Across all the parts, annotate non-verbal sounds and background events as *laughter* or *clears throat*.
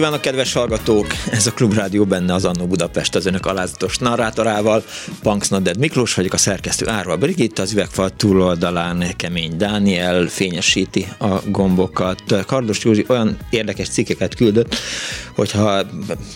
Kívánok, kedves hallgatók! Ez a Klubrádió benne az Annó Budapest az önök alázatos narrátorával. Punks Nadded Miklós vagyok, a szerkesztő Árva Brigitt, az üvegfal túloldalán Kemény Dániel fényesíti a gombokat. Kardos Józsi olyan érdekes cikkeket küldött, hogyha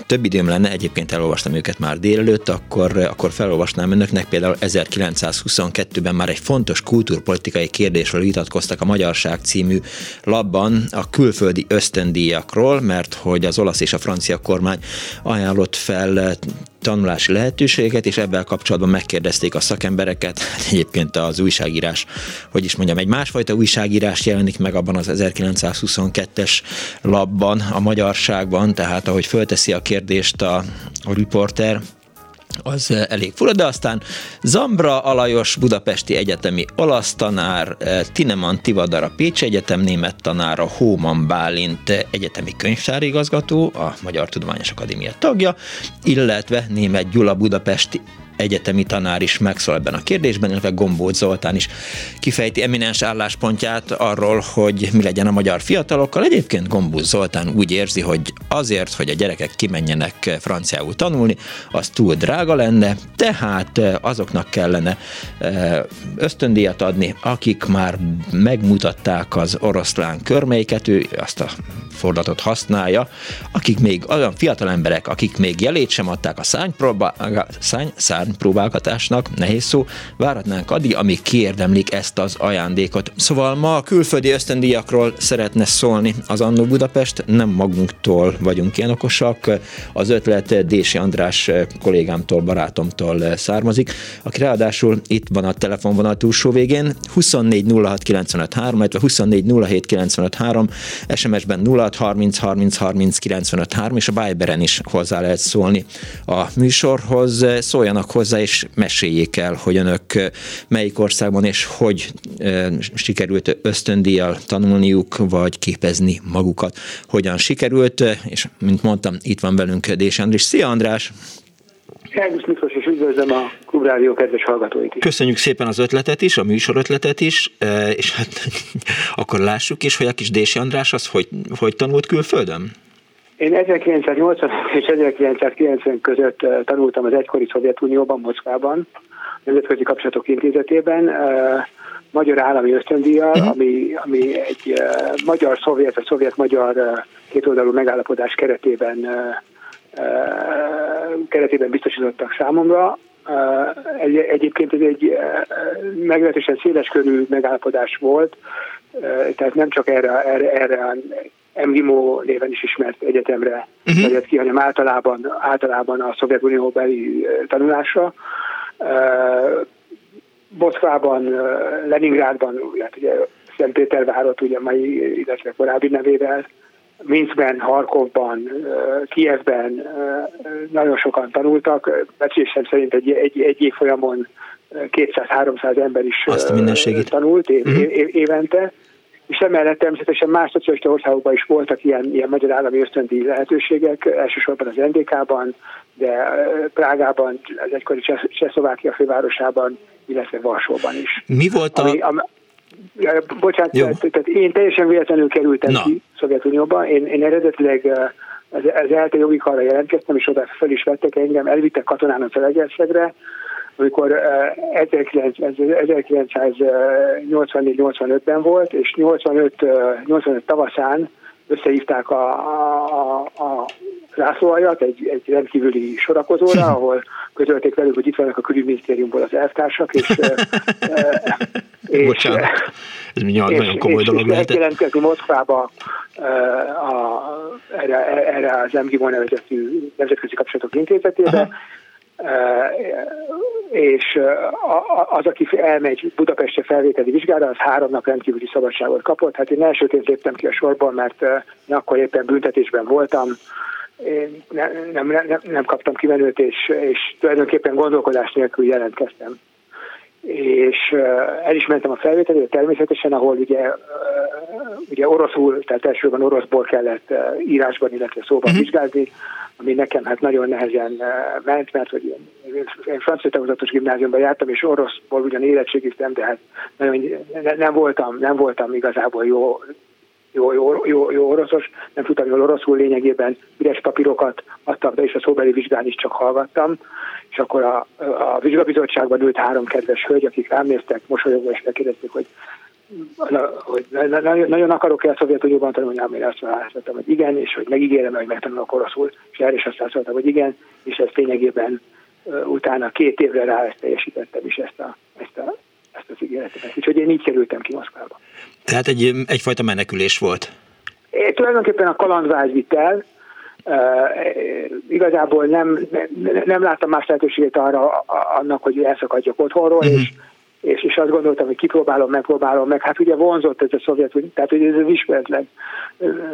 több időm lenne, egyébként elolvastam őket már délelőtt, akkor, akkor felolvasnám önöknek. Például 1922-ben már egy fontos kultúrpolitikai kérdésről vitatkoztak a Magyarság című labban a külföldi ösztöndíjakról, mert hogy hogy az olasz és a francia kormány ajánlott fel eh, tanulási lehetőséget, és ebben kapcsolatban megkérdezték a szakembereket. *laughs* Egyébként az újságírás, hogy is mondjam, egy másfajta újságírás jelenik meg abban az 1922-es labban, a magyarságban, tehát ahogy fölteszi a kérdést a, a riporter, az eh, elég fura, de aztán Zambra Alajos Budapesti Egyetemi olasz tanár, eh, Tineman Tivadar a Pécs Egyetem német tanára, Hóman Bálint egyetemi könyvtárigazgató, a Magyar Tudományos Akadémia tagja, illetve német Gyula Budapesti egyetemi tanár is megszól ebben a kérdésben, illetve Gombóc Zoltán is kifejti eminens álláspontját arról, hogy mi legyen a magyar fiatalokkal. Egyébként Gombóc Zoltán úgy érzi, hogy azért, hogy a gyerekek kimenjenek franciául tanulni, az túl drága lenne, tehát azoknak kellene ösztöndíjat adni, akik már megmutatták az oroszlán körmeiket, ő azt a fordulatot használja, akik még olyan fiatal emberek, akik még jelét sem adták a szánypróbá, szány, szány próbálgatásnak, nehéz szó, várhatnánk addig, amíg kiérdemlik ezt az ajándékot. Szóval ma a külföldi ösztöndíjakról szeretne szólni az Annó Budapest, nem magunktól vagyunk ilyen okosak, az ötlet Dési András kollégámtól, barátomtól származik, aki ráadásul itt van a telefonvonal túlsó végén, 24 06 95 3, illetve 24 07 95 3, SMS-ben 06 30 30 30 95 3, és a Viberen is hozzá lehet szólni a műsorhoz. Szóljanak hozzá, és meséljék el, hogy önök melyik országban és hogy e, sikerült ösztöndíjjal tanulniuk, vagy képezni magukat. Hogyan sikerült, és mint mondtam, itt van velünk Dés András. Szia András! Szervusz Miklós, és üdvözlöm a Klubrádió kedves hallgatóit is. Köszönjük szépen az ötletet is, a műsor ötletet is, és hát *laughs* akkor lássuk is, hogy a kis Dési András az hogy, hogy tanult külföldön? Én 1980 és 1990 között tanultam az egykori Szovjetunióban, Moszkvában, Nemzetközi Kapcsolatok Intézetében, magyar állami ösztöndíjjal, uh-huh. ami, ami egy magyar-szovjet, vagy szovjet-magyar kétoldalú megállapodás keretében keretében biztosítottak számomra. Egy, egyébként ez egy meglehetősen széleskörű megállapodás volt, tehát nem csak erre, erre, erre MGIMO néven is ismert egyetemre uh-huh. Mhm. ki, hanem általában, általában a Szovjetunió beli tanulásra. Moszkvában, Leningrádban, illetve ugye Szentpétervárot, ugye mai, illetve korábbi nevével, Minskben, Harkovban, Kievben nagyon sokan tanultak. Becslésem szerint egy, egy, egy évfolyamon 200-300 ember is tanult év, év, évente és emellett természetesen más szocialista országokban is voltak ilyen, ilyen magyar állami ösztöndi lehetőségek, elsősorban az NDK-ban, de Prágában, az egykori Csehszlovákia fővárosában, illetve Varsóban is. Mi volt a... Ami, ami, bocsánat, tehát én teljesen véletlenül kerültem Na. ki Szovjetunióba. Én, én eredetileg az, az ELTE jogi karra jelentkeztem, és oda fel is vettek engem, elvittek katonának Felegerszegre, amikor 1984-85-ben volt, és 85, 85 tavaszán összehívták a, a, a zászlóaljat egy, egy rendkívüli sorakozóra, *laughs* ahol közölték velük, hogy itt vannak a külügyminisztériumból az elvtársak, és Bocsánat. Ez mindjárt és, nagyon komoly és, dolog lehet. jelentkezni Moszkvába uh, a, erre, erre az MGIMO nevezetű Nemzetközi Kapcsolatok Intézetébe, Aha. És az, aki elmegy Budapestre felvételi vizsgára, az három nap rendkívüli szabadságot kapott. Hát én elsőként léptem ki a sorból, mert én akkor éppen büntetésben voltam, én nem, nem, nem, nem kaptam kimenőt, és, és tulajdonképpen gondolkodás nélkül jelentkeztem. És el is mentem a felvételére természetesen, ahol ugye, ugye oroszul, tehát elsőben oroszból kellett írásban, illetve szóban uh-huh. vizsgázni, ami nekem hát nagyon nehezen ment, mert hogy én, én francia tagozatos gimnáziumban jártam, és oroszból ugyan érettségiztem, de hát nagyon, nem, voltam, nem voltam igazából jó jó, jó, jó, jó oroszos, nem tudtam jól oroszul, lényegében üres papírokat adtam be, és a szóbeli vizsgán is csak hallgattam, és akkor a, a vizsgabizottságban ült három kedves hölgy, akik rám néztek, mosolyogva, és megkérdezték, hogy hogy nagyon akarok-e a Szovjetunióban tanulni, amire azt mondtam, hogy igen, és hogy megígérem, hogy megtanulok oroszul, és erre is azt mondtam, hogy igen, és ez lényegében utána két évre rá ezt teljesítettem is ezt, a, ezt, a, ezt az ígéretet. Úgyhogy én így kerültem ki Moszkvába. Tehát egy, egyfajta menekülés volt. É, tulajdonképpen a kalandvágy vitt el, Uh, igazából nem, nem, nem láttam más lehetőséget arra annak, hogy elszakadjak otthonról, uh-huh. és, és, és azt gondoltam, hogy kipróbálom, megpróbálom meg. Hát ugye vonzott ez a szovjet, tehát hogy ez az ismeretlen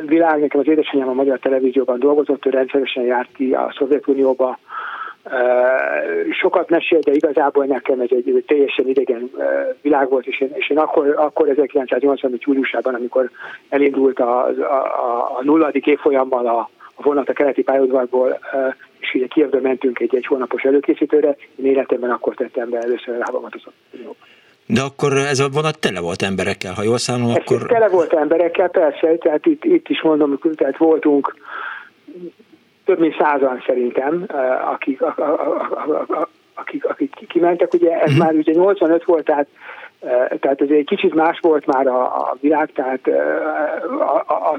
világ, nekem az édesanyám a magyar televízióban dolgozott, ő rendszeresen járt ki a Szovjetunióba, sokat mesél, de igazából nekem egy, egy teljesen idegen világ volt, és én, és én akkor, akkor 1985. júliusában, amikor elindult a, a, a, nulladik évfolyamban a, a vonat a keleti pályaudvarból, és ugye Kievből mentünk egy egy hónapos előkészítőre, én életemben akkor tettem be először a lábamat az de akkor ez a vonat tele volt emberekkel, ha jól számolom, akkor... Tele volt emberekkel, persze, tehát itt, itt is mondom, tehát voltunk több mint százan szerintem, akik, akik, akik kimentek. Ugye ez uh-huh. már ugye 85 volt, tehát tehát ez egy kicsit más volt már a, a világ, tehát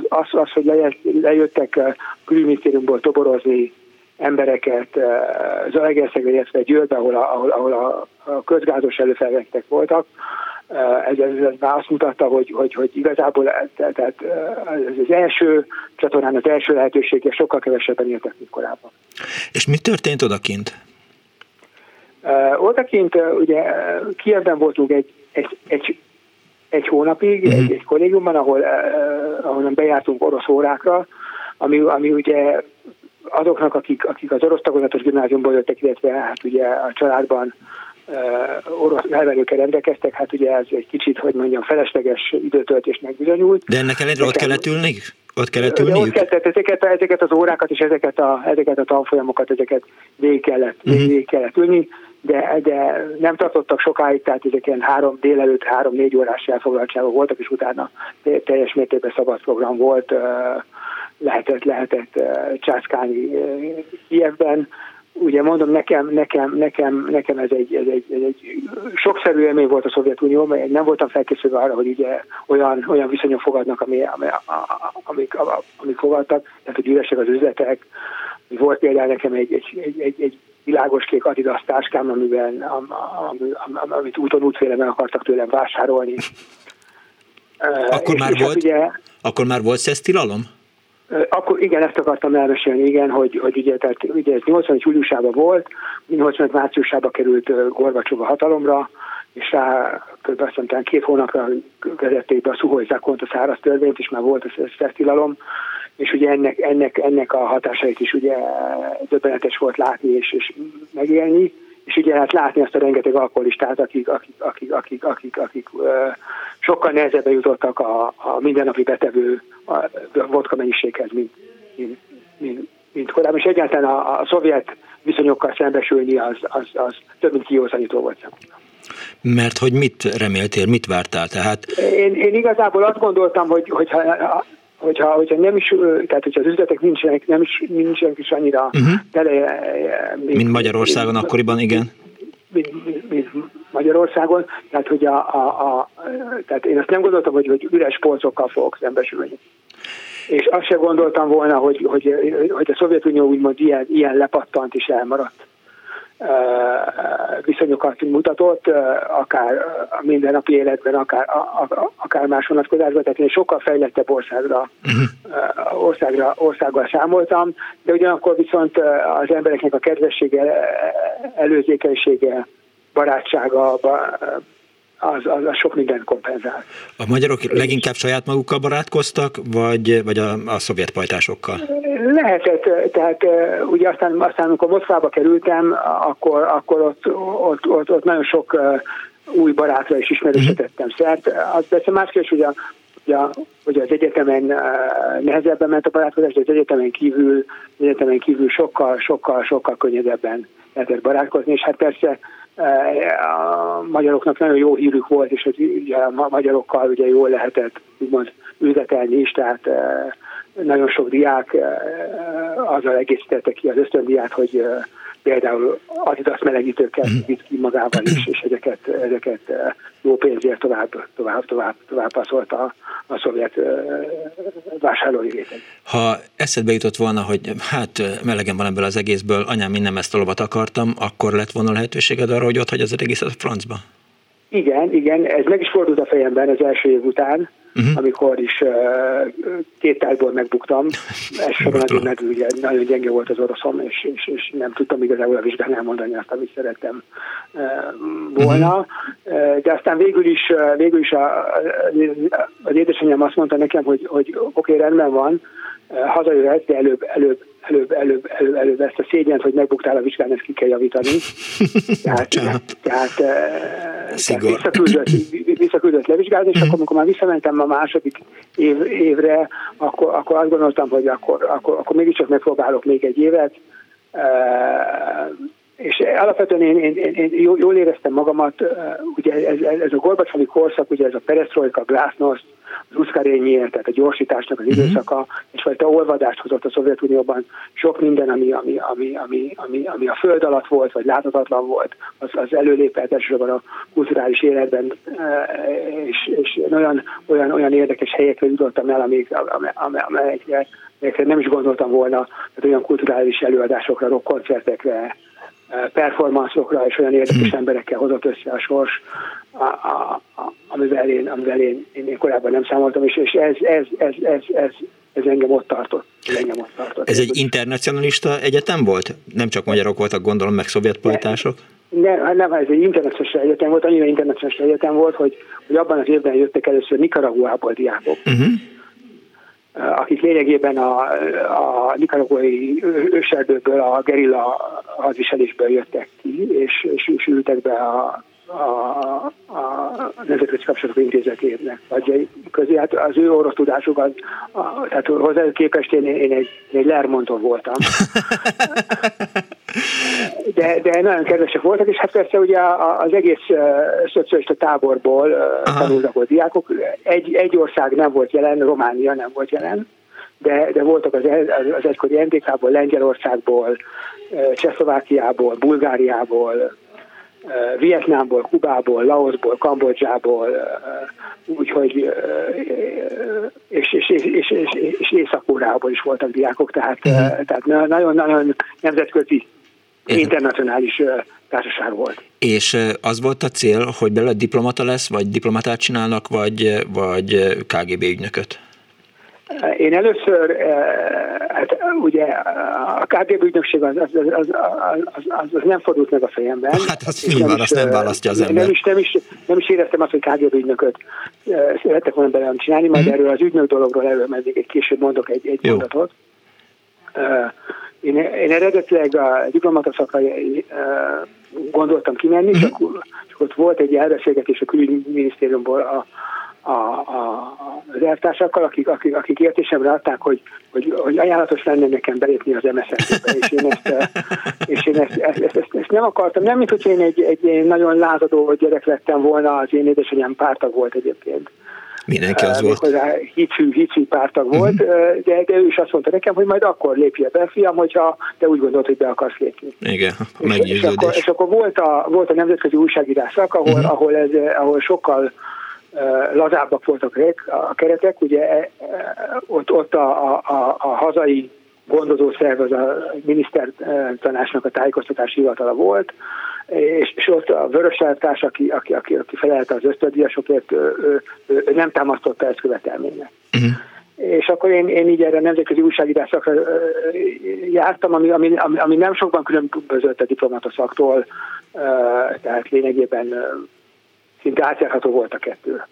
az, az hogy lejöttek a külügyminisztériumból toborozni embereket Zalaegerszegre, illetve Győrbe, ahol, a, ahol, ahol a, a közgázos előfelvektek voltak, ez, ez, ez már azt mutatta, hogy, hogy, hogy igazából tehát ez az első csatornán az első lehetősége sokkal kevesebben éltek, mint korábban. És mi történt odakint? Uh, odakint uh, ugye Kievben voltunk egy, egy, egy, egy hónapig, uh-huh. egy, egy kollégiumban, ahol, uh, ahol bejártunk orosz órákra, ami, ami ugye azoknak, akik, akik az orosz tagozatos gimnáziumból jöttek, illetve hát ugye a családban orosz nevelőkkel rendelkeztek, hát ugye ez egy kicsit, hogy mondjam, felesleges időtöltésnek bizonyult. De ennek ellenére ott kellett ülni? Ott kellett ülni? Ott kellett, ezeket, ezeket az órákat és ezeket a, ezeket a tanfolyamokat, ezeket végig kellett, uh-huh. végig kellett ülni, de, de nem tartottak sokáig, tehát ezek ilyen három délelőtt, három-négy órás elfoglaltságok voltak, és utána teljes mértékben szabad program volt, lehetett, lehetett császkálni Kievben, ugye mondom, nekem, nekem, nekem, nekem ez, egy, ez, egy, ez egy sokszerű élmény volt a Szovjetunió, mert nem voltam felkészülve arra, hogy ugye olyan, olyan viszonyok fogadnak, ami, ami, amik, amik fogadtak, tehát hogy üresek az üzletek. Volt például nekem egy, egy, egy, egy, egy világos kék Adidas táskám, amiben, am, am, am, amit úton útféle meg akartak tőlem vásárolni. Akkor, és, már, és volt, hát ugye, akkor már volt szesztilalom? Akkor igen, ezt akartam elmesélni, igen, hogy, hogy ugye, tehát, ugye ez 81 júliusában volt, 85 márciusában került Gorbacsov a hatalomra, és rá kb. azt két hónapra vezették be a Szuhoj Zakont, a száraz törvényt, és már volt a szesztilalom, és ugye ennek, ennek, ennek a hatásait is ugye döbbenetes volt látni és, és megélni, és ugye hát látni azt a rengeteg alkoholistát, akik, akik, akik, akik, akik, akik uh, sokkal nehezebben jutottak a, a mindennapi betevő a, a vodka mennyiséghez, mint, mint, mint, mint korábban, és egyáltalán a, a szovjet viszonyokkal szembesülni az, az, az több mint kiózanító volt számomra. Mert hogy mit reméltél, mit vártál? Tehát... Én, én igazából azt gondoltam, hogy, hogyha hogyha, hogyha nem is, tehát hogyha az üzletek nincsenek, nem is, nincsenek is annyira uh-huh. tele, mint, mint Magyarországon mint, akkoriban, igen. Mint, mint, mint Magyarországon, tehát hogy a, a, a, tehát én azt nem gondoltam, hogy, hogy üres polcokkal fogok szembesülni. És azt se gondoltam volna, hogy, hogy, hogy a Szovjetunió úgymond ilyen, ilyen lepattant és elmaradt. Viszonyokat mutatott, akár a mindennapi életben, akár, akár más vonatkozásban, tehát én sokkal fejlettebb országra, uh-huh. országra, országgal számoltam, de ugyanakkor viszont az embereknek a kedvessége, előzékenysége, barátsága, az, az, az sok mindent kompenzál. A magyarok leginkább saját magukkal barátkoztak, vagy, vagy a, a szovjet pajtásokkal? Lehetett, tehát ugye aztán, aztán amikor Moszkvába kerültem, akkor, akkor ott, ott, ott, ott nagyon sok új barátra is ismerősre mhm. tettem szert. Az persze más kérdés, hogy a, ugye, ugye az egyetemen nehezebben ment a barátkozás, de az egyetemen kívül, az egyetemen kívül sokkal, sokkal, sokkal könnyedebben lehetett barátkozni, és hát persze a magyaroknak nagyon jó hírük volt, és ugye a magyarokkal ugye jól lehetett úgymond üzletelni is, tehát nagyon sok diák azzal egészítette ki az ösztöndiát, hogy például Adidas melegítőket mhm. vitt ki magával is, és ezeket, ezeket jó pénzért tovább, tovább, tovább, tovább passzolt a, a szovjet vásárlói réteg. Ha eszedbe jutott volna, hogy hát melegem van ebből az egészből, anyám, én nem ezt a lovat akartam, akkor lett volna lehetőséged arra, hogy ott hagy az egészet a francba? Igen, igen, ez meg is fordult a fejemben az első év után, uh-huh. amikor is uh, két tárgyból megbuktam. Elsősorban azért, mert ugye nagyon gyenge volt az oroszom, és, és, és nem tudtam igazából a vizsgán elmondani azt, amit szerettem uh, volna. Uh-huh. De aztán végül is, végül is a, az édesanyám azt mondta nekem, hogy, hogy oké, okay, rendben van, hazajöhet, de előbb, előbb, előbb, előbb, előbb, előbb ezt a szégyent, hogy megbuktál a vizsgán, ezt ki kell javítani. *laughs* Tehát, tehát, tehát visszaküldött, visszaküldött levizsgázni, és akkor, amikor már visszamentem a második év, évre, akkor, akkor azt gondoltam, hogy akkor, akkor, akkor mégiscsak megpróbálok még egy évet, és alapvetően én, én, én, én jól éreztem magamat, ugye ez, ez a Gorbacsovi korszak, ugye ez a perestroika, glasnost, az uszkarényi, tehát a gyorsításnak az mhm. időszaka, uh-huh. és fajta olvadást hozott a Szovjetunióban. Sok minden, ami, ami, ami, ami, ami, ami a föld alatt volt, vagy láthatatlan volt, az, az előlépett elsősorban a kulturális életben, és, és olyan, olyan, olyan érdekes helyekre jutottam el, amik, amelyekre, amelyekre nem is gondoltam volna, tehát olyan kulturális előadásokra, rockkoncertekre, performanszokra és olyan érdekes hmm. emberekkel hozott össze a sors, a, a, a, amivel, én, amivel én, én, korábban nem számoltam, és, és ez, ez, ez, ez, ez, ez engem ott tartott. Engem ott tartott. Ez egy internacionalista egyetem volt? Nem csak magyarok voltak, gondolom, meg szovjet politások? Nem, nem, ez egy internacionalista egyetem volt, annyira internacionalista egyetem volt, hogy, hogy abban az évben jöttek először Nicaraguából diákok. Uh-huh akik lényegében a, a nikaragói őserdőből, a gerilla hadviselésből jöttek ki, és, és, és ültek be a, a, a Nemzetközi Kapcsolatok Intézetének vagy közé. Hát az ő orosz tudásuk, az, a, tehát hozzá képest én, én egy, egy Lermonton voltam. *laughs* De, de nagyon kedvesek voltak, és hát persze ugye az egész uh, szocialista táborból uh, tanultak a diákok. Egy, egy ország nem volt jelen, Románia nem volt jelen, de, de voltak az, az egykori NDK-ból, Lengyelországból, Csehszlovákiából, Bulgáriából, Vietnámból, Kubából, Laosból, Kambodzsából, úgyhogy és, és, és, és, és, és észak is voltak diákok, tehát, uh-huh. tehát nagyon-nagyon nemzetközi, internacionális társaság volt. És az volt a cél, hogy belőle diplomata lesz, vagy diplomatát csinálnak, vagy, vagy KGB ügynököt? Én először, hát ugye a KGB ügynökség az, az, az, az, az, az nem fordult meg a fejemben. *laughs* Hát az nyilván, azt nem választja az ember. Nem is, nem, is, nem is éreztem azt, hogy KGB ügynököt szerettek volna belőlem csinálni, majd mm. erről az ügynök dologról mert egy később mondok egy, egy mondatot. Én, én eredetileg a diplomata szakra gondoltam kimenni, mm. csak, csak ott volt egy elbeszélgetés a külügyminisztériumból a a, a, az elvtársakkal, akik, akik, akik értésemre adták, hogy, hogy, hogy ajánlatos lenne nekem belépni az MSZNT-be, és én ezt, és én ezt, ezt, ezt, ezt, ezt nem akartam. Nem, mint hogy én egy, egy nagyon lázadó gyerek lettem volna, az én édesanyám pártag volt egyébként. Mindenki az volt. Méghozzá hicű, hicű pártag uh-huh. volt, de, de ő is azt mondta nekem, hogy majd akkor lépje be, fiam, hogyha te úgy gondolod, hogy be akarsz lépni. Igen, és, és, akkor, és akkor volt a, volt a nemzetközi újságírás szak, ahol, uh-huh. ahol, ez, ahol sokkal lazábbak voltak a keretek, ugye ott, ott a, a, a, a hazai gondozó szerv az a minisztertanácsnak a tájékoztatási hivatala volt, és, és ott a Vörös aki, aki, aki, aki felelte az ösztödíjasokért, ő, ő, ő, ő nem támasztotta ezt követelménynek. Uh-huh és akkor én, én így erre nemzetközi újságírásokra jártam, ami, ami, ami nem sokban különbözött a diplomataszaktól, tehát lényegében szinte átjárható volt a kettő.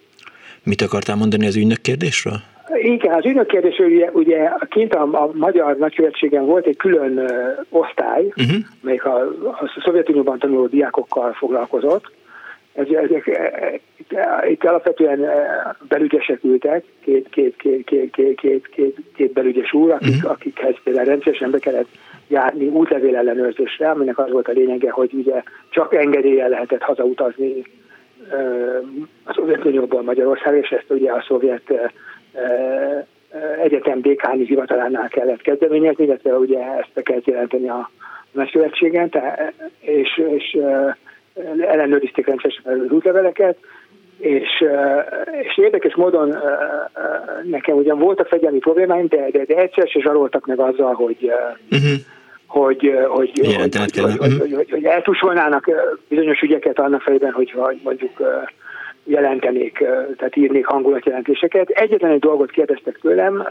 Mit akartál mondani az ügynök kérdésről? Igen, az ügynök kérdés, ugye, ugye kint a, a Magyar Nagykövetségen volt egy külön uh, osztály, uh-huh. melyik a, a Szovjetunióban tanuló diákokkal foglalkozott, ez, ezek, itt, itt alapvetően belügyesek ültek, két, két, két, két, két, két, két, két belügyes úr, akik, uh-huh. akikhez például rendszeresen be kellett járni útlevél ellenőrzésre, aminek az volt a lényege, hogy ugye csak engedéllyel lehetett hazautazni az Szovjetunióból Magyarország, és ezt ugye a szovjet egyetem dékáni hivatalánál kellett kezdeményezni, illetve ugye ezt be kellett jelenteni a nagykövetségen, és, és ellenőrizték rendszeresen az útleveleket, és, és érdekes módon nekem ugyan voltak fegyelmi problémáim, de, de, de egyszer se zsaroltak meg azzal, hogy uh-huh. hogy, hogy, hogy, hogy, hogy, hogy, hogy, hogy eltusolnának bizonyos ügyeket annak fejében, hogy mondjuk jelentenék, tehát írnék hangulatjelentéseket. Egyetlen egy dolgot kérdeztek tőlem,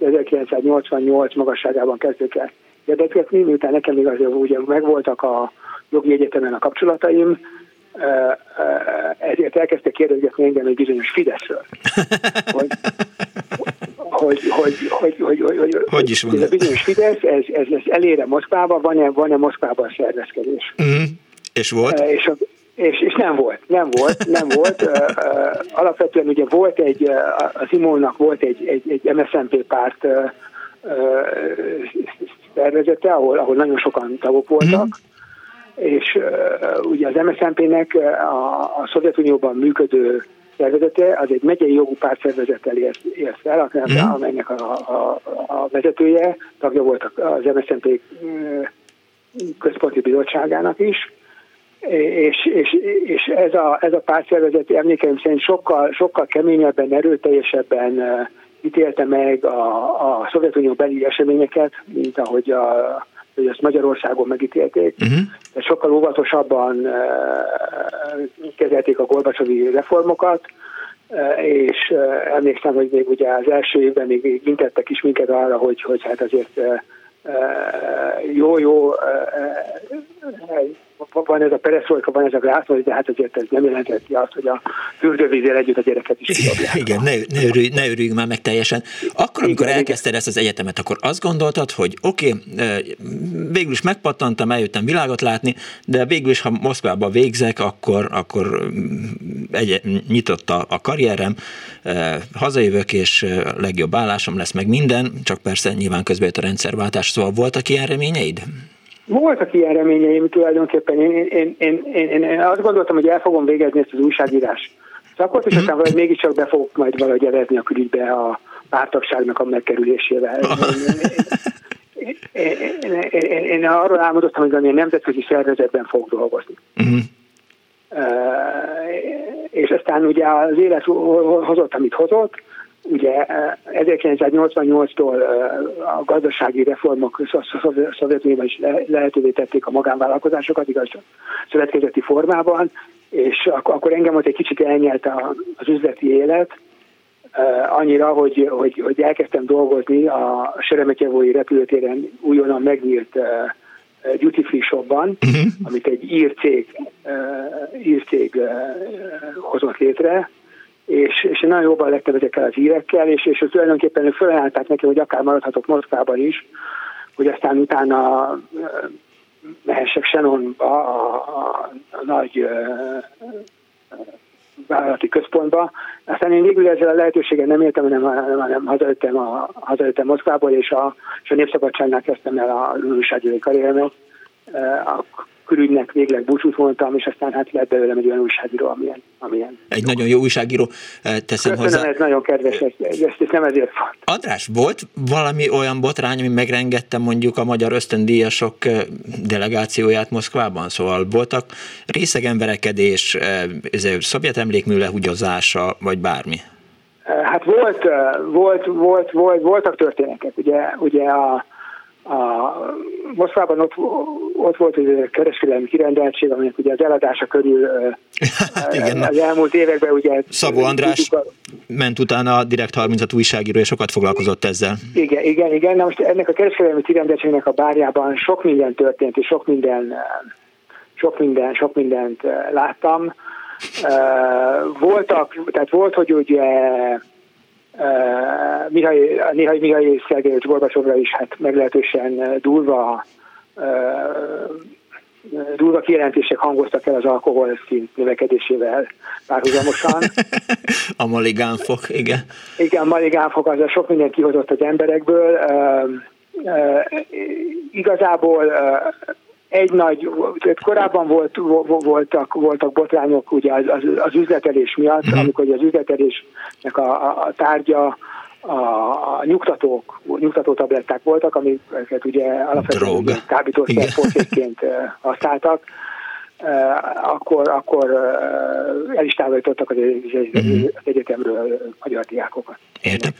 1988 magasságában kezdők el érdeketni, miután nekem még azért ugye megvoltak a jogi egyetemen a kapcsolataim, ezért elkezdtek kérdezni engem egy bizonyos Fideszről. *laughs* Hogy, hogy, hogy, hogy, hogy, hogy, hogy, hogy is van ez a bizonyos Fidesz, ez, ez, ez elére Moszkvába, van-e, van-e Moszkvában szervezkedés? Uh-huh. És volt? És, és, és nem volt, nem volt, nem volt. Alapvetően ugye volt egy, az Imónak volt egy, egy, egy MSZNP párt szervezete, ahol, ahol nagyon sokan tagok voltak, uh-huh és uh, ugye az MSZNP-nek a, a Szovjetunióban működő szervezete, az egy megyei jogú pártszervezettel ért, fel, mm. amelynek a, a, a vezetője, tagja volt az MSZNP központi bizottságának is, és, és, és ez, a, ez a pártszervezet emlékeim szerint sokkal, sokkal keményebben, erőteljesebben ítélte meg a, a Szovjetunió beli eseményeket, mint ahogy a hogy ezt Magyarországon megítélték, uh-huh. de sokkal óvatosabban kezelték a Gorbacsovi reformokat, és emlékszem, hogy még ugye az első évben még intettek is minket arra, hogy, hogy hát azért jó, jó, van ez a pereszolka, van ez a grászol, de hát azért ez nem jelenteti azt, hogy a fürdővízzel együtt a gyereket is kidobják. Igen, ne, ne, örülj, ne örüljünk már meg teljesen. Akkor, amikor igen, elkezdted igen. ezt az egyetemet, akkor azt gondoltad, hogy oké, okay, végül is megpattantam, eljöttem világot látni, de végül is, ha Moszkvába végzek, akkor, akkor egy, nyitott a, a karrierem, hazajövök, és legjobb állásom lesz meg minden, csak persze nyilván közben jött a rendszerváltás, szóval voltak ilyen reményeid? Voltak ilyen reményeim tulajdonképpen. Én, én, én, én, én, azt gondoltam, hogy el fogom végezni ezt az újságírás szakot, és mhm. aztán valahogy mégiscsak be fogok majd valahogy evezni a külügybe a pártagságnak a megkerülésével. Én, *laughs* én, én, én, én arról álmodoztam, hogy valamilyen nemzetközi szervezetben fogok dolgozni. Uh-huh. Uh, és aztán ugye az élet hozott, amit hozott, Ugye 1988-tól a gazdasági reformok Szovjetunióban is lehetővé tették a magánvállalkozásokat, igaz, szövetkezeti formában, és akkor engem ott egy kicsit elnyelt az üzleti élet, annyira, hogy, hogy, hogy elkezdtem dolgozni a Seremetyevói repülőtéren újonnan megnyílt duty free shopban, uh-huh. amit egy ír cég, ír cég hozott létre, és, és én nagyon jobban lettem ezekkel az hírekkel, és, és tulajdonképpen ők fölállták nekem, hogy akár maradhatok Moszkvában is, hogy aztán utána mehessek Shannonba, a, a, a nagy vállalati központba. Aztán én végül ezzel a lehetőséggel nem éltem, hanem, hanem, hanem hazajöttem, a, hazajöttem Moszkvából, és a, és a Népszabadságnál kezdtem el a újságírói karrieremet. A külügynek végleg búcsút mondtam, és aztán hát lett belőlem egy olyan újságíró, amilyen. amilyen egy nagyon jó újságíró, teszem Köszönöm, hozzá. ez nagyon kedves, ezt, ezt, nem ezért van. András, volt valami olyan botrány, ami megrengette mondjuk a magyar ösztöndíjasok delegációját Moszkvában? Szóval voltak részegemverekedés, ez eh, szovjet emlékmű lehugyozása, vagy bármi? Hát volt, volt, volt, volt voltak történetek. Ugye, ugye a, a Moszkvában ott, ott volt egy kereskedelmi kirendeltség, aminek ugye az eladása körül *laughs* hát, igen, az elmúlt években ugye... Szabó András a... ment utána direkt 36 újságíró, és sokat foglalkozott ezzel. Igen, igen, igen. Na most ennek a kereskedelmi kirendeltségnek a bárjában sok minden történt, és sok minden, sok minden, sok mindent láttam. Voltak, tehát volt, hogy ugye Mihály, néha Mihály Szergejevics Gorbacsovra is hát meglehetősen durva durva kijelentések hangoztak el az alkohol szint növekedésével párhuzamosan. *laughs* a maligánfok, igen. Igen, a maligánfok, az sok minden kihozott az emberekből. Uh, uh, igazából uh, egy nagy, korábban volt, voltak, voltak botrányok ugye az, az, az üzletelés miatt, uh-huh. amikor az üzletelésnek a, a, a tárgya a, a nyugtatók, nyugtató tabletták voltak, amiket ugye alapvetően kábítószer használtak akkor, akkor el is távolítottak az, mhm. az egyetemről magyar diákokat. Értem.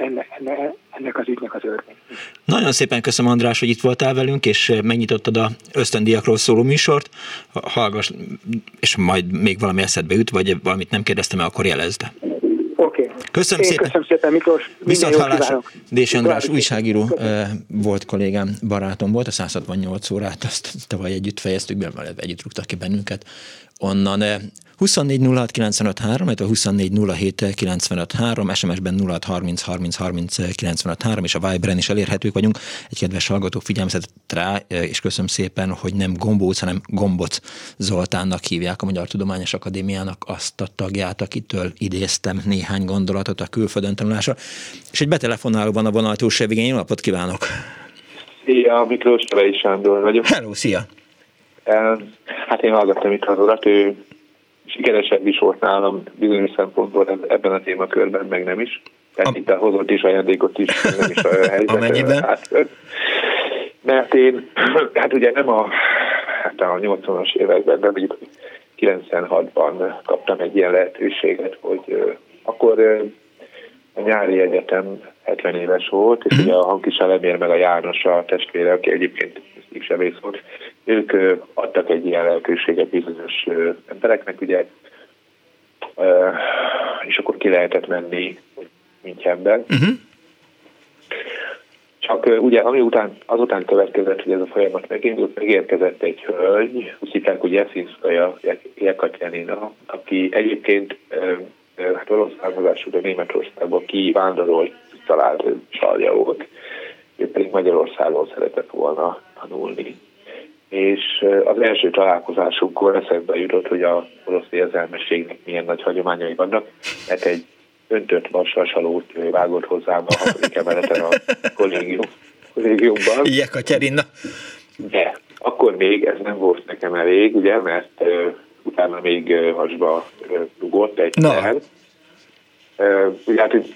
Ennek, ennek, ennek az ügynek az örvény. Nagyon szépen köszönöm András, hogy itt voltál velünk, és megnyitottad a ösztöndiakról szóló műsort. Hallgass, és majd még valami eszedbe jut, vagy valamit nem kérdeztem akkor jelezd. Oké. Okay. Köszönöm Én szépen. Köszönöm szépen, Miklós. Viszont hallásra. Dés András újságíró köszönöm. volt kollégám, barátom volt, a 168 órát, azt tavaly együtt fejeztük be, mert együtt rúgtak ki bennünket onnan. 24 06 95 3, illetve 24 07 95 3, SMS-ben 06 30 30 30 95 3, és a Viberen is elérhetők vagyunk. Egy kedves hallgató figyelmeztetett rá, és köszönöm szépen, hogy nem Gombóc, hanem Gomboc Zoltánnak hívják a Magyar Tudományos Akadémiának azt a tagját, akitől idéztem néhány gondolatot a külföldön tanulásra. És egy betelefonáló van a vonal túlsó végén. Jó napot kívánok! Szia, Miklós Sándor vagyok. Hello, szia! Hát én hallgattam itt az urat, ő sikeresebb is volt nálam bizonyos szempontból ebben a témakörben, meg nem is. Tehát a... itt a hozott is ajándékot is, nem is a *laughs* helyzet. Amennyiben? Hát, mert én, *clears throat* hát ugye nem a, hát a 80-as években, de mondjuk 96-ban kaptam egy ilyen lehetőséget, hogy akkor a nyári egyetem 70 éves volt, és ugye a Hankis Elemér meg a János a testvére, aki egyébként sebész volt, ők adtak egy ilyen lehetőséget bizonyos embereknek, ugye, és akkor ki lehetett menni Münchenben. Uh-huh. Csak ugye ami után, azután következett, hogy ez a folyamat megindult, megérkezett egy hölgy, úgy hívták, hogy Jeszinszkaja Jekatyanina, aki egyébként hát orosz származású, de Németországban kivándorolt, talált csalja volt. Ő pedig Magyarországon szeretett volna tanulni. És az első találkozásunkkor eszembe jutott, hogy a orosz érzelmességnek milyen nagy hagyományai vannak, mert egy öntött vasvasalót vágott hozzám a hatodik emeleten a kollégium, kollégiumban. Jekaterina. De akkor még ez nem volt nekem elég, ugye, mert uh, utána még uh, hasba uh, dugott egy no. terv. Uh, ugye hát, hogy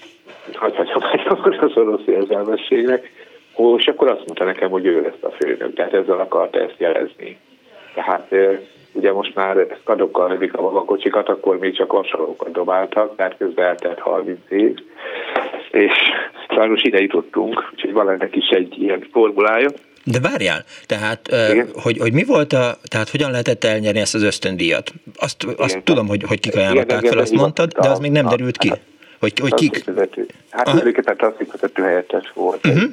hagy hagyom az orosz érzelmességnek, és akkor azt mondta nekem, hogy ő lesz a főnök, tehát ezzel akarta ezt jelezni. Tehát ugye most már kadokkal lövik a magakocsikat, akkor még csak vasalókat dobáltak, tehát közben eltelt 30 év, és sajnos ide jutottunk, úgyhogy van ennek is egy ilyen formulája. De várjál, tehát hogy, hogy mi volt a, tehát hogyan lehetett elnyerni ezt az ösztöndíjat? Azt, azt igen, tudom, hogy, hogy kik ajánlották fel, azt mondtad, de az még nem derült ki. Hogy, hogy kik? Hát tulajdonképpen klasszikus helyettes volt. Uh-huh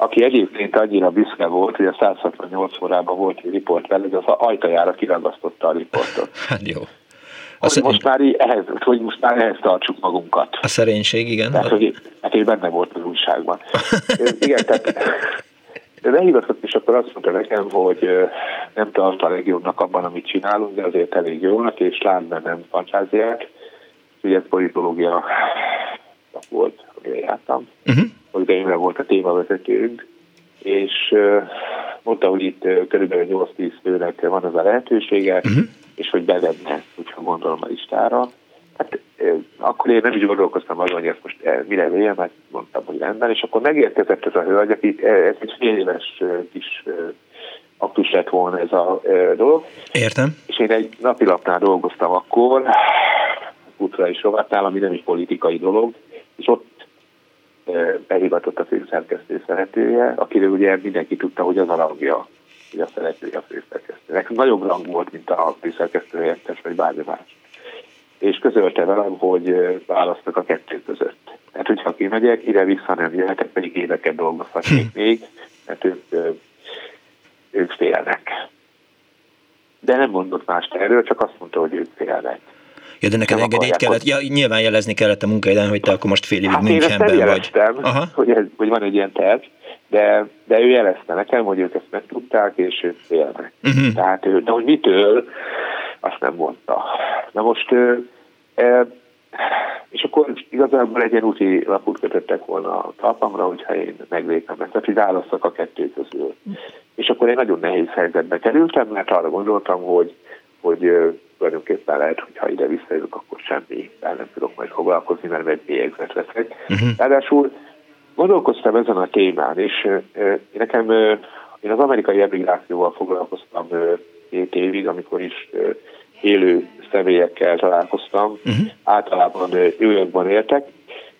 aki egyébként annyira büszke volt, hogy a 168 órában volt egy riport vele, hogy az ajtajára kiragasztotta a riportot. *laughs* Hát jó. Hogy szerint... most már ehhez, hogy most már ehhez tartsuk magunkat. A szerénység, igen. Tehát, hogy, hát én benne volt az újságban. *laughs* igen, tehát de lehivatott, és akkor azt mondta nekem, hogy nem tart a legjobbnak abban, amit csinálunk, de azért elég jónak, és lát bennem fantáziát. Ugye politológia volt, amire jártam. Uh-huh hogy Imre volt a témavezetőnk, és mondta, hogy itt körülbelül 8-10 főnek van az a lehetősége, uh-huh. és hogy bevenne, hogyha gondolom a listára. Hát akkor én nem is gondolkoztam azon, hogy ezt most mire véljem, mert mondtam, hogy rendben, és akkor megérkezett ez a hölgy, aki ez egy fél éves kis aktus lett volna ez a dolog. Értem. És én egy napilapnál dolgoztam akkor, útra is rovattál, ami nem is politikai dolog, és ott behivatott a főszerkesztő szeretője, akiről ugye mindenki tudta, hogy az a rangja, hogy a szeretője a főszerkesztőnek. Nagyobb rang volt, mint a főszerkesztő helyettes, vagy bármi más. És közölte velem, hogy választok a kettő között. Tehát, hogyha kimegyek, ide-vissza nem jöhetek, pedig éveket dolgozhatnék hm. még, mert ők, ők félnek. De nem mondott más erről, csak azt mondta, hogy ők félnek. Ja, de neked engedélyt kellett, ja, nyilván jelezni kellett a munkaidőn, hogy te akkor most fél évig hát Münchenben vagy. Jeleztem, Aha. Hogy, ez, hogy van egy ilyen terv, de, de ő jelezte nekem, hogy ők ezt megtudták, és ők félnek. Uh-huh. Tehát ő, de hogy mitől, azt nem mondta. Na most, e, és akkor igazából egy ilyen úti lapút kötöttek volna a talpamra, hogyha én meglépem ezt, tehát hogy választok a kettő közül. És akkor egy nagyon nehéz helyzetbe kerültem, mert arra gondoltam, hogy, hogy tulajdonképpen lehet, hogy ha ide visszajövök, akkor semmi nem tudok majd foglalkozni, mert egy bélyegzet leszek. Uh-huh. Ráadásul gondolkoztam ezen a témán, és nekem én az amerikai emigrációval foglalkoztam két évig, amikor is élő személyekkel találkoztam, uh-huh. általában New Yorkban éltek,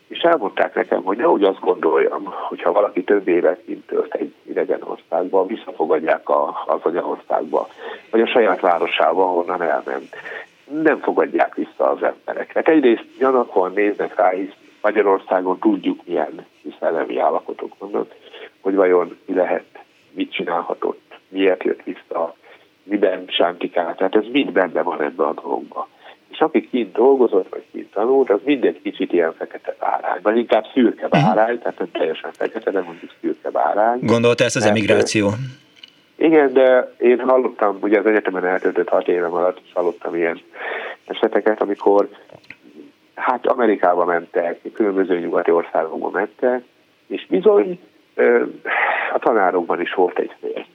és elmondták nekem, hogy nehogy azt gondoljam, hogyha valaki több évet kint tölt egy idegen országban, visszafogadják a, az anyaországba, vagy a saját városába, ahonnan elment. Nem fogadják vissza az embereket. Egyrészt gyanakon néznek rá, hisz Magyarországon tudjuk, milyen szellemi állapotok vannak, hogy vajon mi lehet, mit csinálhatott, miért jött vissza, miben sántikál. Tehát ez mind benne van ebben a dologban és aki kint dolgozott, vagy kint tanult, az mindegy kicsit ilyen fekete bárány, vagy inkább szürke mhm. bárány, tehát nem teljesen fekete, de mondjuk szürke bárány. Gondolta ezt az mert, emigráció? Igen, de én hallottam, ugye az egyetemen eltöltött hat évem alatt is hallottam ilyen eseteket, amikor hát Amerikába mentek, különböző nyugati országokba mentek, és bizony a tanárokban is volt egy fél.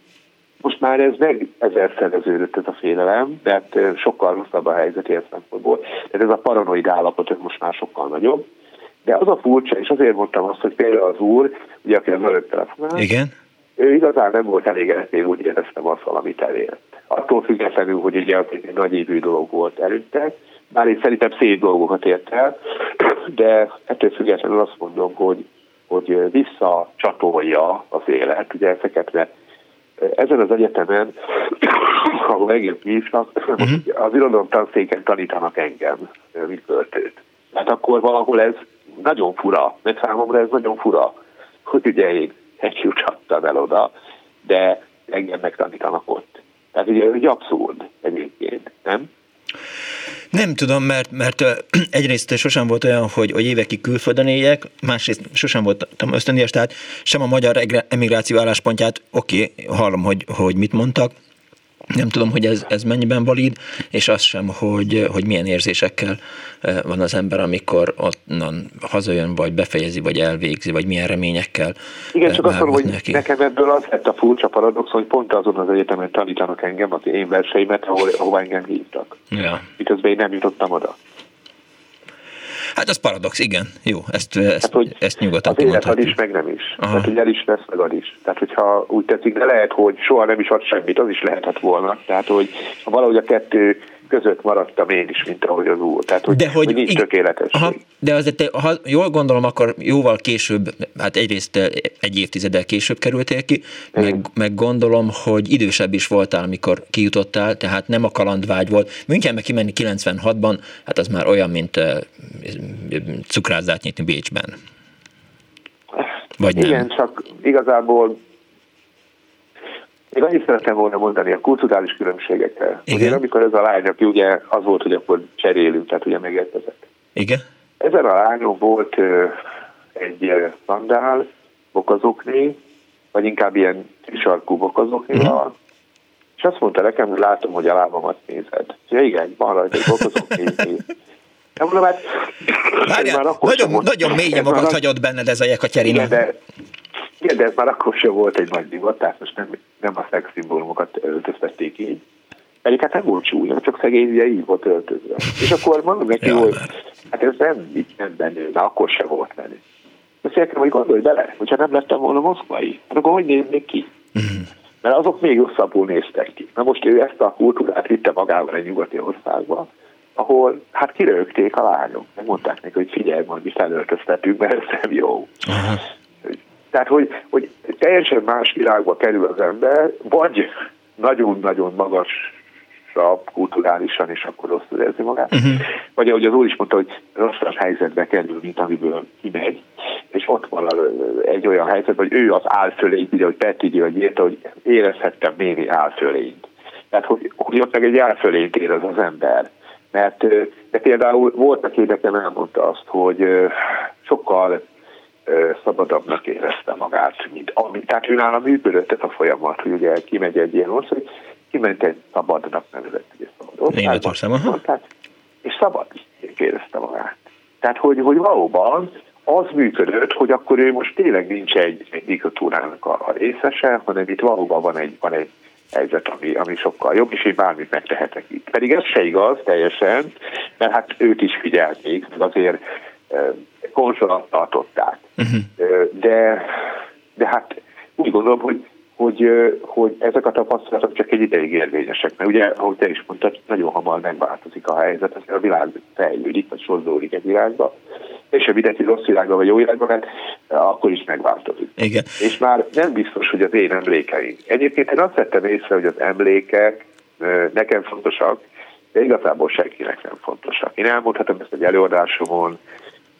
Most már ez meg ezerszereződött ez a félelem, mert sokkal rosszabb a helyzet ilyen szempontból. Tehát ez a paranoid állapot most már sokkal nagyobb. De az a furcsa, és azért mondtam azt, hogy például az úr, ugye aki az előtt telefonál, Igen. ő igazán nem volt elégedett, én úgy éreztem azt, valamit elért. Attól függetlenül, hogy ugye az egy nagy évű dolog volt előtte, bár én szerintem szép dolgokat ért el, *clears throat* de ettől függetlenül azt mondom, hogy, hogy visszacsatolja az élet, ugye ezeket ezen az egyetemen, *coughs* ahol engem hívtak, uh-huh. az irodalom tanszéken tanítanak engem, mint költőt. Hát akkor valahol ez nagyon fura, mert számomra ez nagyon fura, hogy ugye én egy jutottam el oda, de engem megtanítanak ott. Tehát ugye ez egy abszurd egyébként, nem? Nem tudom, mert, mert *clears throat* egyrészt sosem volt olyan, hogy, hogy évekig külföldön éljek, másrészt sosem voltam ösztöndíjas, tehát sem a magyar emigráció álláspontját, oké, okay, hallom, hogy, hogy mit mondtak, nem tudom, hogy ez, ez mennyiben valid, és az sem, hogy, hogy milyen érzésekkel van az ember, amikor onnan hazajön, vagy befejezi, vagy elvégzi, vagy milyen reményekkel. Igen, csak azt mondom, hogy neki. nekem ebből az lett a furcsa paradox, hogy pont azon az egyetemen tanítanak engem, az én verseimet, ahol, ahova engem hívtak. Ja. Miközben én nem jutottam oda. Hát az paradox, igen. Jó, ezt, ezt, hát, hogy ezt nyugodtan Az élet ad is, meg nem is. Aha. Tehát, hogy el is lesz, meg ad is. Tehát, hogyha úgy tetszik, de lehet, hogy soha nem is ad semmit, az is lehetett volna. Tehát, hogy valahogy a kettő között maradtam én is, mint ahogy az úr. Tehát, hogy, de hogy, hogy nincs tökéletes. Aha, de azért, te, ha jól gondolom, akkor jóval később, hát egyrészt egy évtizeddel később kerültél ki, meg, meg, gondolom, hogy idősebb is voltál, amikor kijutottál, tehát nem a kalandvágy volt. Münchenbe kimenni 96-ban, hát az már olyan, mint cukrázát nyitni Bécsben. Vagy nem? Igen, csak igazából még annyit szerettem volna mondani a kulturális különbségekkel. Igen. Ugye amikor ez a lány, aki ugye az volt, hogy akkor cserélünk, tehát ugye megérkezett. Igen. Ezen a lányon volt ö, egy szandál, bokozokné, vagy inkább ilyen sarkú bokozokné uh-huh. van, és azt mondta nekem, hogy látom, hogy a lábamat nézed. Ja igen, van rajta egy bokozokné. Nem mondom, hát... Várjál, nagyon, nagyon mélyen magad hagyott benned ez a Jekaterina. De, igen, de ez már akkor sem volt egy nagy divat, tehát most nem, nem a szexszimbólumokat öltöztették így. Pedig hát nem volt csúnya, csak szegény ugye így volt öltözve. És akkor mondom neki, ja, hogy hát ez nem, így nem bennő, de akkor sem volt menő. Nekem, hogy gondolj bele, hogyha nem lettem volna moszkvai, hát akkor hogy néznék ki? Mm. Mert azok még rosszabbul néztek ki. Na most ő ezt a kultúrát vitte magával egy nyugati országba, ahol hát kirögték a lányok. Megmondták neki, hogy figyelj, majd mi felöltöztetünk, mert ez nem jó. Aha. Tehát, hogy, hogy teljesen más világba kerül az ember, vagy nagyon-nagyon magas kulturálisan, és akkor rosszul érzi magát. Uh-huh. Vagy ahogy az úr is mondta, hogy rosszabb helyzetbe kerül, mint amiből kimegy, és ott van egy olyan helyzet, hogy ő az álfölény, ugye, hogy Peti hogy írta, hogy érezhettem némi álfölényt. Tehát, hogy, hogy ott meg egy álfölényt érez az ember. Mert de például volt, aki nekem elmondta azt, hogy sokkal szabadabbnak érezte magát, mint ami. Tehát ő nála működött ez a folyamat, hogy ugye kimegy egy ilyen ország, kiment egy szabadnak nevezett, ugye szabad országban, és szabad érezte magát. Tehát, hogy, hogy valóban az működött, hogy akkor ő most tényleg nincs egy, egy diktatúrának a, a részese, hanem itt valóban van egy, van egy helyzet, ami, ami sokkal jobb, és én bármit megtehetek itt. Pedig ez se igaz teljesen, mert hát őt is figyelték, azért konzolat tartották. Uh-huh. De, de hát úgy gondolom, hogy, hogy, hogy ezek a tapasztalatok csak egy ideig érvényesek, mert ugye, ahogy te is mondtad, nagyon hamar megváltozik a helyzet, azért a világ fejlődik, vagy sodródik egy irányba, és a mindenki rossz irányba vagy jó irányba, mert akkor is megváltozik. Igen. És már nem biztos, hogy az én emlékeim. Egyébként én azt vettem észre, hogy az emlékek nekem fontosak, de igazából senkinek nem fontosak. Én elmondhatom ezt egy előadásomon,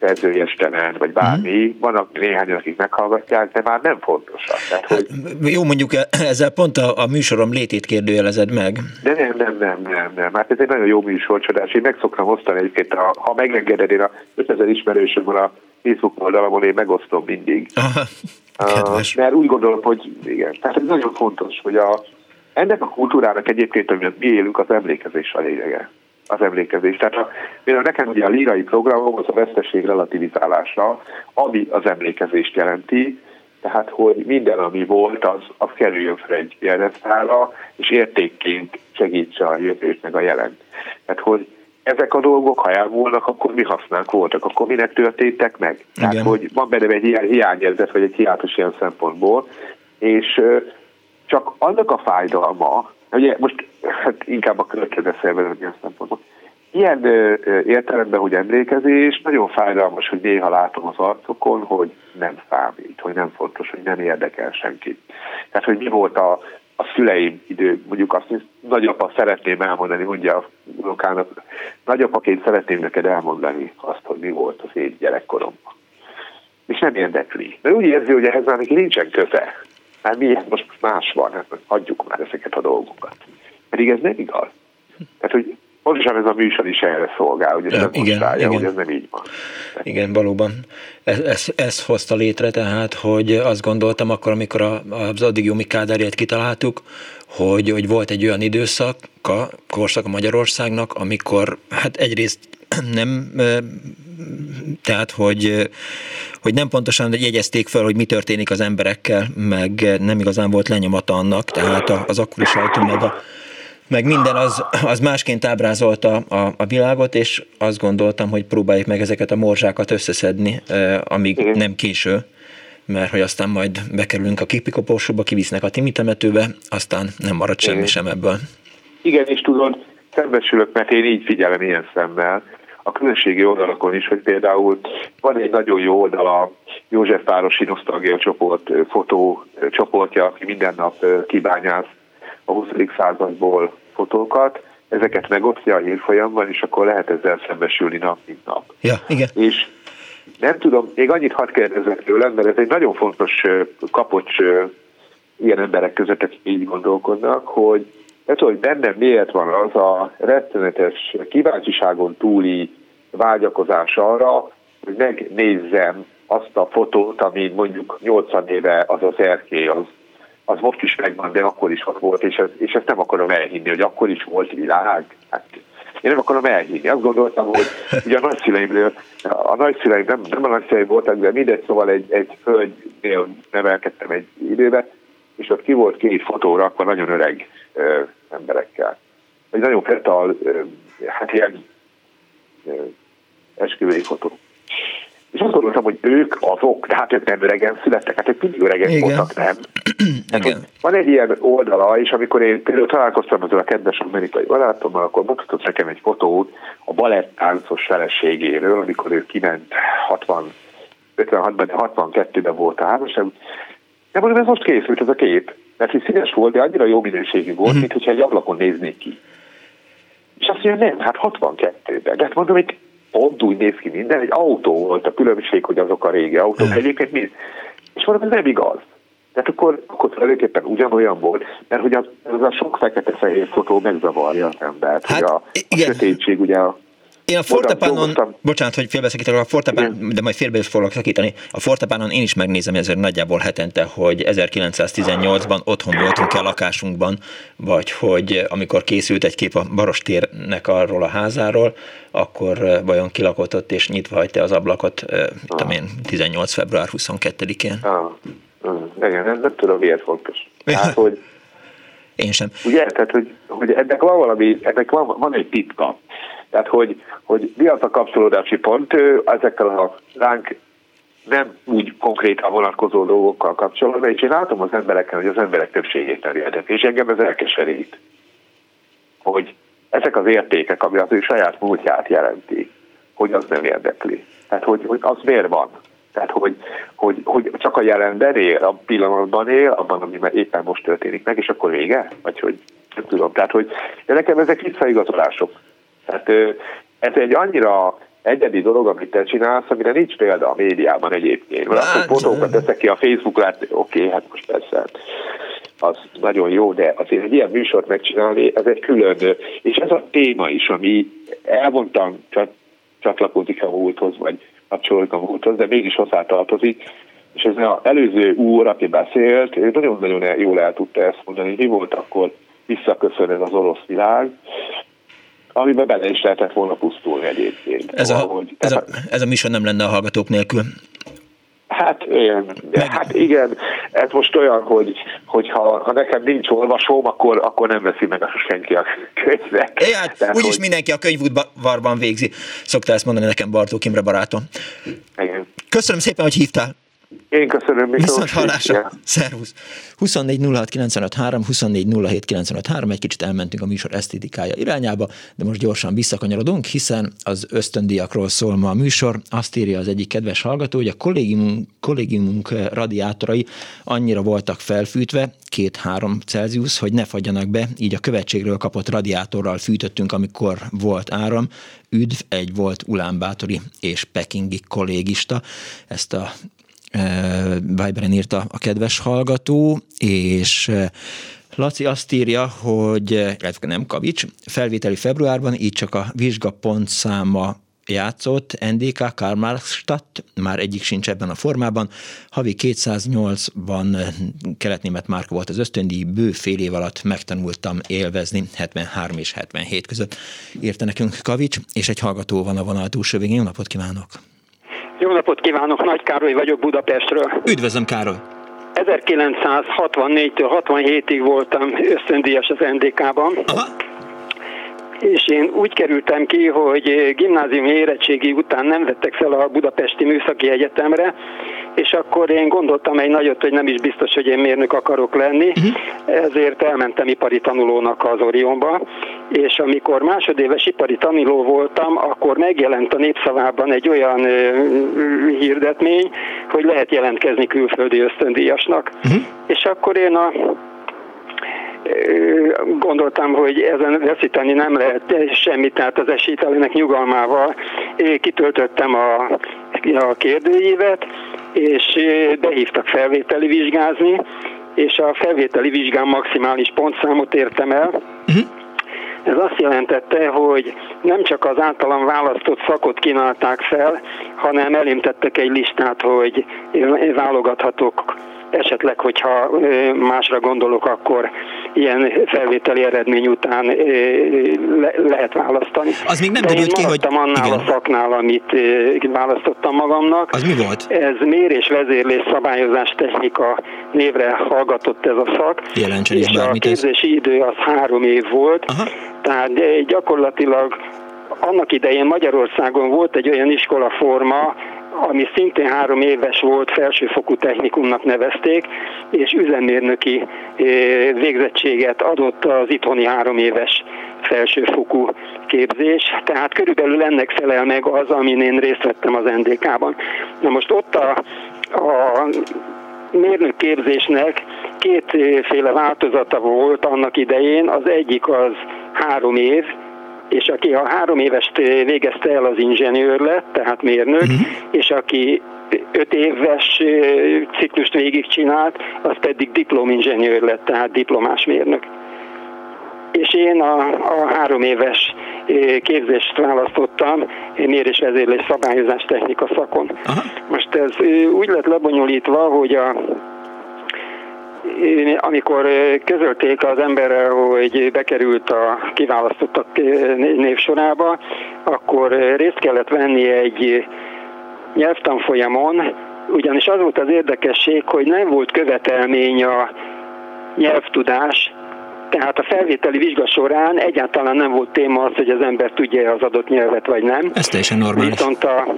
szerzőjestenen, vagy bármi, mm. vannak néhány, akik meghallgatják, de már nem fontosak. Tehát, hogy... Hát, jó, mondjuk ezzel pont a, a műsorom létét kérdőjelezed meg. De nem, nem, nem, nem, nem. Hát ez egy nagyon jó műsor, csodás. Én meg szoktam osztani egyébként, ha, ha megengeded, én a 5000 ismerősöm van a Facebook oldalamon, én megosztom mindig. Aha, *laughs* uh, mert úgy gondolom, hogy igen, tehát ez nagyon fontos, hogy a, ennek a kultúrának egyébként, amit mi élünk, az emlékezés a lényege az emlékezés. Tehát a, például nekem ugye a lírai programom az a veszteség relativizálása, ami az emlékezést jelenti, tehát hogy minden, ami volt, az, az kerüljön fel egy jelentszára, és értékként segítse a jövőt meg a jelent. Tehát, hogy ezek a dolgok, ha elmúlnak, akkor mi használunk voltak, akkor minek történtek meg? Igen. Tehát, hogy van benne egy ilyen hiányérzet, vagy egy hiátus ilyen szempontból, és csak annak a fájdalma, Ugye most hát inkább a következő szervezet szempontból. Ilyen ö, értelemben, hogy emlékezés, nagyon fájdalmas, hogy néha látom az arcokon, hogy nem számít, hogy nem fontos, hogy nem érdekel senkit. Tehát, hogy mi volt a, a szüleim idő, mondjuk azt, hogy nagyapa szeretném elmondani, mondja a unokának, nagyapaként szeretném neked elmondani azt, hogy mi volt az én gyerekkoromban. És nem érdekli. Mert úgy érzi, hogy ehhez már neki nincsen köze. Hát miért most más van, hát hagyjuk már ezeket a dolgokat. Pedig ez nem igaz. Tehát, hogy pontosan ez a műsor is erre szolgál, hogy ez nem igen, igen. hogy ez nem így van. Igen, valóban. Ez, ez, ez hozta létre tehát, hogy azt gondoltam akkor, amikor a, az addig Jumi Kádárját kitaláltuk, hogy, hogy volt egy olyan időszak, korszak a Magyarországnak, amikor hát egyrészt nem, tehát hogy, hogy nem pontosan jegyezték fel, hogy mi történik az emberekkel, meg nem igazán volt lenyomata annak, tehát az akkori sajtó meg a meg minden az, az másként ábrázolta a, a világot, és azt gondoltam, hogy próbáljuk meg ezeket a morzsákat összeszedni, amíg Igen. nem késő, mert hogy aztán majd bekerülünk a kipikoporsóba, kivisznek a Timi temetőbe, aztán nem marad semmi Igen. sem ebből. Igen, és tudod, szembesülök, mert én így figyelem ilyen szemmel, a közösségi oldalakon is, hogy például van egy nagyon jó oldal a Józsefvárosi Nosztalgia csoport fotó csoportja, aki minden nap kibányáz a 20. századból fotókat, ezeket megosztja a hírfolyamban, és akkor lehet ezzel szembesülni nap, mint nap. Ja, igen. És nem tudom, még annyit hadd kérdezek tőlem, mert ez egy nagyon fontos kapocs ilyen emberek között, akik így gondolkodnak, hogy ez, hogy bennem miért van az a rettenetes kíváncsiságon túli vágyakozás arra, hogy megnézzem azt a fotót, ami mondjuk 80 éve az az erkély, az, az most is megvan, de akkor is ott volt, és, ez, és ezt nem akarom elhinni, hogy akkor is volt világ. Hát, én nem akarom elhinni. Azt gondoltam, hogy ugye a nagyszüleimről, a nagyszüleim nem, nem a nagyszüleim voltak, de mindegy, szóval egy, egy hölgynél nevelkedtem egy időben, és ott ki volt két fotóra, akkor nagyon öreg emberekkel. Egy nagyon fetal, ö, hát ilyen esküvői fotó. És azt gondoltam, hogy ők azok, de hát ők nem öregen születtek, hát ők mindig öregen Igen. voltak, nem? *clears throat* Hát, van egy ilyen oldala, és amikor én például találkoztam ezzel a kedves amerikai barátommal, akkor mutatott nekem egy fotót a balettáncos feleségéről, amikor ő kiment 60, 56-ban, 62-ben volt a házasság. De mondom, ez most készült ez a kép, mert hogy színes volt, de annyira jó minőségű volt, mm. mint hogyha egy ablakon néznék ki. És azt mondja, nem, hát 62-ben. De hát mondom, hogy pont úgy néz ki minden, egy autó volt a különbség, hogy azok a régi autók. Mm. Egyébként mi? És mondom, ez nem igaz. Tehát akkor, akkor tulajdonképpen ugyanolyan volt, mert hogy az, az a sok fekete-fehér fotó megzavarja az embert. Hát, hogy a, a sötétség ugye a én a Fortepánon, bocsánat, hogy félbeszakítok, a Fortepán, de majd félbe is fogok szakítani, a Fortepánon én is megnézem ezért nagyjából hetente, hogy 1918-ban otthon voltunk-e a lakásunkban, vagy hogy amikor készült egy kép a Barostérnek arról a házáról, akkor vajon kilakott ott és nyitva hagyta az ablakot, tudom én, 18. február 22-én. Ah, igen, nem, nem tudom, miért fontos. Tehát, *laughs* hogy én sem. Ugye, tehát, hogy, hogy ennek van valami, ennek van, van egy titka. Tehát, hogy, hogy mi az a kapcsolódási pont ezekkel a ránk nem úgy konkrétan vonatkozó dolgokkal kapcsolatban, és én látom az embereken, hogy az emberek többségét terjedett, és engem ez elkeserít, hogy ezek az értékek, ami az ő saját múltját jelenti, hogy az nem érdekli. Tehát, hogy, hogy az miért van? Tehát, hogy, hogy, hogy csak a jelenben él, a pillanatban él, abban, ami éppen most történik meg, és akkor vége? Vagy hogy nem tudom. Tehát, hogy de nekem ezek visszaigazolások. Tehát ez egy annyira egyedi dolog, amit te csinálsz, amire nincs példa a médiában egyébként. Mert hát, hogy fotókat teszek ki a Facebookra, hát oké, okay, hát most persze. Az nagyon jó, de azért egy ilyen műsort megcsinálni, ez egy külön, és ez a téma is, ami elmondtam, csatlakozik a múlthoz, vagy kapcsolódik a múlthoz, de mégis hozzátartozik, és ez az előző úr, aki beszélt, ő nagyon-nagyon jól el tudta ezt mondani, mi volt akkor visszaköszön ez az orosz világ, amiben bele is lehetett volna pusztulni egyébként. Ez a, hogy, ez, a, ez a műsor nem lenne a hallgatók nélkül. Hát igen, Meg... hát igen, ez most olyan, hogy, hogy ha, ha nekem nincs olvasóm, akkor, akkor nem veszi meg a senki a könyvet. É, hát Tehát, úgyis hogy... mindenki a könyvútvarban végzi. Szokta ezt mondani nekem Bartók Imre barátom. Igen. Köszönöm szépen, hogy hívtál. Én köszönöm, Miklós. Viszont hallásra. Szervusz. 24 06 egy kicsit elmentünk a műsor esztétikája irányába, de most gyorsan visszakanyarodunk, hiszen az ösztöndiakról szól ma a műsor. Azt írja az egyik kedves hallgató, hogy a kollégiumunk, kollégiumunk radiátorai annyira voltak felfűtve, két-három Celsius, hogy ne fagyjanak be, így a követségről kapott radiátorral fűtöttünk, amikor volt áram. Üdv, egy volt ulánbátori és pekingi kollégista. Ezt a Viberen írta a kedves hallgató, és Laci azt írja, hogy, illetve nem Kavics, felvételi februárban, így csak a vizsgapontszáma játszott, NDK Karlmarkstadt, már egyik sincs ebben a formában. Havi 208-ban keletnémet márka volt az ösztöndíj, bő fél év alatt megtanultam élvezni 73 és 77 között. Írta nekünk Kavics, és egy hallgató van a vonal túlsó végén. Jó napot kívánok! Jó napot kívánok, Nagy Károly vagyok Budapestről. Üdvözlöm Károly! 1964-től 67-ig voltam ösztöndíjas az NDK-ban. Aha és én úgy kerültem ki, hogy gimnáziumi érettségi után nem vettek fel a Budapesti Műszaki Egyetemre, és akkor én gondoltam egy nagyot, hogy nem is biztos, hogy én mérnök akarok lenni, uh-huh. ezért elmentem ipari tanulónak az Orionba, és amikor másodéves ipari tanuló voltam, akkor megjelent a népszavában egy olyan hirdetmény, hogy lehet jelentkezni külföldi ösztöndíjasnak. Uh-huh. És akkor én a gondoltam, hogy ezen veszíteni nem lehet semmit, tehát az esélytelenek nyugalmával kitöltöttem a, a kérdőívet, és behívtak felvételi vizsgázni, és a felvételi vizsgán maximális pontszámot értem el. Uh-huh. Ez azt jelentette, hogy nem csak az általam választott szakot kínálták fel, hanem elémtettek egy listát, hogy válogathatok esetleg, hogyha másra gondolok, akkor ilyen felvételi eredmény után le, lehet választani. Az még nem derült ki, hogy... annál igen. a szaknál, amit választottam magamnak. Az mi volt? Ez mérés, vezérlés, szabályozás technika névre hallgatott ez a szak. Jelentsen is és a képzési ez... idő az három év volt, Aha. Tehát gyakorlatilag annak idején Magyarországon volt egy olyan iskolaforma, ami szintén három éves volt, felsőfokú technikumnak nevezték, és üzemmérnöki végzettséget adott az itthoni három éves felsőfokú képzés, tehát körülbelül ennek felel meg az, amin én részt vettem az NDK-ban. Na most ott a, a mérnök képzésnek kétféle változata volt annak idején, az egyik az három év, és aki a három évest végezte el, az inzsenőr lett, tehát mérnök, uh-huh. és aki öt éves ciklust végigcsinált, az pedig diplominzsenőr lett, tehát diplomás mérnök. És én a, a három éves képzést választottam, mérés vezérlés szabályozás technika szakon. Aha. Most ez úgy lett lebonyolítva, hogy a amikor közölték az emberrel, hogy bekerült a kiválasztottak névsorába, akkor részt kellett venni egy nyelvtanfolyamon, ugyanis az volt az érdekesség, hogy nem volt követelmény a nyelvtudás, tehát a felvételi vizsga során egyáltalán nem volt téma az, hogy az ember tudja az adott nyelvet vagy nem. Ez teljesen normális. Viszont a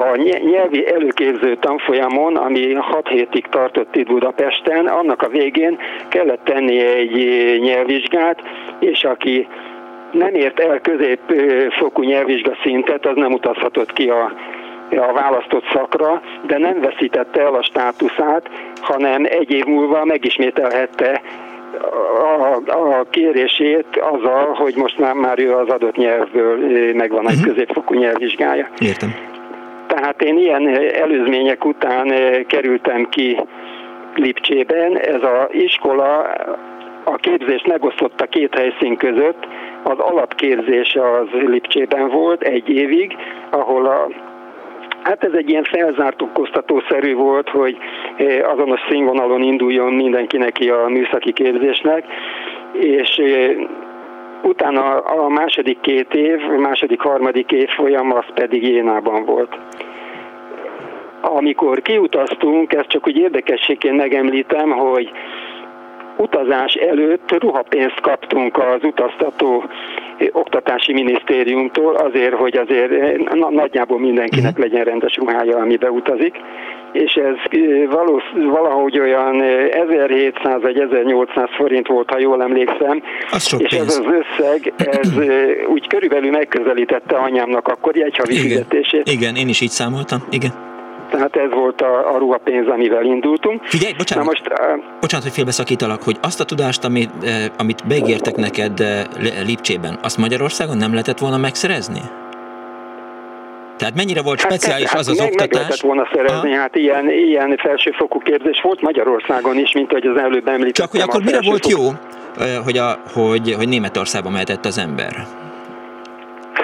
a nyelvi előképző tanfolyamon, ami 6 hétig tartott itt Budapesten, annak a végén kellett tenni egy nyelvvizsgát, és aki nem ért el középfokú nyelvvizsga szintet, az nem utazhatott ki a a választott szakra, de nem veszítette el a státuszát, hanem egy év múlva megismételhette a, a kérését azzal, hogy most már, már ő az adott nyelvből megvan egy uh-huh. középfokú nyelvvizsgája. Értem. Tehát én ilyen előzmények után kerültem ki Lipcsében. Ez az iskola a képzést megosztotta két helyszín között. Az alapképzés az Lipcsében volt egy évig, ahol a Hát ez egy ilyen felzártókoztatószerű volt, hogy azonos színvonalon induljon mindenki neki a műszaki képzésnek, és utána a második két év, második, harmadik év folyam az pedig Jénában volt. Amikor kiutaztunk, ezt csak úgy érdekességként megemlítem, hogy utazás előtt ruhapénzt kaptunk az utaztató oktatási minisztériumtól azért, hogy azért nagyjából mindenkinek mhm. legyen rendes ruhája, amibe utazik és ez valósz, valahogy olyan 1700 vagy 1800 forint volt, ha jól emlékszem. És pénz. ez az összeg, ez úgy körülbelül megközelítette anyámnak akkor jegyhavi fizetését. Igen, én is így számoltam, igen. Tehát ez volt a, a ruhapénz, amivel indultunk. Figyelj, bocsánat, Na most, uh, bocsánat, hogy félbeszakítalak, hogy azt a tudást, amit, uh, amit beígértek neked uh, Lipcsében, azt Magyarországon nem lehetett volna megszerezni? Tehát mennyire volt hát speciális hát, az az meg, oktatás? Meg lehetett volna szerezni, ha? hát ilyen, ilyen felsőfokú képzés volt Magyarországon is, mint hogy az előbb említettem. Csak hogy akkor mire volt jó, hogy, a, hogy, hogy Németországba mehetett az ember?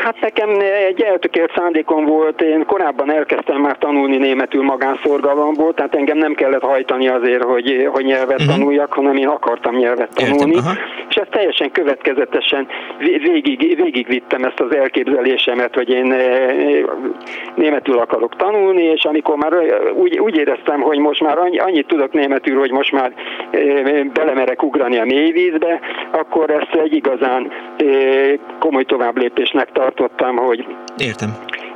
Hát nekem egy eltökélt szándékom volt, én korábban elkezdtem már tanulni németül magánszorgalomból, tehát engem nem kellett hajtani azért, hogy, hogy nyelvet uh-huh. tanuljak, hanem én akartam nyelvet tanulni. Értem, ezt teljesen következetesen végig, végigvittem ezt az elképzelésemet, hogy én eh, németül akarok tanulni, és amikor már úgy, úgy éreztem, hogy most már annyit tudok németül, hogy most már eh, belemerek ugrani a mélyvízbe, akkor ezt egy igazán eh, komoly tovább lépésnek tartottam, hogy Értem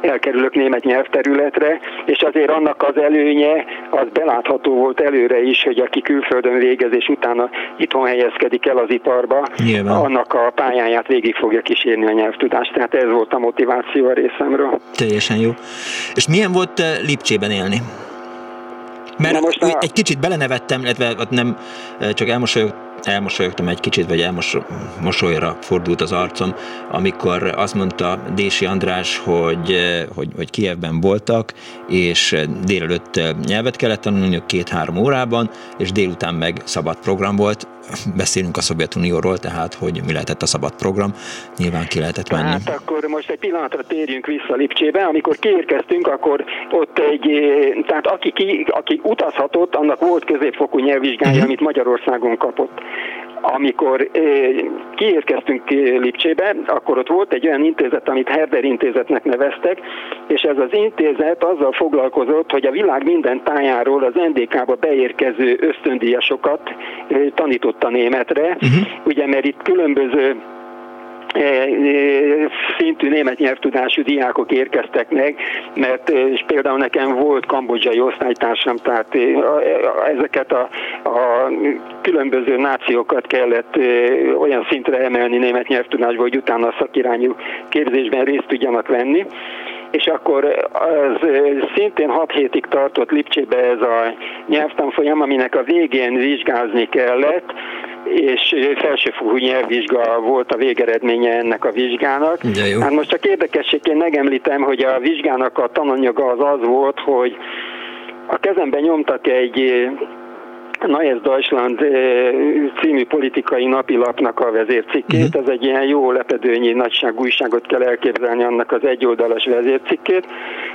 elkerülök német nyelvterületre, és azért annak az előnye, az belátható volt előre is, hogy aki külföldön végez, és utána itthon helyezkedik el az iparba, Nyilván. annak a pályáját végig fogja kísérni a nyelvtudást. Tehát ez volt a motiváció a részemről. Teljesen jó. És milyen volt eh, Lipcsében élni? Mert most a... egy kicsit belenevettem, illetve nem eh, csak elmosolyogtam, elmosolyogtam egy kicsit, vagy elmosolyra fordult az arcom, amikor azt mondta Dési András, hogy, hogy, hogy Kievben voltak, és délelőtt nyelvet kellett tanulni két-három órában, és délután meg szabad program volt. Beszélünk a Szovjetunióról, tehát hogy mi lehetett a szabad program, nyilván ki lehetett menni. Hát akkor most egy pillanatra térjünk vissza Lipcsébe. Amikor kiérkeztünk, akkor ott egy, tehát aki, ki, aki utazhatott, annak volt középfokú nyelvvizsgája, uh-huh. amit Magyarországon kapott amikor kiérkeztünk Lipcsébe, akkor ott volt egy olyan intézet, amit Herder intézetnek neveztek, és ez az intézet azzal foglalkozott, hogy a világ minden tájáról az NDK-ba beérkező ösztöndíjasokat tanította németre, uh-huh. ugye mert itt különböző szintű német nyelvtudású diákok érkeztek meg, mert és például nekem volt kambodzsai osztálytársam, tehát ezeket a, a különböző nációkat kellett olyan szintre emelni német nyelvtudásból, hogy utána a szakirányú képzésben részt tudjanak venni. És akkor az szintén 6 hétig tartott Lipcsébe ez a nyelvtanfolyam, aminek a végén vizsgázni kellett, és felsőfokú nyelvvizsga volt a végeredménye ennek a vizsgának. Hát most csak érdekességként megemlítem, hogy a vizsgának a tananyaga az az volt, hogy a kezemben nyomtak egy Neues Deutschland című politikai napilapnak a vezércikkét. Uh-huh. Ez egy ilyen jó lepedőnyi nagyság újságot kell elképzelni annak az egyoldalas vezércikkét,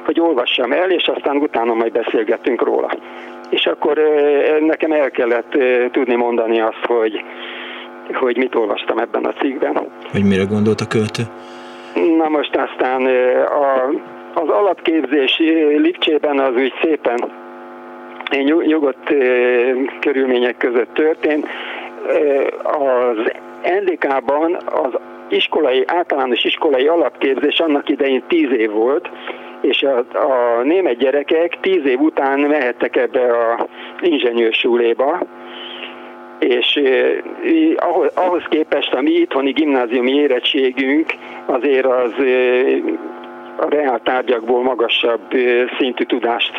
hogy olvassam el, és aztán utána majd beszélgetünk róla. És akkor nekem el kellett tudni mondani azt, hogy, hogy mit olvastam ebben a cikkben. Hogy mire gondolt a költő? Na most aztán a, az alapképzés Lipcsében az úgy szépen nyugodt körülmények között történt. Az NDK-ban az iskolai, általános iskolai alapképzés annak idején tíz év volt, és a, a német gyerekek tíz év után mehettek ebbe a inženőrsúléba, és ahhoz, ahhoz képest a mi itthoni gimnáziumi érettségünk azért az a reál tárgyakból magasabb szintű tudást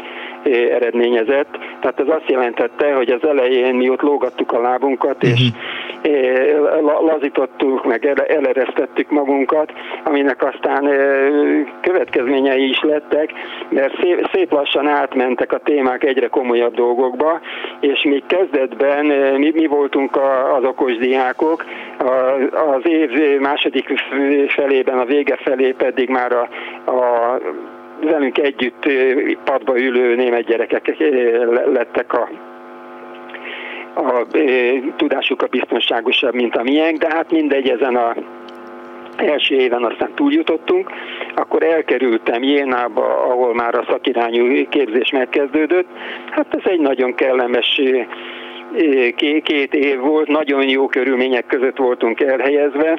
eredményezett. Tehát ez azt jelentette, hogy az elején mi ott lógattuk a lábunkat, és lazítottuk, meg eleresztettük magunkat, aminek aztán következményei is lettek, mert szép lassan átmentek a témák egyre komolyabb dolgokba, és még kezdetben mi, mi voltunk az okos diákok, az év második felében, a vége felé pedig már a, a velünk együtt padba ülő német gyerekek lettek a a tudásuk a biztonságosabb, mint a miénk, de hát mindegy, ezen a első éven aztán túljutottunk, akkor elkerültem Jénába, ahol már a szakirányú képzés megkezdődött. Hát ez egy nagyon kellemes két év volt, nagyon jó körülmények között voltunk elhelyezve,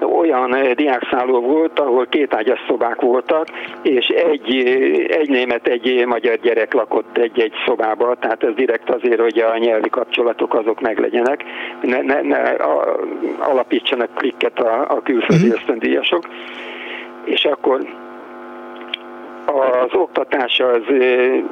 olyan eh, diákszálló volt, ahol két ágyas szobák voltak, és egy, eh, egy német, egy magyar gyerek lakott egy-egy szobába, tehát ez direkt azért, hogy a nyelvi kapcsolatok azok meglegyenek, ne, ne, ne a, alapítsanak klikket a, a külföldi uh-huh. ösztöndíjasok. És akkor az oktatás az eh,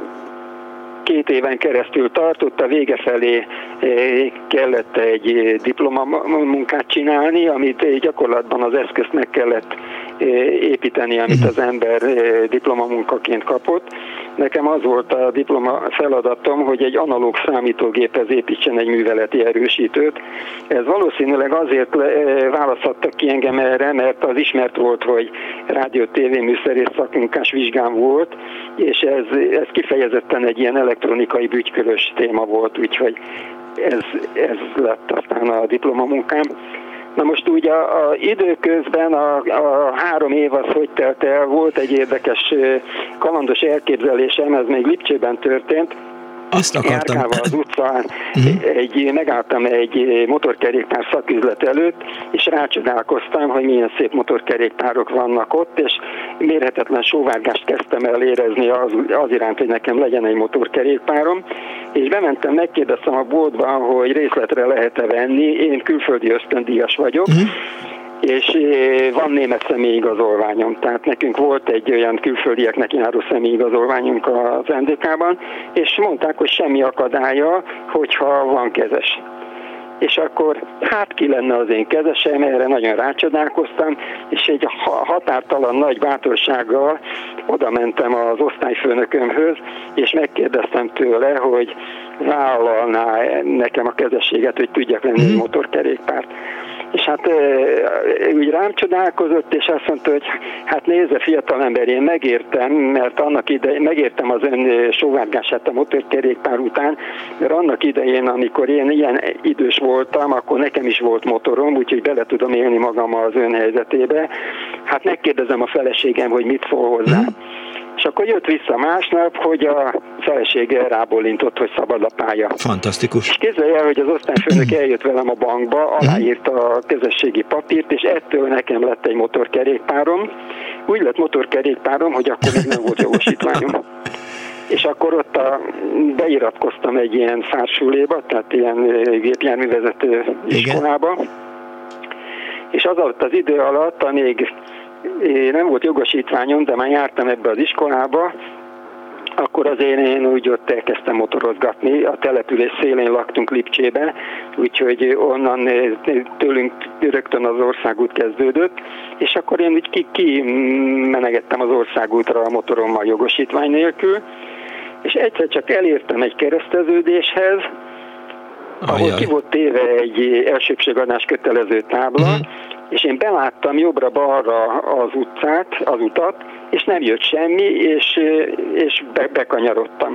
két éven keresztül tartott, a vége felé eh, kellett egy diplomamunkát csinálni, amit gyakorlatban az eszközt meg kellett eh, építeni, amit mhm. az ember eh, diplomamunkaként kapott. Nekem az volt a diploma feladatom, hogy egy analóg számítógéphez építsen egy műveleti erősítőt. Ez valószínűleg azért választottak ki engem erre, mert az ismert volt, hogy rádió, tévéműszerész szakmunkás vizsgám volt, és ez, ez kifejezetten egy ilyen elektronikai bütykölös téma volt, úgyhogy ez, ez lett aztán a diplomamunkám. Na most úgy a, a időközben a, a három év az hogy telt el, volt egy érdekes kalandos elképzelésem, ez még Lipcsében történt, azt akartam. Járkával az utcán. Uh-huh. egy, megálltam egy motorkerékpár szaküzlet előtt, és rácsodálkoztam, hogy milyen szép motorkerékpárok vannak ott, és mérhetetlen sóvárgást kezdtem el érezni az, az iránt, hogy nekem legyen egy motorkerékpárom, és bementem, megkérdeztem a boltban, hogy részletre lehet-e venni, én külföldi ösztöndíjas vagyok, uh-huh és eh, van német személyigazolványom, tehát nekünk volt egy olyan külföldieknek járó személyigazolványunk az NDK-ban, és mondták, hogy semmi akadálya, hogyha van kezes. És akkor hát ki lenne az én kezesem, erre nagyon rácsodálkoztam, és egy határtalan nagy bátorsággal oda mentem az osztályfőnökömhöz, és megkérdeztem tőle, hogy vállalná nekem a kezességet, hogy tudjak venni egy mhm. motorkerékpárt és hát úgy rám csodálkozott, és azt mondta, hogy hát nézze fiatalember, én megértem, mert annak ide, megértem az ön sóvárgását a motorkerékpár után, mert annak idején, amikor én ilyen idős voltam, akkor nekem is volt motorom, úgyhogy bele tudom élni magam az ön helyzetébe. Hát megkérdezem a feleségem, hogy mit szól hozzá. Mm És akkor jött vissza másnap, hogy a felesége rábólintott, hogy szabad a pálya. Fantasztikus. És képzelj el, hogy az osztályfőnök *clears throat* eljött velem a bankba, aláírta a közösségi papírt, és ettől nekem lett egy motorkerékpárom. Úgy lett motorkerékpárom, hogy akkor még nem volt jogosítványom. *clears throat* És akkor ott a, beiratkoztam egy ilyen fársuléba, tehát ilyen gépjárművezető iskolába. És az alatt az idő alatt, amíg nem volt jogosítványom, de már jártam ebbe az iskolába, akkor azért én úgy ott elkezdtem motorozgatni. A település szélén laktunk Lipcsében, úgyhogy onnan tőlünk rögtön az országút kezdődött, és akkor én úgy ki, ki menegettem az országútra a motorommal jogosítvány nélkül, és egyszer csak elértem egy kereszteződéshez, ahol ki volt téve egy elsőbségadás kötelező tábla, uh-huh. És én beláttam jobbra-balra az utcát, az utat, és nem jött semmi, és, és be, bekanyarodtam.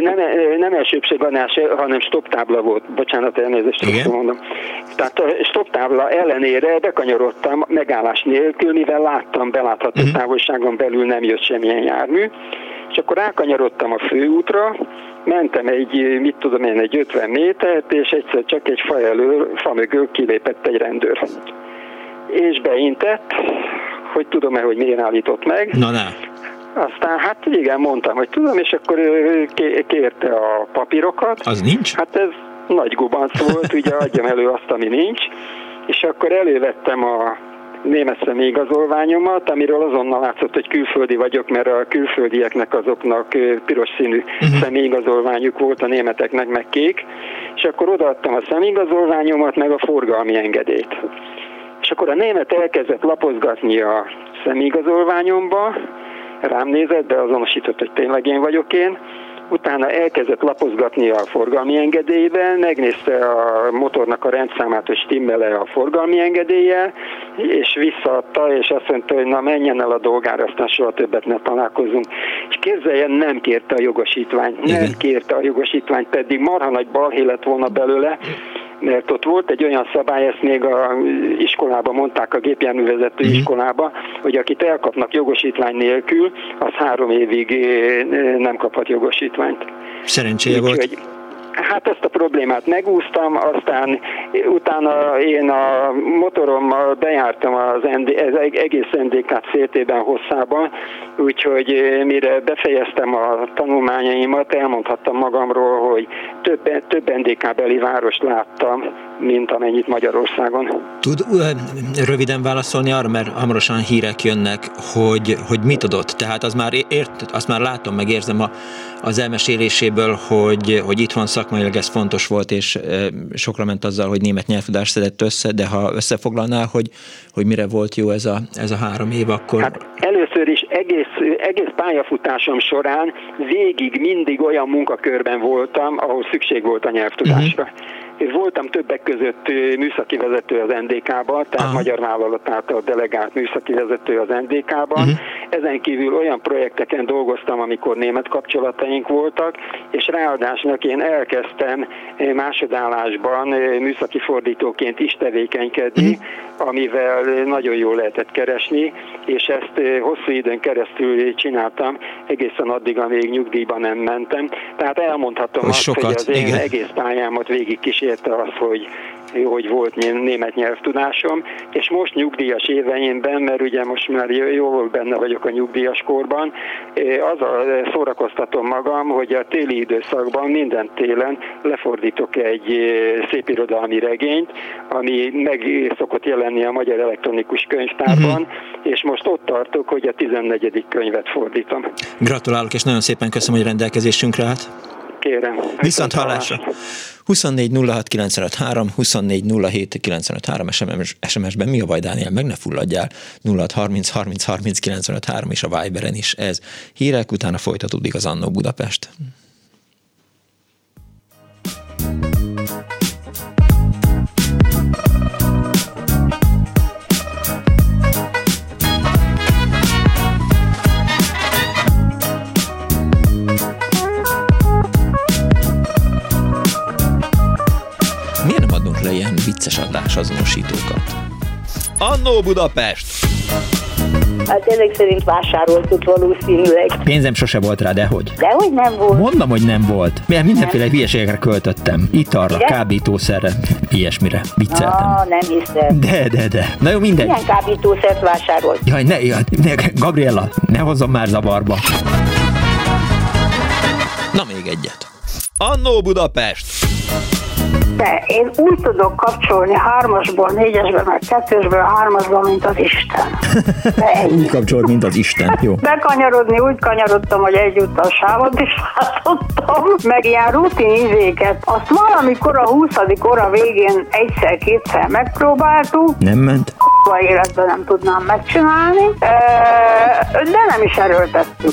Nem, nem elsőbségadás, hanem stop tábla volt. Bocsánat, elnézést, rosszul mondom. Tehát a stop tábla ellenére bekanyarodtam megállás nélkül, mivel láttam belátható uh-huh. távolságon belül nem jött semmilyen jármű, és akkor rákanyarodtam a főútra, mentem egy, mit tudom én, egy 50 métert, és egyszer csak egy fa elől, fa mögül kilépett egy rendőr. És beintett, hogy tudom-e, hogy miért állított meg. Na, ne. Aztán hát igen, mondtam, hogy tudom, és akkor kérte a papírokat. Az nincs? Hát ez nagy gubanc volt, ugye adjam elő azt, ami nincs. És akkor elővettem a német személyigazolványomat, amiről azonnal látszott, hogy külföldi vagyok, mert a külföldieknek azoknak piros színű uh-huh. személyigazolványuk volt, a németeknek meg kék, és akkor odaadtam a személyigazolványomat, meg a forgalmi engedélyt. És akkor a német elkezdett lapozgatni a személyigazolványomba, rám nézett, de azonosított, hogy tényleg én vagyok én, utána elkezdett lapozgatni a forgalmi engedélyben, megnézte a motornak a rendszámát, hogy stimmele a forgalmi engedélye, és visszaadta, és azt mondta, hogy na menjen el a dolgára, aztán soha többet ne találkozunk. És képzeljen, nem kérte a jogosítványt, nem kérte a jogosítványt, pedig marha nagy balhé lett volna belőle, mert ott volt egy olyan szabály, ezt még a iskolában mondták, a gépjárművezető uh-huh. iskolába, hogy akit elkapnak jogosítvány nélkül, az három évig eh, nem kaphat jogosítványt. Szerencséje volt. Hogy, Hát ezt a problémát megúsztam, aztán utána én a motorommal bejártam az, ND, az egész NDK CT-ben hosszában, úgyhogy mire befejeztem a tanulmányaimat, elmondhattam magamról, hogy több, több NDK-beli várost láttam, mint amennyit Magyarországon. Tud röviden válaszolni arra, mert hamarosan hírek jönnek, hogy, hogy mit adott? Tehát az már ért, azt már látom, meg érzem a, az elmeséléséből, hogy, hogy itthon szakmailag ez fontos volt, és sokra ment azzal, hogy német nyelvtudást szedett össze, de ha összefoglalnál, hogy, hogy mire volt jó ez a, ez a három év, akkor... Hát először is egész, egész pályafutásom során végig mindig olyan munkakörben voltam, ahol szükség volt a nyelvtudásra. Uh-huh Voltam többek között műszaki vezető az NDK-ban, tehát Aha. magyar vállalat által delegált műszaki vezető az NDK-ban. Uh-huh. Ezen kívül olyan projekteken dolgoztam, amikor német kapcsolataink voltak, és ráadásnak én elkezdtem másodállásban műszaki fordítóként is tevékenykedni, uh-huh. Amivel nagyon jól lehetett keresni, és ezt hosszú időn keresztül csináltam, egészen addig, amíg nyugdíjban nem mentem. Tehát elmondhatom hogy azt, sokat, hogy az én igen. egész pályámat végig kísérte az, hogy hogy volt német nyelvtudásom, és most nyugdíjas éveimben, mert ugye most már jól benne vagyok a nyugdíjas korban, azzal szórakoztatom magam, hogy a téli időszakban minden télen lefordítok egy szépirodalmi regényt, ami meg szokott jelenni a Magyar Elektronikus Könyvtárban, uh-huh. és most ott tartok, hogy a 14. könyvet fordítom. Gratulálok, és nagyon szépen köszönöm, hogy rendelkezésünkre állt. Kérem. Viszont hallásra. 24 06 953, 24 07 953 SMS, SMS-ben mi a baj, Dániel, meg ne fulladjál, 06 30 30 30 953 és a Viberen is ez. Hírek, utána folytatódik az Annó Budapest. Vicces adásazonosítókat. Annó Budapest! Hát ezek szerint vásároltuk valószínűleg. Pénzem sose volt rá, de hogy? Dehogy nem volt. Mondom, hogy nem volt. Mert mindenféle nem. hülyeségekre költöttem. Italra, Igen? kábítószerre, ilyesmire. Vicceltem. Ah, nem hiszem. De, de, de. Na jó, mindegy. Milyen kábítószert vásárolt? Jaj, ne, jaj, ne, Gabriella, ne hozzam már zavarba. Na még egyet. Annó Budapest! De én úgy tudok kapcsolni hármasból, négyesből, meg kettősből, hármasból, mint az Isten. úgy kapcsol, mint az Isten. Jó. Bekanyarodni úgy kanyarodtam, hogy egyúttal sávot is látottam, meg ilyen rutin izéket. Azt valamikor a 20. óra végén egyszer-kétszer megpróbáltuk. Nem ment? A életben nem tudnám megcsinálni, de nem is erőltettük.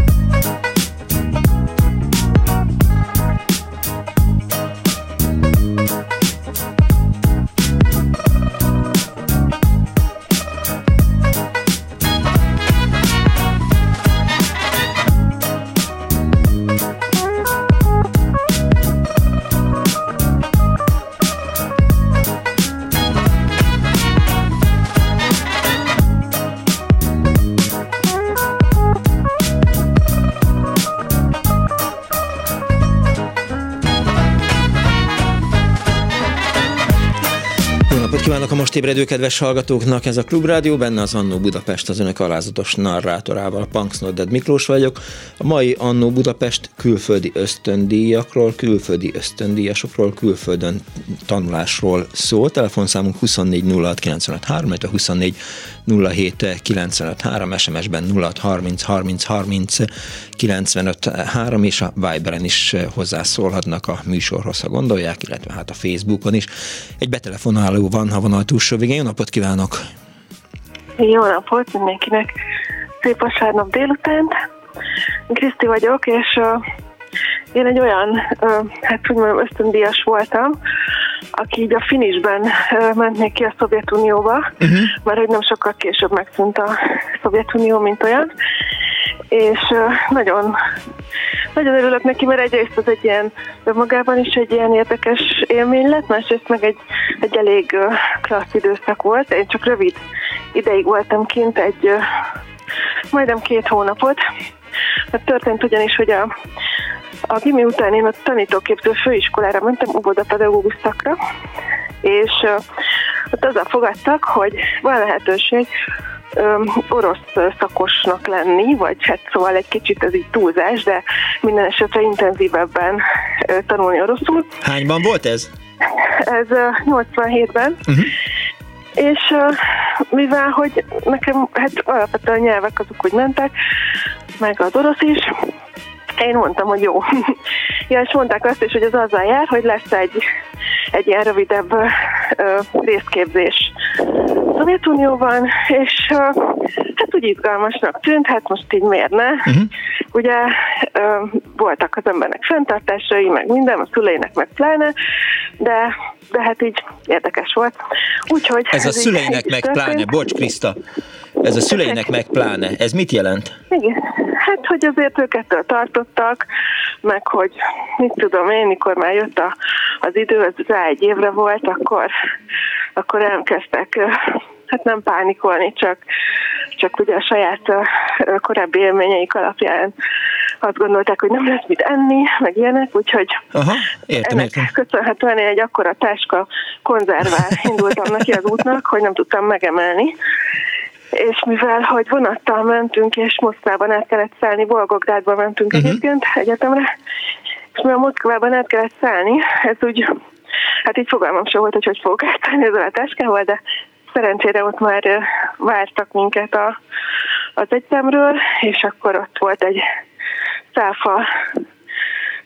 Most ébredő kedves hallgatóknak, ez a Klubrádió, benne az Annó Budapest az önök alázatos narrátorával, Punks Nodded Miklós vagyok. A mai Annó Budapest külföldi ösztöndíjakról, külföldi ösztöndíjasokról, külföldön tanulásról szól. Telefonszámunk 2406953, mert a 24 07 SMS-ben 06 30 30 30 95 3, és a Viberen is hozzászólhatnak a műsorhoz, ha gondolják, illetve hát a Facebookon is. Egy betelefonáló van, ha van a túlsó végén. Jó napot kívánok! Jó napot mindenkinek! Szép vasárnap délután. Kriszti vagyok, és én egy olyan, hát úgy mondjam, ösztöndíjas voltam, aki így a finisben ment még ki a Szovjetunióba, uh-huh. mert hogy nem sokkal később megszűnt a Szovjetunió, mint olyan. És nagyon, nagyon örülök neki, mert egyrészt az egy ilyen, magában is egy ilyen érdekes élmény lett, másrészt meg egy, egy elég klassz időszak volt. Én csak rövid ideig voltam kint, egy majdnem két hónapot. Mert történt ugyanis, hogy a, a gimi után én a tanítóképző főiskolára mentem, óvodapedagógus szakra, és ott azzal fogadtak, hogy van lehetőség orosz szakosnak lenni, vagy hát szóval egy kicsit ez így túlzás, de minden esetre intenzívebben tanulni oroszul. Hányban volt ez? Ez uh, 87-ben. Uh-huh. És uh, mivel, hogy nekem hát alapvetően a nyelvek azok úgy mentek, meg az orosz is, én mondtam, hogy jó. *laughs* ja, és mondták azt is, hogy az azzal jár, hogy lesz egy, egy ilyen rövidebb ö, részképzés Szovjetunióban, és ö, hát úgy izgalmasnak tűnt, hát most így miért ne? Uh-huh. Ugye ö, voltak az embernek fenntartásai, meg minden, a szüleinek meg pláne, de, de hát így érdekes volt. Úgyhogy ez, ez a szüleinek meg pláne, bocs Kriszta, ez a szüleinek meg pláne, ez mit jelent? Igen, hát hogy azért őket tartottak, meg hogy mit tudom én, mikor már jött a, az idő, az rá egy évre volt, akkor, akkor elkezdtek hát nem pánikolni, csak, csak ugye a saját korábbi élményeik alapján azt gondolták, hogy nem lesz mit enni, meg ilyenek, úgyhogy Aha, értem, ennek értem. köszönhetően én egy akkora táska konzervál *laughs* indultam neki az útnak, hogy nem tudtam megemelni. És mivel, hogy vonattal mentünk, és Moszkvában át kellett szállni, Volgográdba mentünk uh-huh. egyébként egyetemre, és mivel Moszkvában át kellett szállni, ez úgy, hát így fogalmam sem volt, hogy hogy fogok átszállni ezzel a táskával, de szerencsére ott már vártak minket a, az egyetemről, és akkor ott volt egy száfa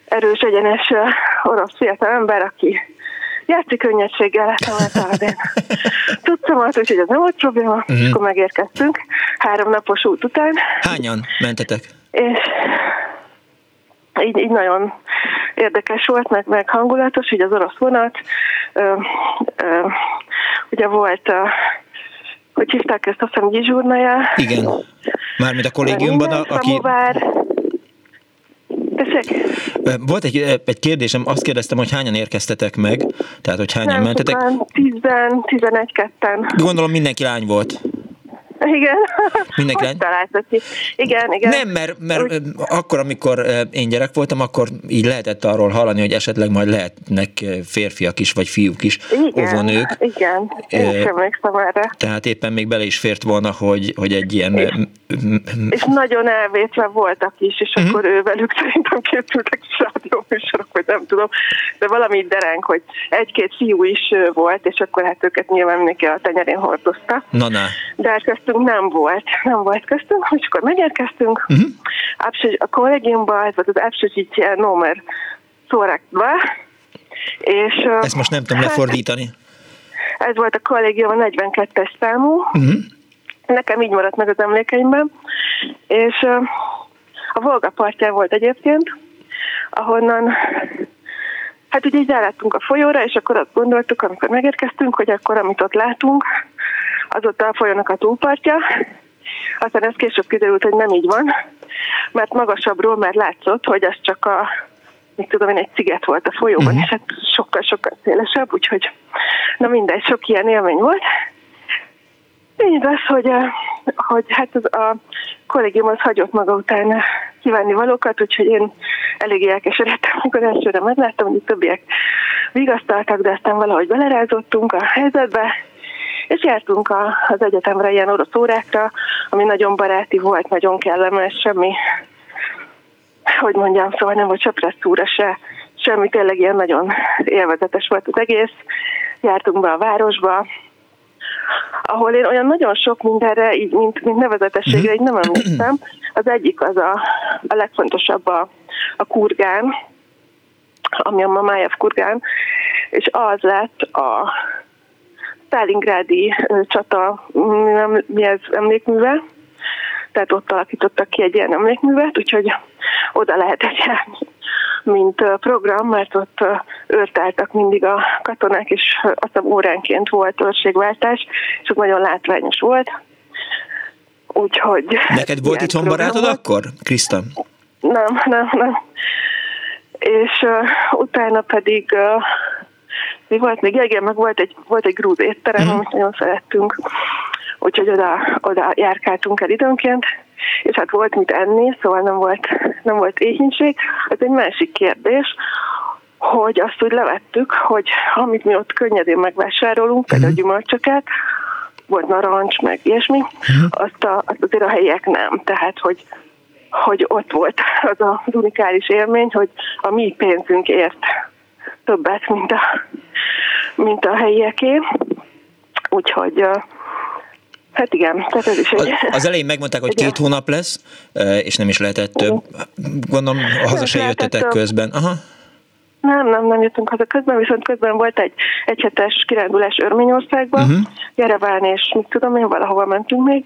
erős, egyenes orosz fiatal ember, aki játszik könnyedséggel láttam a én tudtam azt, hogy ez nem volt probléma, uh-huh. és akkor megérkeztünk három napos út után. Hányan mentetek? És így, így nagyon érdekes volt, meg, meg hangulatos, így az orosz vonat, ö, ö, ugye volt a hogy hívták ezt, azt hiszem Gizsurnaja. Igen. Mármint a kollégiumban, a, aki... Samovár. Tessék? Volt egy, egy kérdésem, azt kérdeztem, hogy hányan érkeztetek meg, tehát hogy hányan Nem mentetek. sokan, 10, 11, ketten. Gondolom mindenki lány volt. Igen. Mindenki Hogy lány? találtad ki? Igen, igen. Nem, mert, mert akkor, amikor én gyerek voltam, akkor így lehetett arról hallani, hogy esetleg majd lehetnek férfiak is, vagy fiúk is, Igen, óvonők. igen. Én is emlékszem erre. Tehát éppen még bele is fért volna, hogy, hogy egy ilyen... m- És nagyon elvétve voltak is, és Mhm. akkor ővelük szerintem készültek is rádióműsorok, vagy nem tudom, de valami dereng, hogy egy-két fiú is volt, és akkor hát őket nyilván mindenki a tenyerén hordozta. Na, na. De hát köztünk nem volt, nem volt köztünk, és akkor megérkeztünk, uh-huh. a kollégiumba, ez volt az Absüzsítje Nomer Szóraktba, és Ezt most nem tudom hát lefordítani. ez volt a kollégium a 42-es számú, Mhm. Nekem így maradt meg az emlékeimben. És a Volga partján volt egyébként, ahonnan hát ugye így a folyóra, és akkor azt gondoltuk, amikor megérkeztünk, hogy akkor amit ott látunk, az ott a folyónak a túlpartja. Aztán ez később kiderült, hogy nem így van, mert magasabbról már látszott, hogy az csak a mit tudom én, egy sziget volt a folyóban, uh-huh. és hát sokkal-sokkal szélesebb, úgyhogy na mindegy, sok ilyen élmény volt. Így az, hogy, hogy hát az a kollégium az hagyott maga után kívánni valókat, úgyhogy én eléggé elkeseredtem, amikor elsőre megláttam, hogy a többiek vigasztaltak, de aztán valahogy belerázottunk a helyzetbe, és jártunk a, az egyetemre ilyen orosz órákra, ami nagyon baráti volt, nagyon kellemes, semmi, hogy mondjam, szóval nem volt se presszúra, se semmi, tényleg ilyen nagyon élvezetes volt az egész. Jártunk be a városba, ahol én olyan nagyon sok mindenre, így, mint, mint nevezetességre, így nem emlékszem. Az egyik az a, a legfontosabb a, a kurgán, ami a Mamájev kurgán, és az lett a Stalingrádi ö, csata, nem, mi ez emlékműve, tehát ott alakítottak ki egy ilyen emlékművet, úgyhogy oda lehetett járni, mint program, mert ott őrtáltak mindig a katonák, és azt hiszem óránként volt őrségváltás, és ott nagyon látványos volt. Úgyhogy... Neked volt itthon barátod volt. akkor, Kriszta? Nem, nem, nem. És uh, utána pedig uh, mi volt még, igen, meg volt egy, volt egy grúz étterem, Mhm. amit nagyon szerettünk, úgyhogy oda, oda járkáltunk el időnként, és hát volt mit enni, szóval nem volt, nem volt éhínség. Ez egy másik kérdés, hogy azt úgy levettük, hogy amit mi ott könnyedén megvásárolunk, például gyümölcsöket, volt narancs, meg ilyesmi, azt, a, azt azért a helyiek nem. Tehát, hogy hogy ott volt az az unikális élmény, hogy a mi pénzünk ért többet, mint a, mint a helyieké. Úgyhogy hát igen, tehát ez is egy... Az, az elején megmondták, hogy két hónap lesz, és nem is lehetett több. Gondolom, haza se jöttetek több. közben. Aha. Nem, nem, nem jöttünk haza közben, viszont közben volt egy egyhetes kirándulás Örményországba, Mhm. uh-huh. Jereván és mit tudom én, valahova mentünk még,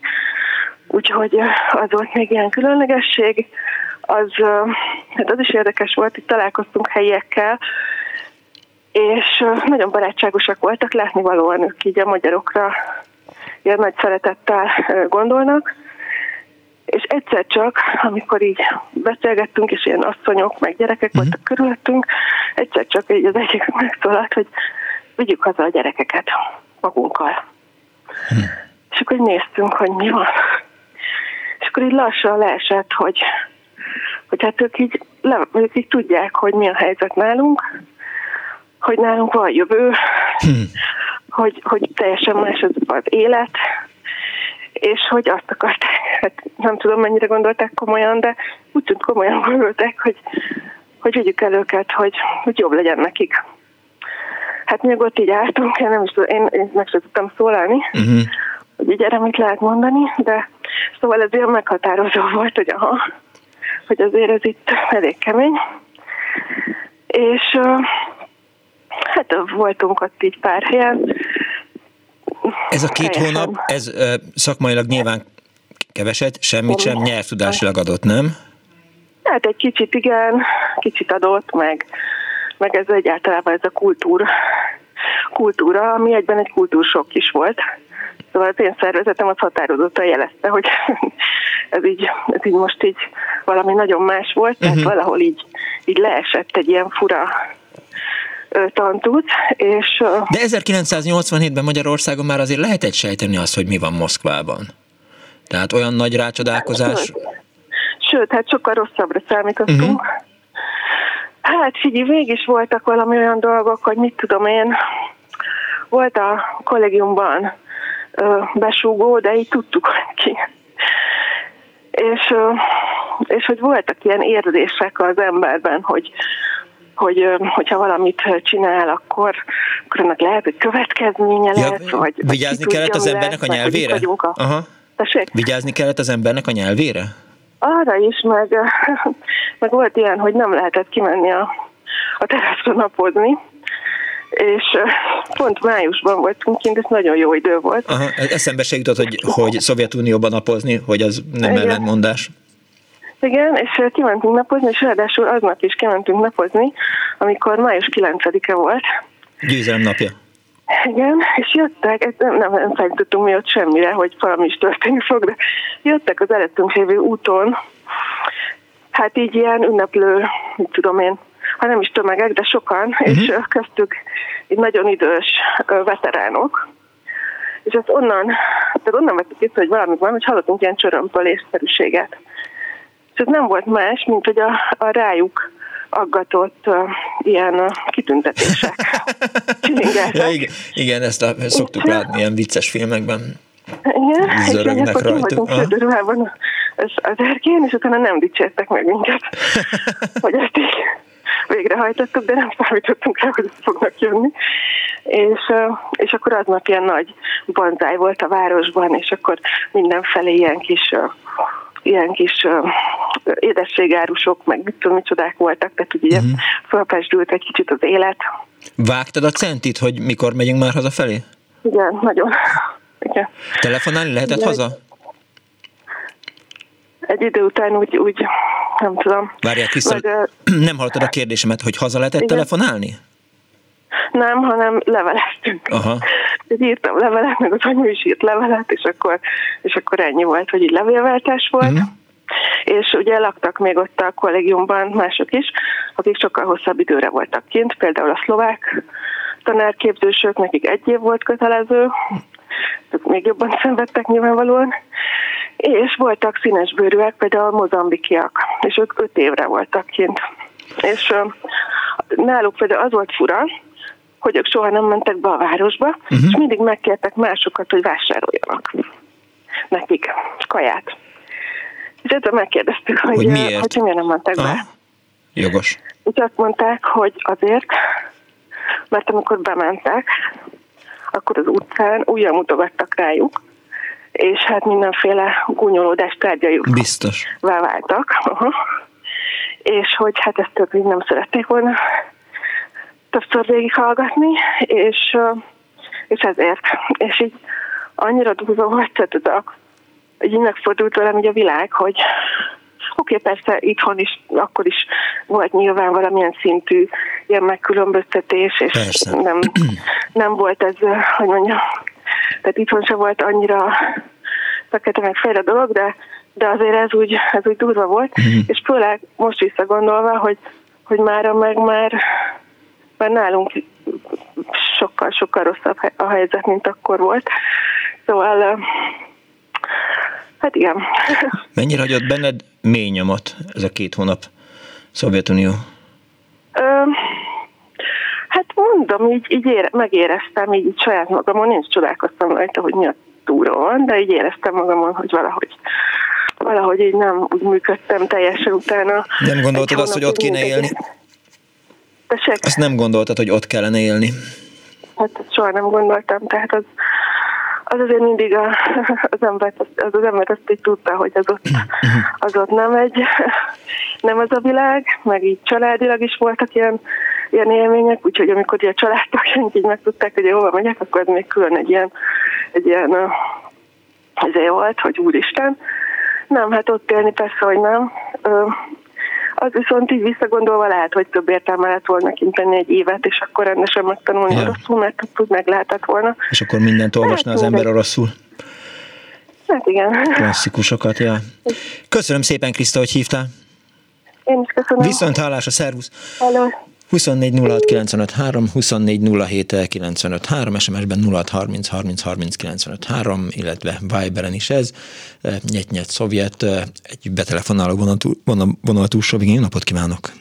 úgyhogy az volt még ilyen különlegesség. Az, hát az is érdekes volt, itt találkoztunk helyiekkel, és nagyon barátságosak voltak, látni valóan ők így a magyarokra ilyen nagy szeretettel gondolnak, és egyszer csak, amikor így beszélgettünk, és ilyen asszonyok, meg gyerekek Mhm. voltak körülöttünk, egyszer csak így az egyik *laughs* megszólalt, hogy vigyük haza a gyerekeket magunkkal. Mhm. És akkor így néztünk, hogy mi van. És akkor így lassan leesett, hogy, hogy hát ők így, le, ők így tudják, hogy mi a helyzet nálunk, hogy nálunk van jövő, hogy, hogy teljesen más az, az élet, és hogy azt akarták, hát nem tudom mennyire gondolták komolyan, de úgy tűnt komolyan gondolták, hogy, hogy vigyük el őket, hogy, hogy jobb legyen nekik. Hát még ott így álltunk, én nem is tudom, én, én meg sem tudtam szólalni, Uh-huh. hogy így erre mit lehet mondani, de szóval ez ilyen meghatározó volt, hogy aha, hogy azért ez itt elég kemény. És hát voltunk ott így pár helyen. Ez a két Teljesen. hónap, ez szakmailag nyilván keveset, semmit sem nyelvtudásilag adott, nem? Hát egy kicsit igen, kicsit adott, meg, meg ez egyáltalán ez a kultúr, kultúra, ami egyben egy kultúrsok is volt. Szóval az én szervezetem az határozottan jelezte, hogy *laughs* ez így, ez így most így valami nagyon más volt, tehát uh-huh. valahol így, így leesett egy ilyen fura tantút, és... De 1987-ben Magyarországon már azért lehetett sejteni azt, hogy mi van Moszkvában. Tehát olyan nagy rácsodálkozás... Sőt, sőt hát sokkal rosszabbra számítottunk. Uh-huh. Hát figyelj, mégis voltak valami olyan dolgok, hogy mit tudom én, volt a kollégiumban ö, besúgó, de így tudtuk, ki. És, ö, és hogy voltak ilyen érzések az emberben, hogy, hogy hogyha valamit csinál, akkor, akkor ennek lehet, hogy következménye ja, lesz, vagy Vigyázni vagy kellett az embernek lesz, a nyelvére? A... Aha. Vigyázni kellett az embernek a nyelvére? Arra is, meg, *laughs* meg volt ilyen, hogy nem lehetett kimenni a, a teraszra napozni, és pont májusban voltunk kint, ez nagyon jó idő volt. Aha, eszembe se jutott, hogy, hogy Szovjetunióban napozni, hogy az nem Igen. ellentmondás. Igen, és kimentünk napozni, és ráadásul aznap is kimentünk napozni, amikor május 9-e volt. Győzelem napja. Igen, és jöttek, nem, nem, nem fejtetünk mi ott semmire, hogy valami is történni fog, de jöttek az előttünk lévő úton, hát így ilyen ünneplő, mit tudom én, ha nem is tömegek, de sokan, uh-huh. és köztük így nagyon idős veteránok. És ezt onnan, tehát onnan vettük itt, hogy valami van, hogy hallottunk ilyen csörömpölésszerűséget. És ez nem volt más, mint hogy a, a rájuk aggatott uh, ilyen uh, kitüntetések. *laughs* ja, igen, igen, ezt a, szoktuk és, látni ilyen vicces filmekben. Igen, Zörögnek és rajtuk. az, az erkén, és utána nem dicsértek meg minket, *laughs* hogy ezt így végrehajtottuk, de nem számítottunk rá, hogy fognak jönni. És, és akkor aznap ilyen nagy banzáj volt a városban, és akkor mindenfelé ilyen kis ilyen kis édességárusok, meg mit tudom, micsodák voltak, tehát ugye uh-huh. fölpesdült egy kicsit az élet. Vágtad a centit, hogy mikor megyünk már hazafelé? Igen, nagyon. Igen. Telefonálni lehetett Igen. haza? Egy idő után úgy, úgy nem tudom. Várják vissza, Vagy, nem hallottad a kérdésemet, hogy haza lehetett igen. telefonálni? Nem, hanem leveleztünk. Aha. Írtam levelet, meg az anyu is írt levelet, és akkor, és akkor ennyi volt, hogy így levélváltás volt. Uh-huh. És ugye laktak még ott a kollégiumban mások is, akik sokkal hosszabb időre voltak kint, például a szlovák tanárképzősök, nekik egy év volt kötelező, még jobban szenvedtek nyilvánvalóan, és voltak színesbőrűek, például a mozambikiak, és ők öt évre voltak kint. És náluk például az volt fura, hogy ők soha nem mentek be a városba, uh-huh. és mindig megkértek másokat, hogy vásároljanak nekik kaját. És ezzel megkérdeztük, hogy, hogy miért, hogy miért nem mentek Aha. be. Jogos. És azt mondták, hogy azért, mert amikor bementek, akkor az utcán újra mutogattak rájuk, és hát mindenféle gúnyolódás tárgyaiuk Biztos. váltak. Aha. És hogy hát ezt több nem szerették volna többször végighallgatni, és, és ezért. És így annyira durva volt, tehát így megfordult velem így a világ, hogy oké, okay, persze itthon is, akkor is volt nyilván valamilyen szintű ilyen megkülönböztetés, és persze. nem, nem volt ez, hogy mondjam, tehát itthon se volt annyira fekete meg fejre dolog, de, de azért ez úgy, ez úgy durva volt, mm. és főleg most visszagondolva, hogy, hogy mára meg már, már nálunk sokkal-sokkal rosszabb a helyzet, mint akkor volt. Szóval, hát igen. *laughs* Mennyire hagyott benned mély nyomot ez a két hónap Szovjetunió? Ö, hát mondom, így, így ére, megéreztem, így, így saját magamon, nincs csodálkoztam rajta, hogy mi a túra van, de így éreztem magamon, hogy valahogy valahogy így nem úgy működtem teljesen utána. Nem gondoltad azt, hogy ott kéne élni? Tessék? Azt nem gondoltad, hogy ott kellene élni? Hát soha nem gondoltam, tehát az, az azért mindig a, *laughs* az, ember, az, az ember azt így tudta, hogy az ott, *clears throat* az ott nem egy, *laughs* nem az a világ, meg így családilag is voltak ilyen, ilyen élmények, úgyhogy amikor a családtagjaink így megtudták, hogy hova megyek, akkor ez még külön egy ilyen, egy ilyen ezért volt, hogy úristen. Nem, hát ott élni persze, hogy nem. Az viszont így visszagondolva lehet, hogy több értelme lett volna kint tenni egy évet, és akkor rendesen megtanulni Ja. oroszul, mert tud meg lehetett volna. És akkor mindent olvasna az Hát, ember oroszul. Hát igen. Klasszikusokat, ja. Köszönöm szépen, Kriszta, hogy hívtál. Én is köszönöm. Viszont hallásra, szervusz! Hello. 24 06 953, 24 07 953, SMS-ben 06 30 30 30 953, illetve Viberen is ez. Eh, Nyet-nyet szovjet, eh, egy betelefonáló vonal- vonal túlsó. Jó napot kívánok!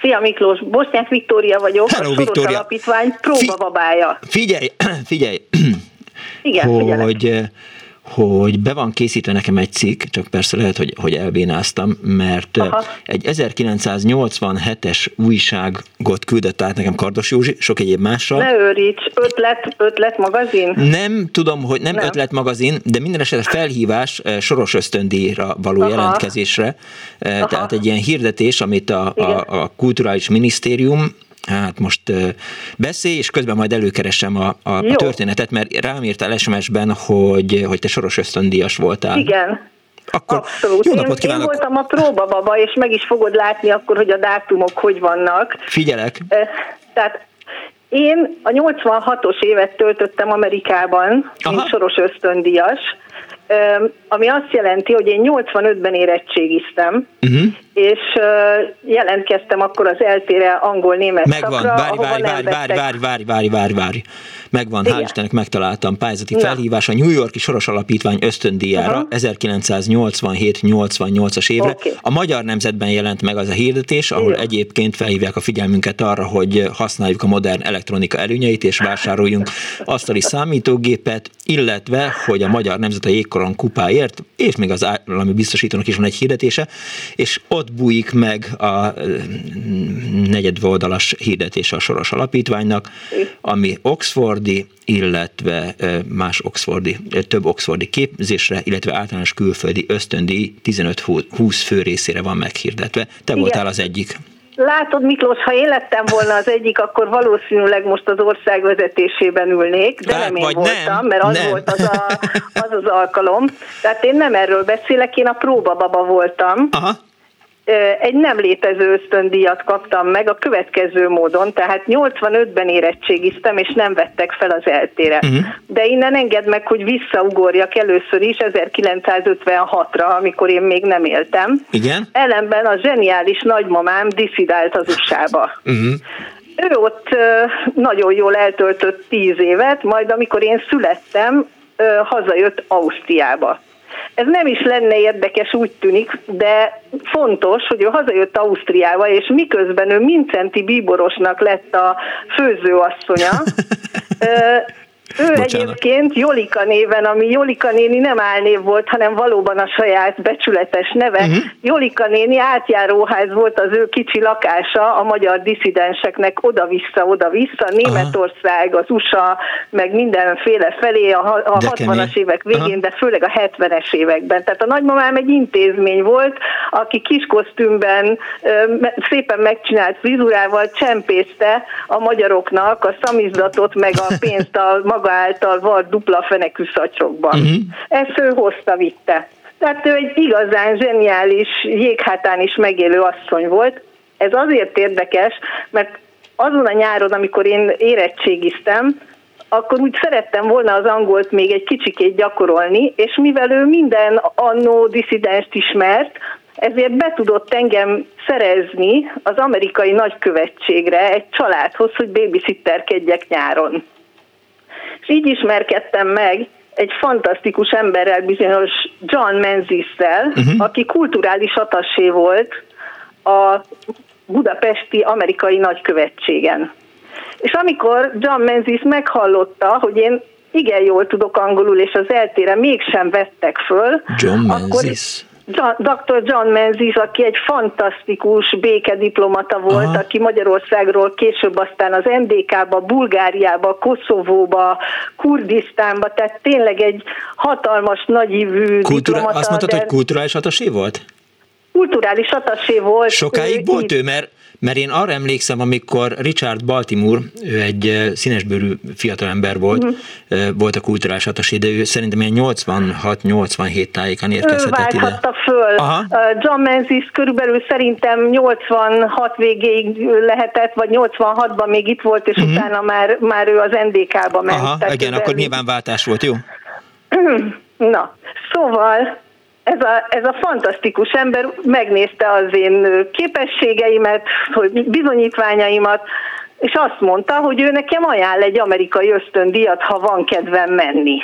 Szia Miklós, Bosnyák Viktória vagyok, Hello, a Soros Viktória. Alapítvány próbababája. Figyelj, *clears throat* figyelj, Igen, *clears throat* figyelek. hogy, eh, hogy be van készítve nekem egy cikk, csak persze lehet, hogy, hogy elbénáztam, mert Aha. egy 1987-es újságot küldött át nekem Kardos Józsi, sok egyéb mással. Ne őríts, ötlet, ötlet magazin? Nem tudom, hogy nem, nem. Ötlet magazin, de minden esetre felhívás soros ösztöndíjra való Aha. jelentkezésre. Aha. Tehát egy ilyen hirdetés, amit a, Igen. a, a kulturális minisztérium hát most beszélj, és közben majd előkeresem a, a, történetet, mert rám írtál SMS-ben, hogy, hogy te soros ösztöndíjas voltál. Igen. Akkor Abszolút. jó én, napot én kívánok! voltam a próbababa, és meg is fogod látni akkor, hogy a dátumok hogy vannak. Figyelek! Eh, Tehát én a 86-os évet töltöttem Amerikában, Aha. mint soros ösztöndíjas, ami azt jelenti, hogy én 85-ben érettségiztem, Uh-huh. és jelentkeztem akkor az eltére angol-német Megvan, szakra, várj, várj, várj, várj, várj, várj, várj, várj, várj. Megvan, hál' Igen. Istennek megtaláltam pályázati Na. felhívás a New Yorki Soros Alapítvány ösztöndíjára Aha. 1987-88-as évre. Oké. A Magyar Nemzetben jelent meg az a hirdetés, ahol Jó. egyébként felhívják a figyelmünket arra, hogy használjuk a modern elektronika előnyeit, és vásároljunk asztali számítógépet, illetve, hogy a Magyar Nemzet a jégkoron kupáért, és még az állami biztosítónak is van egy hirdetése, és ott bújik meg a ö, negyedoldalas hirdetése a Soros Alapítványnak, ami Oxfordi, illetve más Oxfordi, több Oxfordi képzésre, illetve általános külföldi ösztöndíj 15-20 fő részére van meghirdetve. Te Igen. voltál az egyik. Látod, Miklós, ha én lettem volna az egyik, akkor valószínűleg most az ország vezetésében ülnék, de Hát, nem én voltam, nem, mert az nem. volt az, a, *laughs* az az alkalom. Tehát én nem erről beszélek, én a próbababa voltam. Aha. Egy nem létező ösztöndíjat kaptam meg a következő módon, tehát 85-ben érettségiztem, és nem vettek fel az eltére. Mhm. De innen engedd meg, hogy visszaugorjak először is 1956-ra, amikor én még nem éltem. Igen? Ellenben a zseniális nagymamám diszidált az USA-ba. Uh-huh. Ő ott nagyon jól eltöltött tíz évet, majd amikor én születtem, hazajött Ausztriába. Ez nem is lenne érdekes, úgy tűnik, de fontos, hogy ő hazajött Ausztriába, és miközben ő Mincenti Bíborosnak lett a főzőasszonya, *laughs* ő Bocsánat. egyébként Jolika néven, ami Jolika néni nem álnév volt, hanem valóban a saját becsületes neve. Uh-huh. Jolika néni átjáróház volt az ő kicsi lakása a magyar disszidenseknek oda-vissza, oda-vissza, Németország, az USA, meg mindenféle felé a, a De 60-as kemény. évek végén, Aha. de főleg a 70-es években. Tehát a nagymamám egy intézmény volt, aki kis kosztümben szépen megcsinált frizurával csempészte a magyaroknak a szamizdatot, meg a *laughs* pénzt a maga által vart dupla fenekű szatyrokban. Mhm. Ezt ő hozta, vitte. Tehát ő egy igazán zseniális, jéghátán is megélő asszony volt. Ez azért érdekes, mert azon a nyáron, amikor én érettségiztem, akkor úgy szerettem volna az angolt még egy kicsikét gyakorolni, és mivel ő minden annó disszidenst ismert, ezért be tudott engem szerezni az amerikai nagykövetségre egy családhoz, hogy babysitterkedjek nyáron. És így ismerkedtem meg egy fantasztikus emberrel, bizonyos John Menzies-szel, uh-huh. aki kulturális atasé volt a budapesti amerikai nagykövetségen. És amikor John Menzies meghallotta, hogy én igen jól tudok angolul, és az eltére mégsem vettek föl, John akkor Menzies. Dr. John Menzies, aki egy fantasztikus békediplomata volt, Aha. aki Magyarországról később aztán az MDK-ba, Bulgáriába, Koszovóba, Kurdisztánba, tehát tényleg egy hatalmas, nagyívű Kultúra, diplomata. azt mondtad, de hogy kulturális atasé volt? Kulturális atasé volt. Sokáig volt ő, mert mert én arra emlékszem, amikor Richard Baltimore, ő egy színesbőrű fiatalember volt, uh-huh. volt a kulturális atasé, de ő szerintem ilyen 86-87 tájékán érkezhetett ő ide. föl. Aha. John Menzies körülbelül szerintem 86 végéig lehetett, vagy 86-ban még itt volt, és uh-huh. utána már, már ő az NDK-ba ment. Aha, igen, akkor nyilván váltás volt, jó? *clears throat* Na, szóval ez a, ez a fantasztikus ember megnézte az én képességeimet, hogy bizonyítványaimat, és azt mondta, hogy ő nekem ajánl egy amerikai ösztöndíjat, ha van kedvem menni.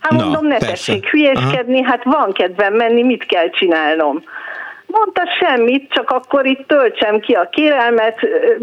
Hát mondom, Na, ne tessék hülyéskedni, Aha. hát van kedvem menni, mit kell csinálnom? Mondta semmit, csak akkor itt töltsem ki a kérelmet,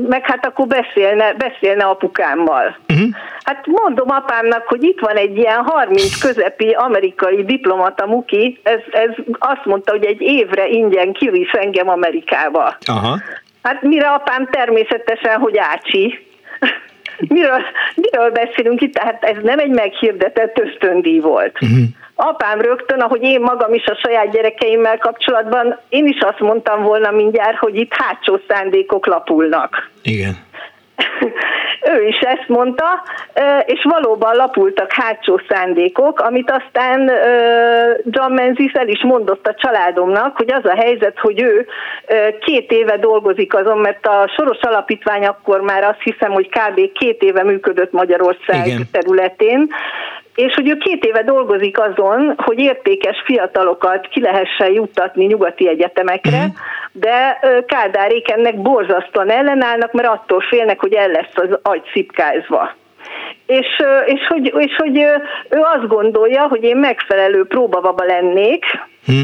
meg hát akkor beszélne, beszélne apukámmal. Uh-huh. Hát mondom apámnak, hogy itt van egy ilyen 30 közepi amerikai diplomata muki, ez, ez azt mondta, hogy egy évre ingyen kivisz engem Amerikába. Aha. Hát mire apám természetesen, hogy ácsi. *laughs* miről, miről beszélünk itt? Tehát ez nem egy meghirdetett ösztöndíj volt. Uh-huh apám rögtön, ahogy én magam is a saját gyerekeimmel kapcsolatban, én is azt mondtam volna mindjárt, hogy itt hátsó szándékok lapulnak. Igen. *laughs* ő is ezt mondta, és valóban lapultak hátsó szándékok, amit aztán John Menzies el is mondott a családomnak, hogy az a helyzet, hogy ő két éve dolgozik azon, mert a Soros Alapítvány akkor már azt hiszem, hogy kb. két éve működött Magyarország Igen. területén, és hogy ő két éve dolgozik azon, hogy értékes fiatalokat ki lehessen juttatni nyugati egyetemekre, uh-huh. de Kádárék ennek borzasztóan ellenállnak, mert attól félnek, hogy el lesz az agy szipkázva. És, és, hogy, és hogy ő azt gondolja, hogy én megfelelő próbababa lennék, Hm.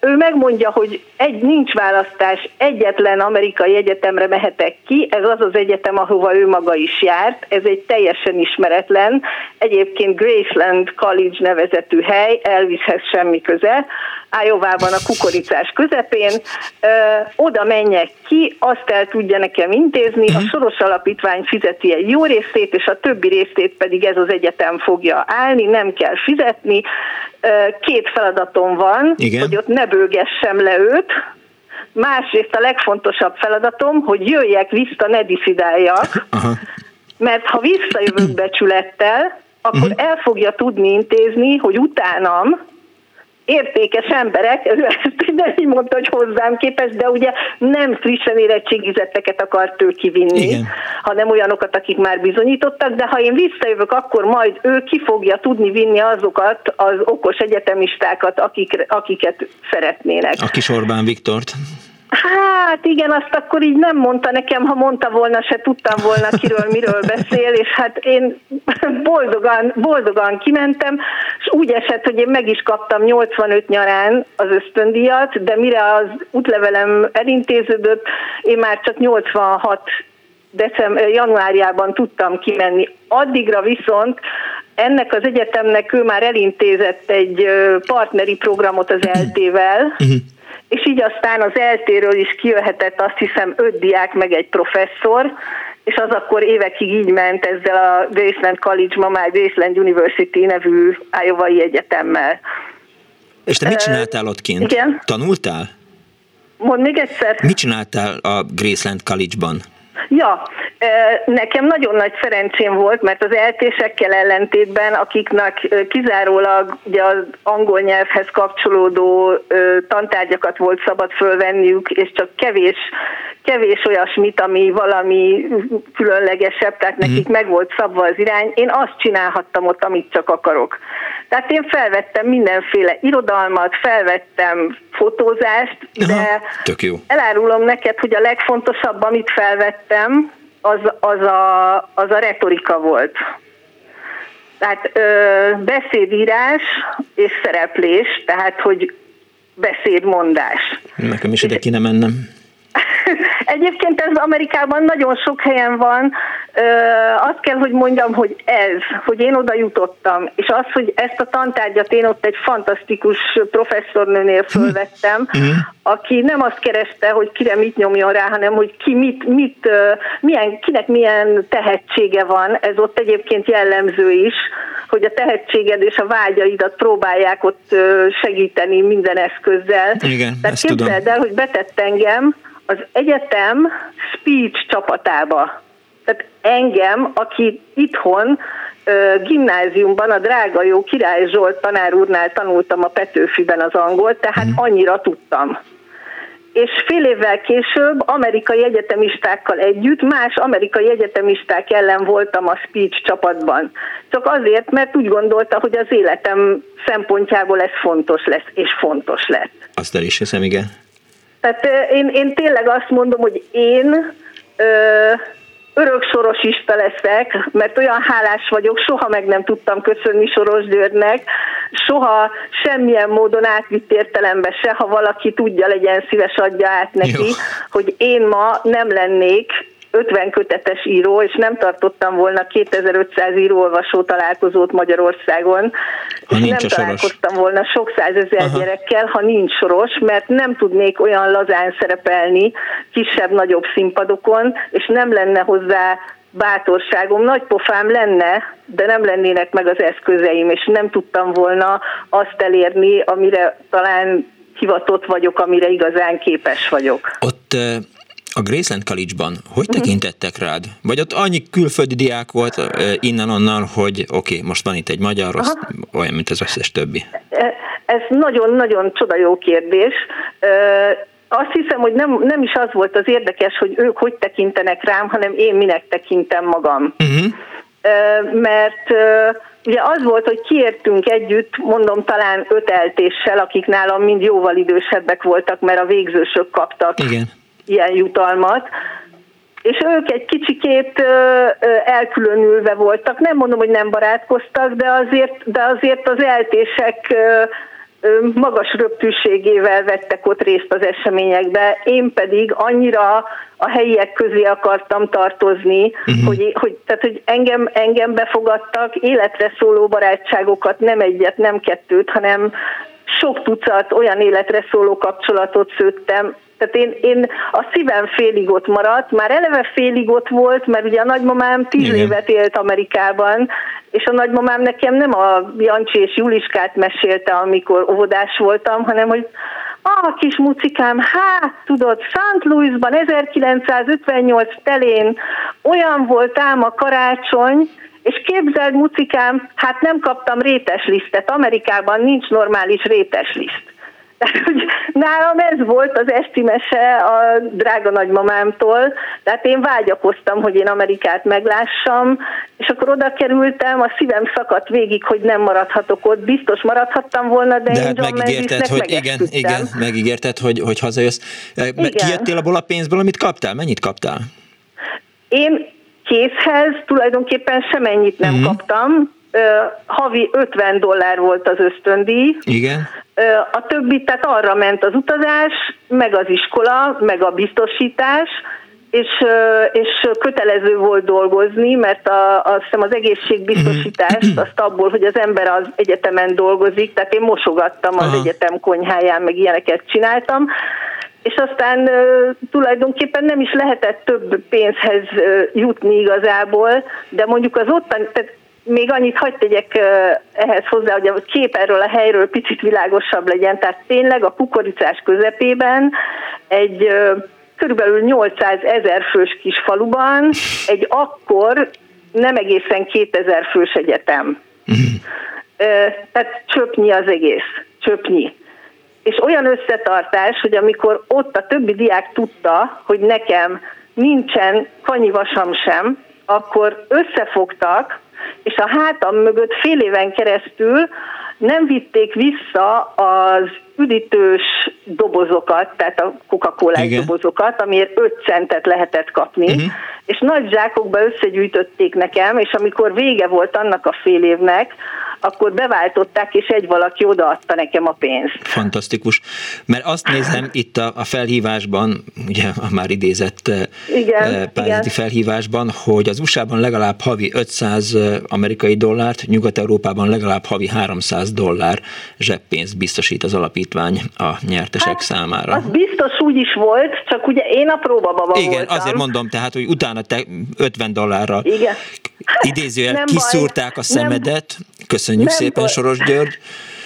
Ő megmondja, hogy egy nincs választás, egyetlen amerikai egyetemre mehetek ki, ez az az egyetem, ahova ő maga is járt, ez egy teljesen ismeretlen, egyébként Graceland College nevezetű hely, Elvishez semmi köze, Ájovában a kukoricás közepén, ö, oda menjek ki, azt el tudja nekem intézni, a hm. Soros Alapítvány fizeti egy jó részét, és a többi részét pedig ez az egyetem fogja állni, nem kell fizetni, két feladatom van, Igen. hogy ott ne bőgessem le őt, másrészt a legfontosabb feladatom, hogy jöjjek vissza, ne diszidáljak, Aha. mert ha visszajövök becsülettel, akkor uh-huh. el fogja tudni intézni, hogy utánam értékes emberek, ezt *laughs* nem így mondta, hogy hozzám képes, de ugye nem frissen érettségizetteket akart ő kivinni, Igen. hanem olyanokat, akik már bizonyítottak, de ha én visszajövök, akkor majd ő ki fogja tudni vinni azokat az okos egyetemistákat, akik, akiket szeretnének. A kis Orbán Viktort. Hát igen, azt akkor így nem mondta nekem, ha mondta volna, se tudtam volna, kiről, miről beszél, és hát én boldogan, boldogan kimentem, és úgy esett, hogy én meg is kaptam 85 nyarán az ösztöndíjat, de mire az útlevelem elintéződött, én már csak 86 december, januárjában tudtam kimenni. Addigra viszont ennek az egyetemnek ő már elintézett egy partneri programot az *clears throat* LT-vel, és így aztán az eltéről is kijöhetett azt hiszem öt diák meg egy professzor, és az akkor évekig így ment ezzel a Graceland College, ma már Graceland University nevű iowa egyetemmel. És te mit csináltál ott kint? Igen. Tanultál? Mond még egyszer. Mit csináltál a Graceland College-ban? Ja, nekem nagyon nagy szerencsém volt, mert az eltésekkel ellentétben, akiknek kizárólag ugye az angol nyelvhez kapcsolódó tantárgyakat volt szabad fölvenniük, és csak kevés, kevés olyasmit, ami valami különlegesebb, tehát nekik mm. meg volt szabva az irány, én azt csinálhattam ott, amit csak akarok. Tehát én felvettem mindenféle irodalmat, felvettem fotózást, de Aha, tök jó. elárulom neked, hogy a legfontosabb, amit felvettem, az, az, a, az a retorika volt. Tehát ö, beszédírás és szereplés, tehát hogy beszédmondás. Nekem is ide kéne mennem. *laughs* Egyébként ez Amerikában nagyon sok helyen van. Azt kell, hogy mondjam, hogy ez, hogy én oda jutottam, és az, hogy ezt a tantárgyat én ott egy fantasztikus professzornőnél fölvettem, mhm. aki nem azt kereste, hogy kire mit nyomjon rá, hanem hogy ki mit, mit milyen, kinek milyen tehetsége van. Ez ott egyébként jellemző is, hogy a tehetséged és a vágyaidat próbálják ott segíteni minden eszközzel. Igen, Tehát ezt tudom. képzeld el, hogy betett engem az egyetem speech csapatába. Tehát engem, aki itthon gimnáziumban a drága jó Király Zsolt tanár úrnál tanultam a Petőfiben az angolt, tehát Mhm. annyira tudtam és fél évvel később amerikai egyetemistákkal együtt más amerikai egyetemisták ellen voltam a speech csapatban. Csak azért, mert úgy gondolta, hogy az életem szempontjából ez fontos lesz, és fontos lett. Azt el is hiszem, igen. Tehát én, én tényleg azt mondom, hogy én ö, örök sorosista leszek, mert olyan hálás vagyok, soha meg nem tudtam köszönni Soros Györgynek, soha semmilyen módon átvitt értelembe se, ha valaki tudja, legyen szíves adja át neki, Jó. hogy én ma nem lennék 50 kötetes író, és nem tartottam volna 2500 író-olvasó találkozót Magyarországon, Ha és nem Soros. találkoztam volna sok százezer Aha. gyerekkel, ha nincs soros, mert nem tudnék olyan lazán szerepelni kisebb-nagyobb színpadokon, és nem lenne hozzá bátorságom, nagy pofám lenne, de nem lennének meg az eszközeim, és nem tudtam volna azt elérni, amire talán hivatott vagyok, amire igazán képes vagyok. Ott a Graceland College-ban hogy tekintettek rád? Vagy ott annyi külföldi diák volt innen-onnan, hogy oké, okay, most van itt egy magyar, rossz, olyan, mint az összes többi. Ez nagyon-nagyon csoda jó kérdés. Azt hiszem, hogy nem, nem is az volt az érdekes, hogy ők hogy tekintenek rám, hanem én minek tekintem magam. Uh-huh. Mert ugye az volt, hogy kiértünk együtt, mondom talán öt eltéssel, akik nálam mind jóval idősebbek voltak, mert a végzősök kaptak Igen. Ilyen jutalmat, és ők egy kicsikét elkülönülve voltak. Nem mondom, hogy nem barátkoztak, de azért, de azért az eltések magas röptűségével vettek ott részt az eseményekbe. Én pedig annyira a helyiek közé akartam tartozni, uh-huh. hogy, hogy, tehát, hogy engem, engem befogadtak, életre szóló barátságokat, nem egyet, nem kettőt, hanem sok tucat olyan életre szóló kapcsolatot szőttem, tehát én, én a szívem félig ott maradt, már eleve félig ott volt, mert ugye a nagymamám tíz Igen. évet élt Amerikában, és a nagymamám nekem nem a Jancsi és Juliskát mesélte, amikor óvodás voltam, hanem hogy ah, kis mucikám, hát tudod, St. Louisban 1958 telén olyan volt ám a karácsony, és képzeld, mucikám, hát nem kaptam rétes lisztet. Amerikában nincs normális rétes liszt. *laughs* Tehát, hogy nálam ez volt az esti mese a drága nagymamámtól, tehát én vágyakoztam, hogy én Amerikát meglássam, és akkor oda kerültem, a szívem szakadt végig, hogy nem maradhatok ott, biztos maradhattam volna, de, De én hát John megígérted, hogy igen, igen, megígérted, hogy, hogy hazajössz. Eh, Igen. Kijöttél abból a pénzből, amit kaptál? Mennyit kaptál? Én készhez tulajdonképpen semennyit nem Mhm. kaptam, havi 50 dollár volt az ösztöndíj, Igen. A többi, tehát arra ment az utazás, meg az iskola, meg a biztosítás, és, és kötelező volt dolgozni, mert a, azt hiszem az egészségbiztosítást azt abból, hogy az ember az egyetemen dolgozik, tehát én mosogattam az Aha. egyetem konyháján, meg ilyeneket csináltam, és aztán tulajdonképpen nem is lehetett több pénzhez jutni igazából, de mondjuk az ottani, tehát még annyit hagyd tegyek ehhez hozzá, hogy a kép erről a helyről picit világosabb legyen. Tehát tényleg a kukoricás közepében egy körülbelül 800 ezer fős kis faluban egy akkor nem egészen 2000 fős egyetem. Ö, Tehát csöpnyi az egész, csöpnyi. És olyan összetartás, hogy amikor ott a többi diák tudta, hogy nekem nincsen kanyivasam sem, akkor összefogtak, és a hátam mögött fél éven keresztül nem vitték vissza az üdítős dobozokat, tehát a coca Igen. dobozokat, amiért 5 centet lehetett kapni, uh-huh. és nagy zsákokba összegyűjtötték nekem, és amikor vége volt annak a fél évnek, akkor beváltották, és egy valaki odaadta nekem a pénzt. Fantasztikus. Mert azt nézem itt a, a felhívásban, ugye a már idézett eh, Igen, eh, pályázati igen. felhívásban, hogy az USA-ban legalább havi 500 amerikai dollárt, Nyugat-Európában legalább havi 300 500 dollár zseppénzt biztosít az alapítvány a nyertesek hát, számára. Az biztos úgy is volt, csak ugye én a próbababa Igen, voltam. azért mondom, tehát, hogy utána te 50 dollárra Igen. idézőjel kiszúrták a szemedet. Köszönjük nem szépen, baj. Soros György.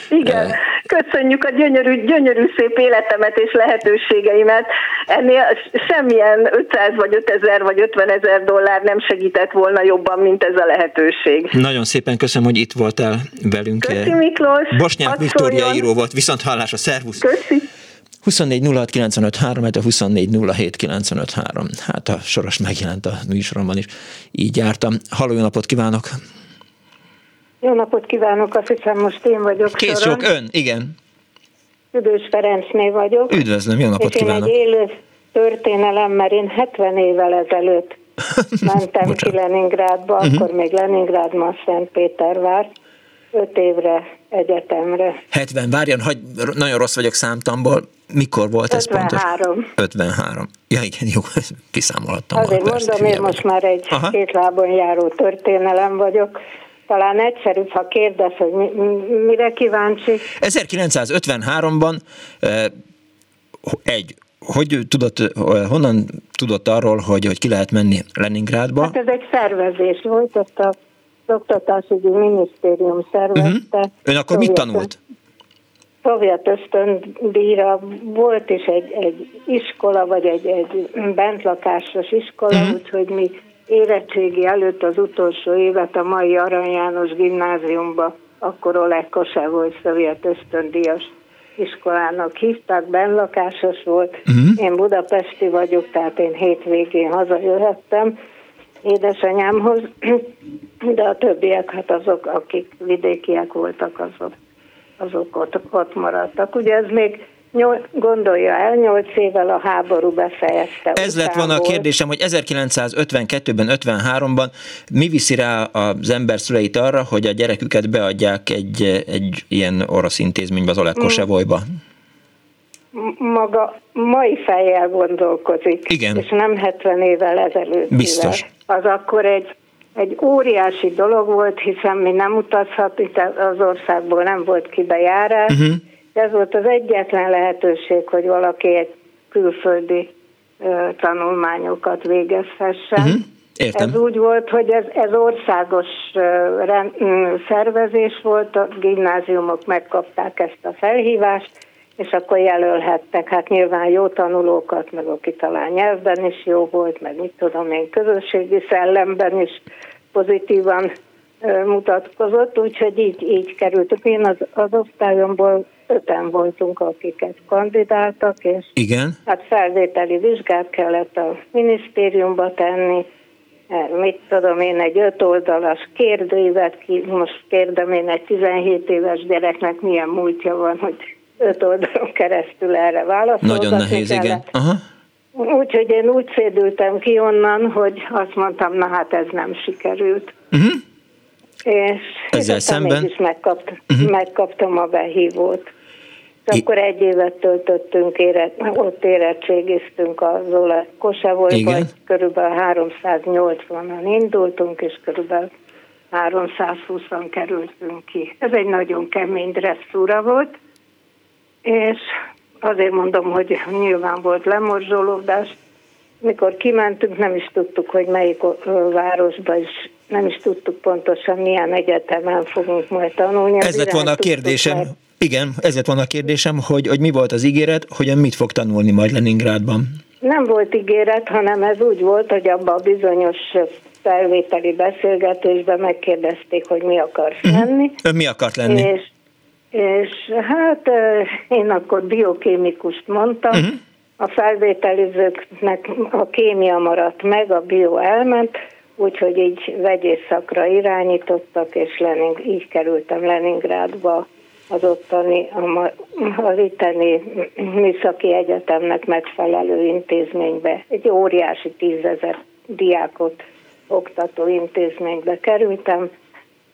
Igen, köszönjük a gyönyörű, gyönyörű szép életemet és lehetőségeimet. Ennél semmilyen 500 vagy 5000 vagy 50 ezer dollár nem segített volna jobban, mint ez a lehetőség. Nagyon szépen köszönöm, hogy itt voltál velünk. Köszi Miklós. Bosnyák Viktória író volt, viszont hallásra, szervusz. Köszi. 24 06 953, a 24 07 953. Hát a soros megjelent a műsoromban is. Így jártam. Halló, napot kívánok! Jó napot kívánok, azt hiszem most én vagyok Kész sok, ön, igen. Üdvös Ferencné vagyok. Üdvözlöm, jó napot és kívánok. én egy élő történelem, mert én 70 évvel ezelőtt *laughs* mentem ki Leningrádba, uh-huh. akkor még Leningrád, ma Szentpétervár, öt évre egyetemre. 70, várjon, hagy, nagyon rossz vagyok számtamból. Mikor volt 53. ez pontos? 53. Ja igen, jó, *laughs* kiszámolhattam. Azért mondom, én most már egy Aha. két lábon járó történelem vagyok talán egyszerűbb, ha kérdez, hogy mi, mire kíváncsi. 1953-ban egy, hogy tudott, honnan tudott arról, hogy, hogy ki lehet menni Leningrádba? Hát ez egy szervezés volt, ezt a Oktatásügyi Minisztérium szervezte. Uh-huh. Ön akkor mit tanult? Szovjet ösztöndíjra volt is egy, egy iskola, vagy egy, egy bentlakásos iskola, uh-huh. úgyhogy mi érettségi előtt az utolsó évet a mai Arany János gimnáziumba, akkor Oleg Kose volt szovjet ösztöndíjas iskolának hívták, benlakásos volt. Uh-huh. Én budapesti vagyok, tehát én hétvégén hazajöhettem édesanyámhoz, *clears throat* de a többiek, hát azok, akik vidékiek voltak, azok, azok ott, ott maradtak. Ugye ez még gondolja el, nyolc évvel a háború befejezte. Ez lett volna a kérdésem, hogy 1952-ben, 53-ban mi viszi rá az ember szüleit arra, hogy a gyereküket beadják egy, egy ilyen orosz intézménybe, az Oleg Kosevolyba? Maga mai fejjel gondolkozik. Igen. És nem 70 évvel ezelőtt. Biztos. Az akkor egy egy óriási dolog volt, hiszen mi nem utazhatunk az országból, nem volt kibejárás, uh-huh ez volt az egyetlen lehetőség, hogy valaki egy külföldi ö, tanulmányokat végezhessen. Uh-huh. Értem. Ez úgy volt, hogy ez, ez országos rend, szervezés volt, a gimnáziumok megkapták ezt a felhívást, és akkor jelölhettek, hát nyilván jó tanulókat, meg aki talán nyelvben is jó volt, meg mit tudom én, közösségi szellemben is pozitívan mutatkozott, úgyhogy így, így kerültük. Én az, az osztályomból öten voltunk, akiket kandidáltak, és Igen. hát felvételi vizsgát kellett a minisztériumba tenni, mit tudom én, egy öt oldalas kérdőívet, ki, most kérdem én egy 17 éves gyereknek milyen múltja van, hogy öt oldalon keresztül erre válaszolgatni Nagyon nehéz, kellett. igen. Aha. Úgyhogy én úgy szédültem ki onnan, hogy azt mondtam, na hát ez nem sikerült. Uh-huh. És Ezzel szemben? is megkapt, uh-huh. megkaptam a behívót. És akkor egy évet töltöttünk, éret, ott érettségiztünk az Zola Kosevolyban, körülbelül 380-an indultunk, és körülbelül 320-an kerültünk ki. Ez egy nagyon kemény dresszúra volt, és azért mondom, hogy nyilván volt lemorzsolódás. Mikor kimentünk, nem is tudtuk, hogy melyik városba is, nem is tudtuk pontosan milyen egyetemen fogunk majd tanulni. Ez lett volna a kérdésem, mert igen, ezért van a kérdésem, hogy, hogy mi volt az ígéret, hogyan mit fog tanulni majd Leningrádban? Nem volt ígéret, hanem ez úgy volt, hogy abban a bizonyos felvételi beszélgetésben megkérdezték, hogy mi akarsz uh-huh. lenni. Ön mi akart lenni? És, és hát én akkor biokémikust mondtam, uh-huh. a felvételizőknek a kémia maradt meg, a bio elment, úgyhogy így vegyészakra irányítottak, és Lening, így kerültem Leningrádba az ottani, az itteni műszaki egyetemnek megfelelő intézménybe. Egy óriási tízezer diákot oktató intézménybe kerültem,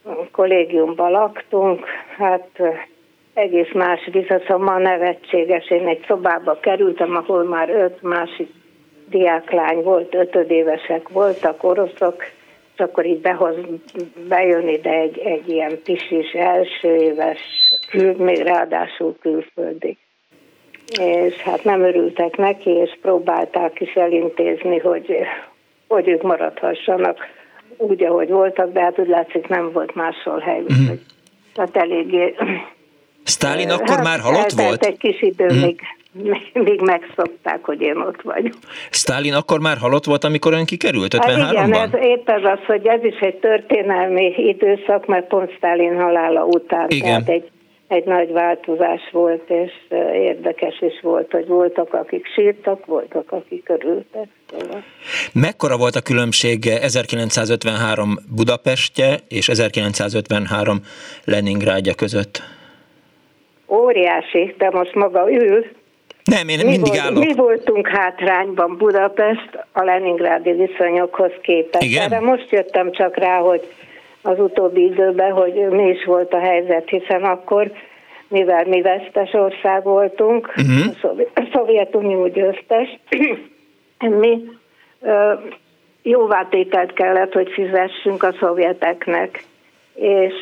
a kollégiumban laktunk, hát egész más visszaszommal nevetséges. Én egy szobába kerültem, ahol már öt másik diáklány volt, ötödévesek voltak, oroszok, akkor így behoz, bejön ide egy, egy ilyen pisis első éves, még ráadásul külföldi. És hát nem örültek neki, és próbálták is elintézni, hogy, hogy ők maradhassanak úgy, ahogy voltak, de hát úgy látszik nem volt máshol hely, mm. tehát eléggé... Stalin akkor hát, már halott volt? egy kis idő, mm. még, *laughs* még megszokták, hogy én ott vagyok. Stalin akkor már halott volt, amikor ön kikerült 53-ban? Hát igen, ez épp ez az, hogy ez is egy történelmi időszak, mert pont Stalin halála után, igen. tehát egy egy nagy változás volt, és érdekes is volt, hogy voltak, akik sírtak, voltak, akik örültek. Szóval. Mekkora volt a különbség 1953 Budapestje és 1953 Leningrádja között? Óriási, de most maga ül. Nem, én mi mindig volt, állok. Mi voltunk hátrányban Budapest a Leningrádi viszonyokhoz képest. Igen? Erre most jöttem csak rá, hogy az utóbbi időben, hogy mi is volt a helyzet, hiszen akkor, mivel mi vesztes ország voltunk, uh-huh. a Szovjetunió győztes, *clears throat* mi ö, jóvátételt kellett, hogy fizessünk a szovjeteknek. És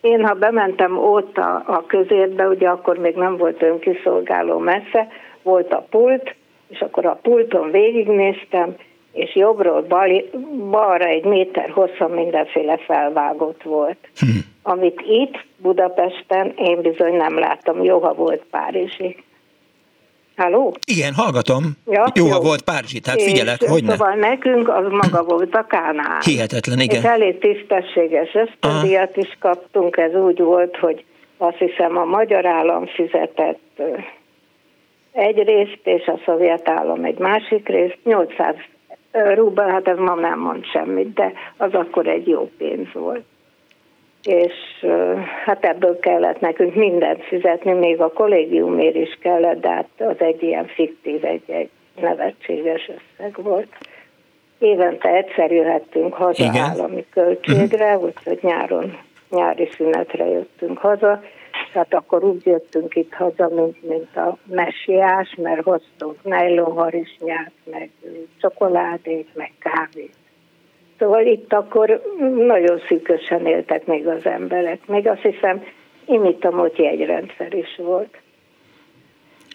én, ha bementem ott a, közértbe, ugye akkor még nem volt önkiszolgáló messze, volt a pult, és akkor a pulton végignéztem, és jobbról bal, balra egy méter hosszan mindenféle felvágott volt. Hm. Amit itt Budapesten én bizony nem láttam, jó, ha volt Párizsi. Halló? Igen, hallgatom. Ja, jó, jó, volt Párizsi, tehát figyelek, hogy ne. Szóval nekünk az maga volt a Kánál. Hihetetlen, igen. És elég tisztességes ösztöndíjat is kaptunk, ez úgy volt, hogy azt hiszem a magyar állam fizetett egy részt, és a szovjet állam egy másik részt, 800 rubel, hát ez ma nem mond semmit, de az akkor egy jó pénz volt. És hát ebből kellett nekünk mindent fizetni, még a kollégiumért is kellett, de hát az egy ilyen fiktív, egy, egy nevetséges összeg volt. Évente egyszer jöhettünk haza Igen. állami költségre, uh-huh. úgyhogy nyáron, nyári szünetre jöttünk haza, tehát akkor úgy jöttünk itt haza, mint, mint a messiás, mert hoztunk nejlonharisnyát, meg csokoládét, meg kávét. Szóval itt akkor nagyon szűkösen éltek még az emberek. Még azt hiszem, imitamot jegyrendszer is volt.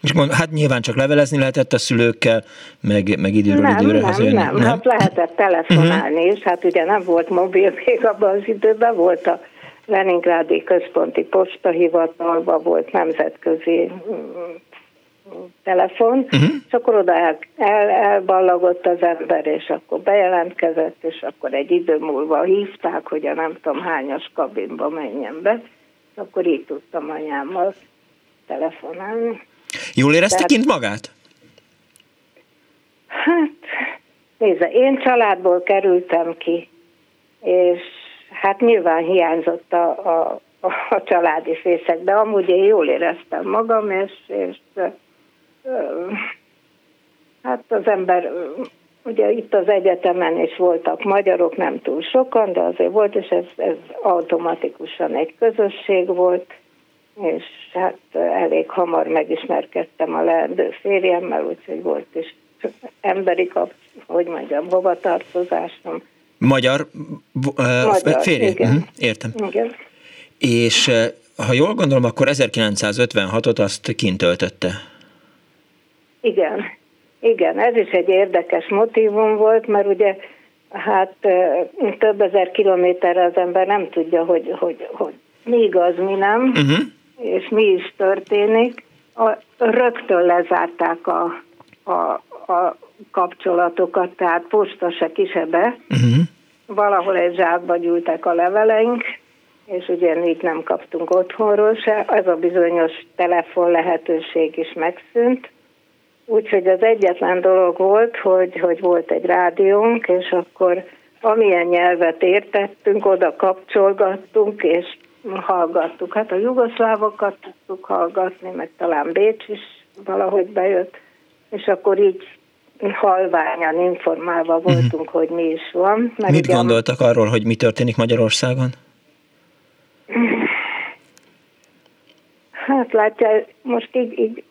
És mond, hát nyilván csak levelezni lehetett a szülőkkel, meg, meg időről nem, időre nem, hazajönni. Nem, nem, hát lehetett telefonálni uh-huh. is, hát ugye nem volt mobil még abban az időben, volt a Leningrádi Központi Postahivatalban volt nemzetközi mm, telefon, uh-huh. és akkor oda el, el, elballagott az ember, és akkor bejelentkezett, és akkor egy idő múlva hívták, hogy a nem tudom hányas kabinba menjen be, és akkor így tudtam anyámmal telefonálni. Jól érezte Tehát, kint magát? Hát, nézze, én családból kerültem ki, és hát nyilván hiányzott a, a, a családi fészek, de amúgy én jól éreztem magam, és, és hát az ember, ugye itt az egyetemen is voltak magyarok, nem túl sokan, de azért volt, és ez, ez automatikusan egy közösség volt, és hát elég hamar megismerkedtem a leendő férjemmel, úgyhogy volt is emberi kap, hogy mondjam, hovatartozásom Magyar, Magyar férje? Igen. Uh-huh, értem. Igen. És ha jól gondolom, akkor 1956-ot azt kint töltötte. Igen. Igen, ez is egy érdekes motivum volt, mert ugye hát több ezer kilométerre az ember nem tudja, hogy, hogy, hogy mi igaz, mi nem, uh-huh. és mi is történik. A, rögtön lezárták a, a, a kapcsolatokat, tehát posta se kisebe. Uh-huh. Valahol egy zsákba gyűltek a leveleink, és ugye így nem kaptunk otthonról se. Az a bizonyos telefon lehetőség is megszűnt. Úgyhogy az egyetlen dolog volt, hogy, hogy volt egy rádiónk, és akkor amilyen nyelvet értettünk, oda kapcsolgattunk, és hallgattuk. Hát a jugoszlávokat tudtuk hallgatni, meg talán Bécs is valahogy bejött, és akkor így halványan informálva mhm. voltunk, uh-huh. hogy mi is van. Mert Mit ugye, gondoltak arról, hogy mi történik Magyarországon? Hát látja, most így, így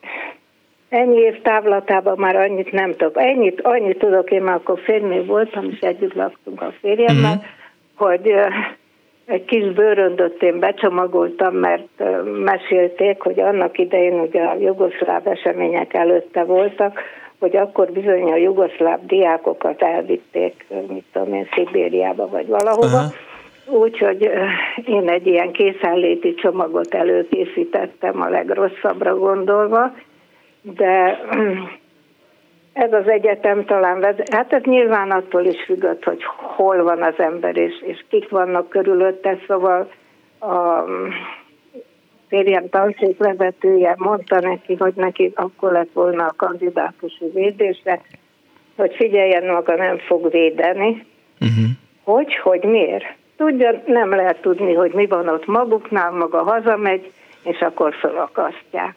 ennyi év távlatában már annyit nem tudok. Ennyit, annyit tudok, én már akkor férjmé voltam, és együtt laktunk a férjemmel, uh-huh. hogy egy kis bőröndöt én becsomagoltam, mert mesélték, hogy annak idején ugye a jugoszláv események előtte voltak, hogy akkor bizony a jugoszláv diákokat elvitték, mit tudom én, Szibériába vagy valahova. Uh-huh. Úgyhogy én egy ilyen készenléti csomagot előkészítettem a legrosszabbra gondolva, de ez az egyetem talán hát ez nyilván attól is függött, hogy hol van az ember, és, és kik vannak körülötte, szóval a férjem tanszékvezetője mondta neki, hogy neki akkor lett volna a kandidátusi védésre, hogy figyeljen maga, nem fog védeni. Uh-huh. Hogy, hogy miért? Tudja, nem lehet tudni, hogy mi van ott maguknál, maga hazamegy, és akkor felakasztják.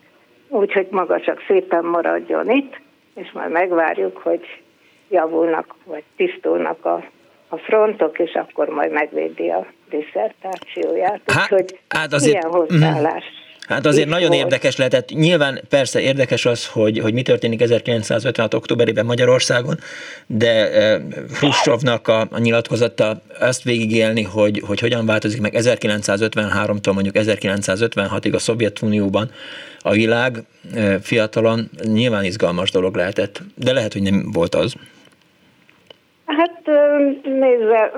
Úgyhogy maga csak szépen maradjon itt, és majd megvárjuk, hogy javulnak, vagy tisztulnak a, a frontok, és akkor majd megvédi a diszertációját. Hát, Úgyhogy hát azért, ilyen hozzáállás. Hát azért nagyon volt. érdekes lehetett. Nyilván persze érdekes az, hogy, hogy mi történik 1956. októberében Magyarországon, de Hruscsovnak a, a nyilatkozata azt végigélni, hogy, hogy hogyan változik meg 1953-tól mondjuk 1956-ig a Szovjetunióban a világ fiatalon, nyilván izgalmas dolog lehetett, de lehet, hogy nem volt az. Hát nézve,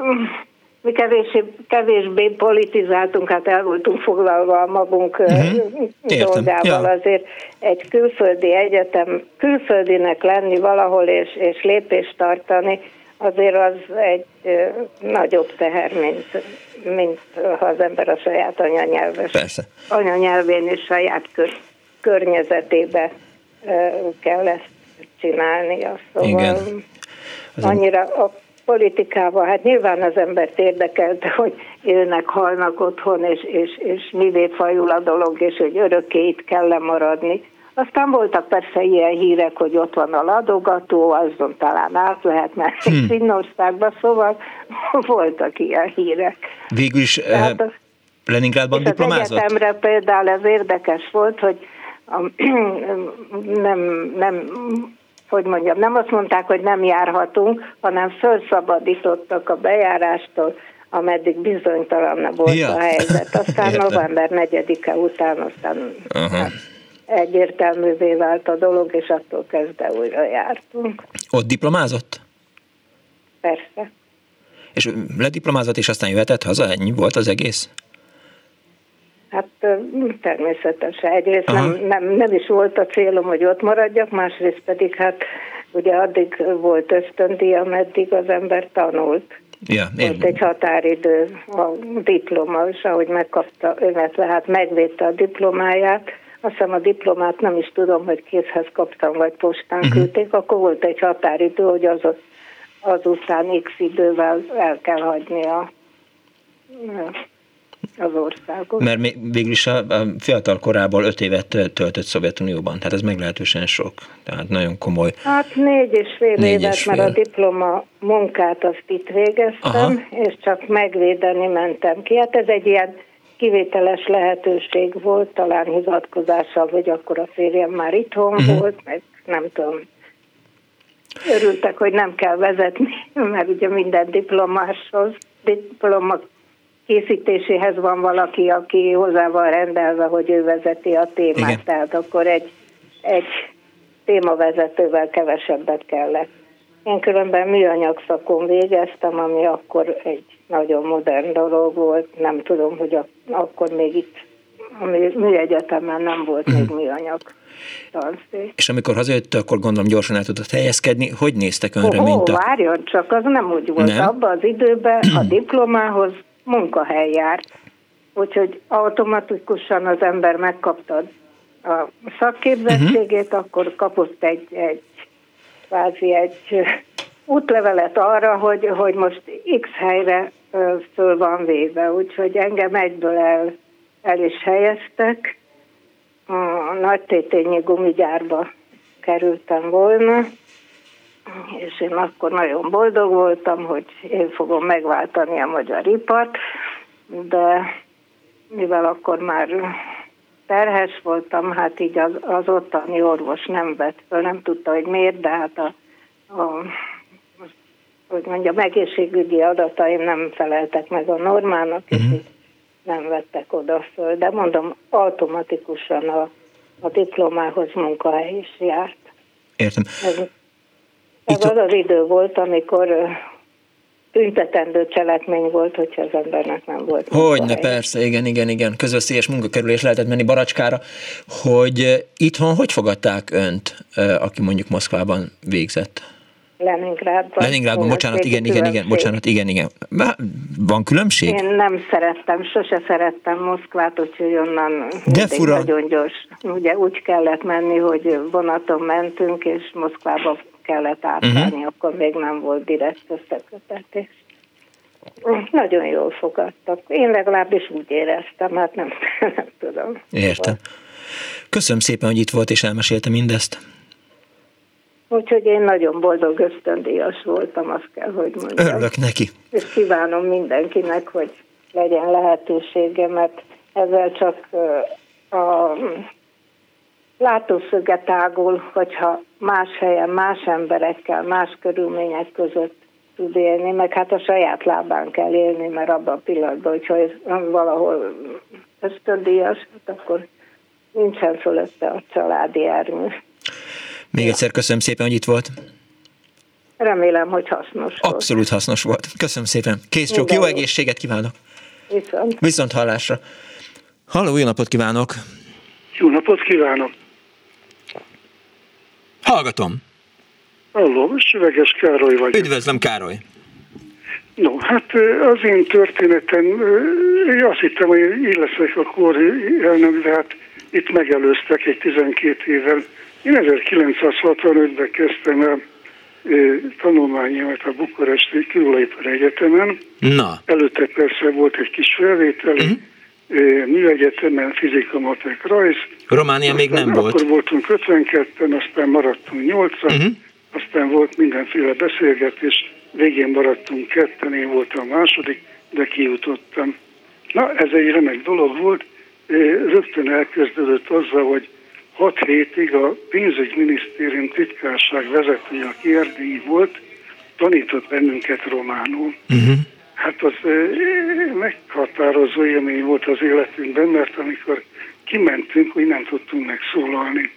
mi kevésbé, kevésbé politizáltunk, hát el voltunk foglalva a magunk uh-huh. dolgával. Ja. Azért egy külföldi egyetem, külföldinek lenni valahol és, és lépést tartani, azért az egy nagyobb teher, mint, mint ha az ember a saját anyanyelves, Persze. anyanyelvén és saját kör, környezetébe kell ezt csinálnia. Szóval Igen. annyira a politikával, hát nyilván az embert érdekelte, hogy élnek, halnak otthon, és, és, és mivé fajul a dolog, és hogy örökké itt kell maradni. Aztán voltak persze ilyen hírek, hogy ott van a ladogató, azon talán át lehet menni hmm. Finnországba, szóval *laughs* voltak ilyen hírek. Végül is Tehát, uh, Leningrádban diplomázott? Az egyetemre például ez érdekes volt, hogy a, *clears throat* nem, nem hogy mondjam, nem azt mondták, hogy nem járhatunk, hanem felszabadítottak a bejárástól, ameddig bizonytalan volt ja. a helyzet. Aztán Értem. november 4-e után aztán hát, egyértelművé vált a dolog, és attól kezdve újra jártunk. Ott diplomázott? Persze. És lediplomázott, és aztán jöhetett haza? Ennyi volt az egész? Hát természetesen. Egyrészt nem, nem, nem is volt a célom, hogy ott maradjak, másrészt pedig hát ugye addig volt ösztöndi, ameddig az ember tanult. Ja, én... Volt egy határidő a diploma, és ahogy megkapta, illetve hát megvédte a diplomáját, azt hiszem a diplomát nem is tudom, hogy készhez kaptam, vagy postán uh-huh. küldték, akkor volt egy határidő, hogy az, azután x idővel el kell hagyni a az országot. Mert végül is a, fiatal korából öt évet töltött Szovjetunióban, tehát ez meglehetősen sok, tehát nagyon komoly. Hát négy és fél négy évet, és fél. mert a diploma munkát azt itt végeztem, Aha. és csak megvédeni mentem ki. Hát ez egy ilyen kivételes lehetőség volt, talán hivatkozással, hogy akkor a férjem már itthon uh-huh. volt, meg nem tudom, örültek, hogy nem kell vezetni, *laughs* mert ugye minden diplomáshoz, diploma készítéséhez van valaki, aki hozzá van rendelve, hogy ő vezeti a témát, Igen. tehát akkor egy, egy témavezetővel kevesebbet kellett. Én különben műanyag szakon végeztem, ami akkor egy nagyon modern dolog volt. Nem tudom, hogy a, akkor még itt a műegyetemen nem volt uh-huh. még műanyag. Tanszék. És amikor hazajött, akkor gondolom gyorsan el tudott helyezkedni. Hogy néztek önre, oh, mint a... várjon csak, az nem úgy volt. Nem? Abban az időben a *clears throat* diplomához munkahely járt. Úgyhogy automatikusan az ember megkapta a szakképzettségét, uh-huh. akkor kapott egy, egy kvázi egy útlevelet arra, hogy, hogy most X helyre föl van véve, úgyhogy engem egyből el, el is helyeztek. A nagy tétényi gumigyárba kerültem volna, és én akkor nagyon boldog voltam, hogy én fogom megváltani a magyar ipart, de mivel akkor már terhes voltam, hát így az, az ottani orvos nem vett föl, nem tudta, hogy miért, de hát a, a hogy mondjam, egészségügyi adataim nem feleltek meg a normának, uh-huh. és mhm. nem vettek oda föl. De mondom, automatikusan a, a diplomához munkahely is járt. Értem. Ez, ez az az idő volt, amikor büntetendő cselekmény volt, hogyha az embernek nem volt. Hogyne, persze, igen, igen, igen. Közösszélyes munkakerülés lehetett menni Baracskára, hogy itthon hogy fogadták önt, aki mondjuk Moszkvában végzett? Leningrádban. Leningrádban, bocsánat, igen, igen, igen, bocsánat, igen, igen. Van különbség? Én nem szerettem, sose szerettem Moszkvát, úgyhogy onnan De fura. nagyon gyors. Ugye úgy kellett menni, hogy vonaton mentünk, és Moszkvába kellett átszállni, uh-huh. akkor még nem volt direkt összekötetés. Nagyon jól fogadtak. Én legalábbis úgy éreztem, hát nem, *laughs* nem tudom. Értem. Köszönöm szépen, hogy itt volt és elmesélte mindezt. Úgyhogy én nagyon boldog ösztöndíjas voltam, azt kell, hogy mondjam. Örülök neki. És kívánom mindenkinek, hogy legyen lehetősége, mert ezzel csak a látószöge tágul, hogyha más helyen, más emberekkel, más körülmények között tud élni, meg hát a saját lábán kell élni, mert abban a pillanatban, hogyha ez valahol ösztöndíjas, hát akkor nincsen fölötte a családi ernyő. Még ja. egyszer köszönöm szépen, hogy itt volt. Remélem, hogy hasznos volt. Abszolút hasznos volt. Köszönöm szépen. Kész csók, jó egészséget kívánok. Viszont. Viszont hallásra. Halló, jó napot kívánok. Jó napot kívánok. Hallgatom. Halló, Süveges Károly vagy. Üdvözlöm, Károly. No, hát az én történetem, én azt hittem, hogy én leszek a kóri elnök, de hát itt megelőztek egy 12 évvel. Én 1965-ben kezdtem el tanulmányomat a Bukaresti Külolajipar Egyetemen. Na. Előtte persze volt egy kis felvétel, uh-huh. Műegyetemen fizika, matek, rajz. Románia még nem akkor volt. Akkor voltunk 52-en, aztán maradtunk 8 uh-huh. aztán volt mindenféle beszélgetés, végén maradtunk ketten, én voltam a második, de kijutottam. Na, ez egy remek dolog volt, rögtön elkezdődött azzal, hogy 6 hétig a pénzügyminisztérium titkárság vezetője, aki erdélyi volt, tanított bennünket románul. Uh-huh. Hát az meghatározó élmény volt az életünkben, mert amikor kimentünk, hogy nem tudtunk megszólalni.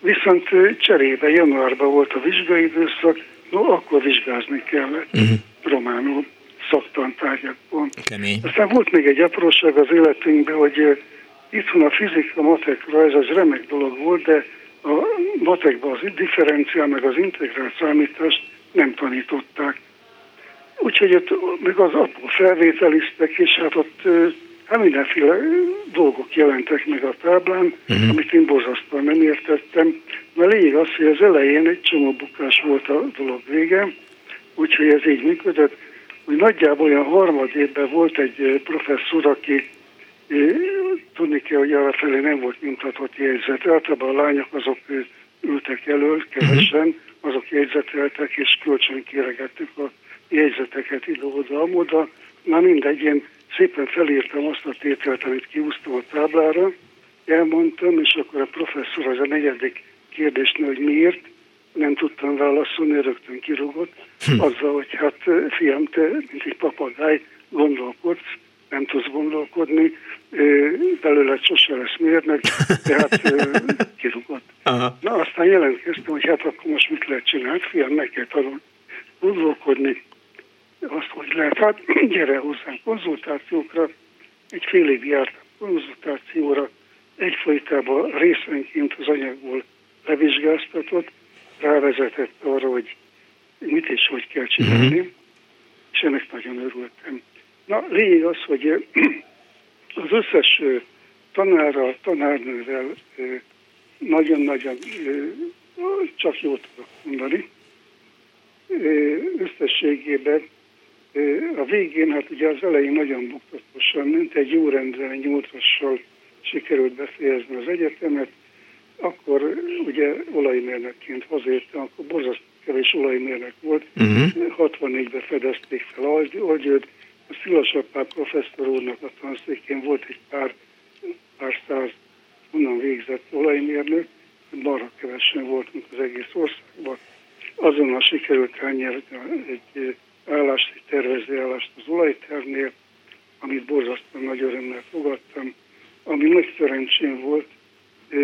Viszont cserébe januárban volt a vizsgai időszak, no akkor vizsgázni kellett uh-huh. románul szaktantárgyakból. Kemény. Aztán volt még egy apróság az életünkben, hogy itthon a fizika, matek rajz az remek dolog volt, de a matekban az differenciál meg az integrált számítást nem tanították. Úgyhogy ott meg az apró felvételiztek, és hát ott hát mindenféle dolgok jelentek meg a táblán, uh-huh. amit én borzasztóan nem értettem. Mert lényeg az, hogy az elején egy csomó bukás volt a dolog vége, úgyhogy ez így működött, hogy nagyjából olyan harmad évben volt egy professzor, aki tudni kell, hogy arra felé nem volt nyomtatott jegyzet. Általában a lányok azok ültek elől kevesen, azok jegyzeteltek, és kölcsön kéregettük a jegyzeteket ide-oda, amoda. Na mindegy, én szépen felírtam azt a tételt, amit kiúztam a táblára, elmondtam, és akkor a professzor az a negyedik kérdésnél, hogy miért, nem tudtam válaszolni, rögtön kirúgott, hm. azzal, hogy hát fiam, te, mint egy papagáj, gondolkodsz, nem tudsz gondolkodni, belőle sose lesz mérnek, tehát *laughs* kirúgott. Aha. Na aztán jelentkeztem, hogy hát akkor most mit lehet csinálni, fiam, meg kell tanulni gondolkodni, azt, hogy lehet, hát gyere hozzánk konzultációkra, egy fél év járt konzultációra, egyfolytában részenként az anyagból levizsgáztatott, rávezetett arra, hogy mit és hogy kell csinálni, uh-huh. és ennek nagyon örültem. Na, lényeg az, hogy az összes tanárral, tanárnővel nagyon-nagyon csak jót tudok mondani összességében a végén, hát ugye az elején nagyon buktatosan ment, egy jó rendre nyolcassal sikerült befejezni az egyetemet, akkor ugye olajmérnökként hazértem, akkor borzasztó kevés olajmérnök volt, uh-huh. 64-ben fedezték fel Algyőt, a Szilas professzor úrnak a tanszékén volt egy pár, pár száz onnan végzett olajmérnök, marha kevesen voltunk az egész országban. Azonnal sikerült elnyerni egy állást, egy tervező állást az olajternél, amit borzasztóan nagy örömmel fogadtam. Ami nagy szerencsém volt,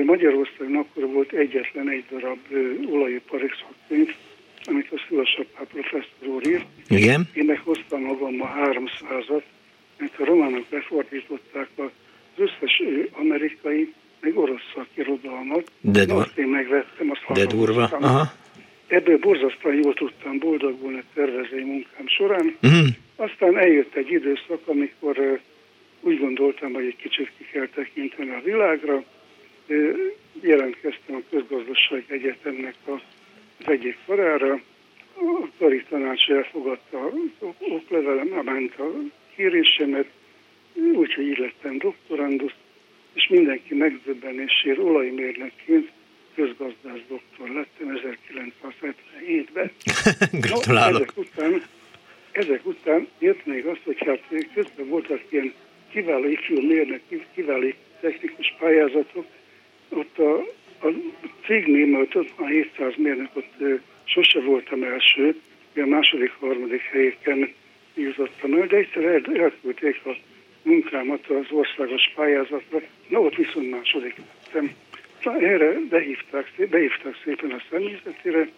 Magyarországon akkor volt egyetlen egy darab olajipari szakkönyv, amit a Szülasapá professzor úr írt. Igen. Én meghoztam magammal 300-at, mert a románok lefordították az összes amerikai, meg orosz szakirodalmat. De, dur- azt én megvettem, azt de durva. Aha. Ebből borzasztóan jól tudtam boldogulni a tervezői munkám során. Uh-huh. Aztán eljött egy időszak, amikor úgy gondoltam, hogy egy kicsit ki kell tekinteni a világra. Jelentkeztem a Közgazdaság Egyetemnek az egyik karára. A kari tanács elfogadta az oklevelem, ment a kérésemet, úgyhogy így lettem doktorandus, és mindenki megdöbbenésére olajmérnökként közgazdász doktor lettem 1977-ben. *laughs* Gratulálok. No, ezek, után, ezek után jött még azt, hogy hát közben voltak ilyen kiváló ifjú mérnök, kiváló technikus pályázatok, ott a, a cégnémelt a 700 mérnök, ott sose voltam első, a második, harmadik helyeken jutottam el, de egyszer el, elküldték a munkámat az országos pályázatra, na ott viszont második lettem. Erre behívták, behívták szépen a személyzetére,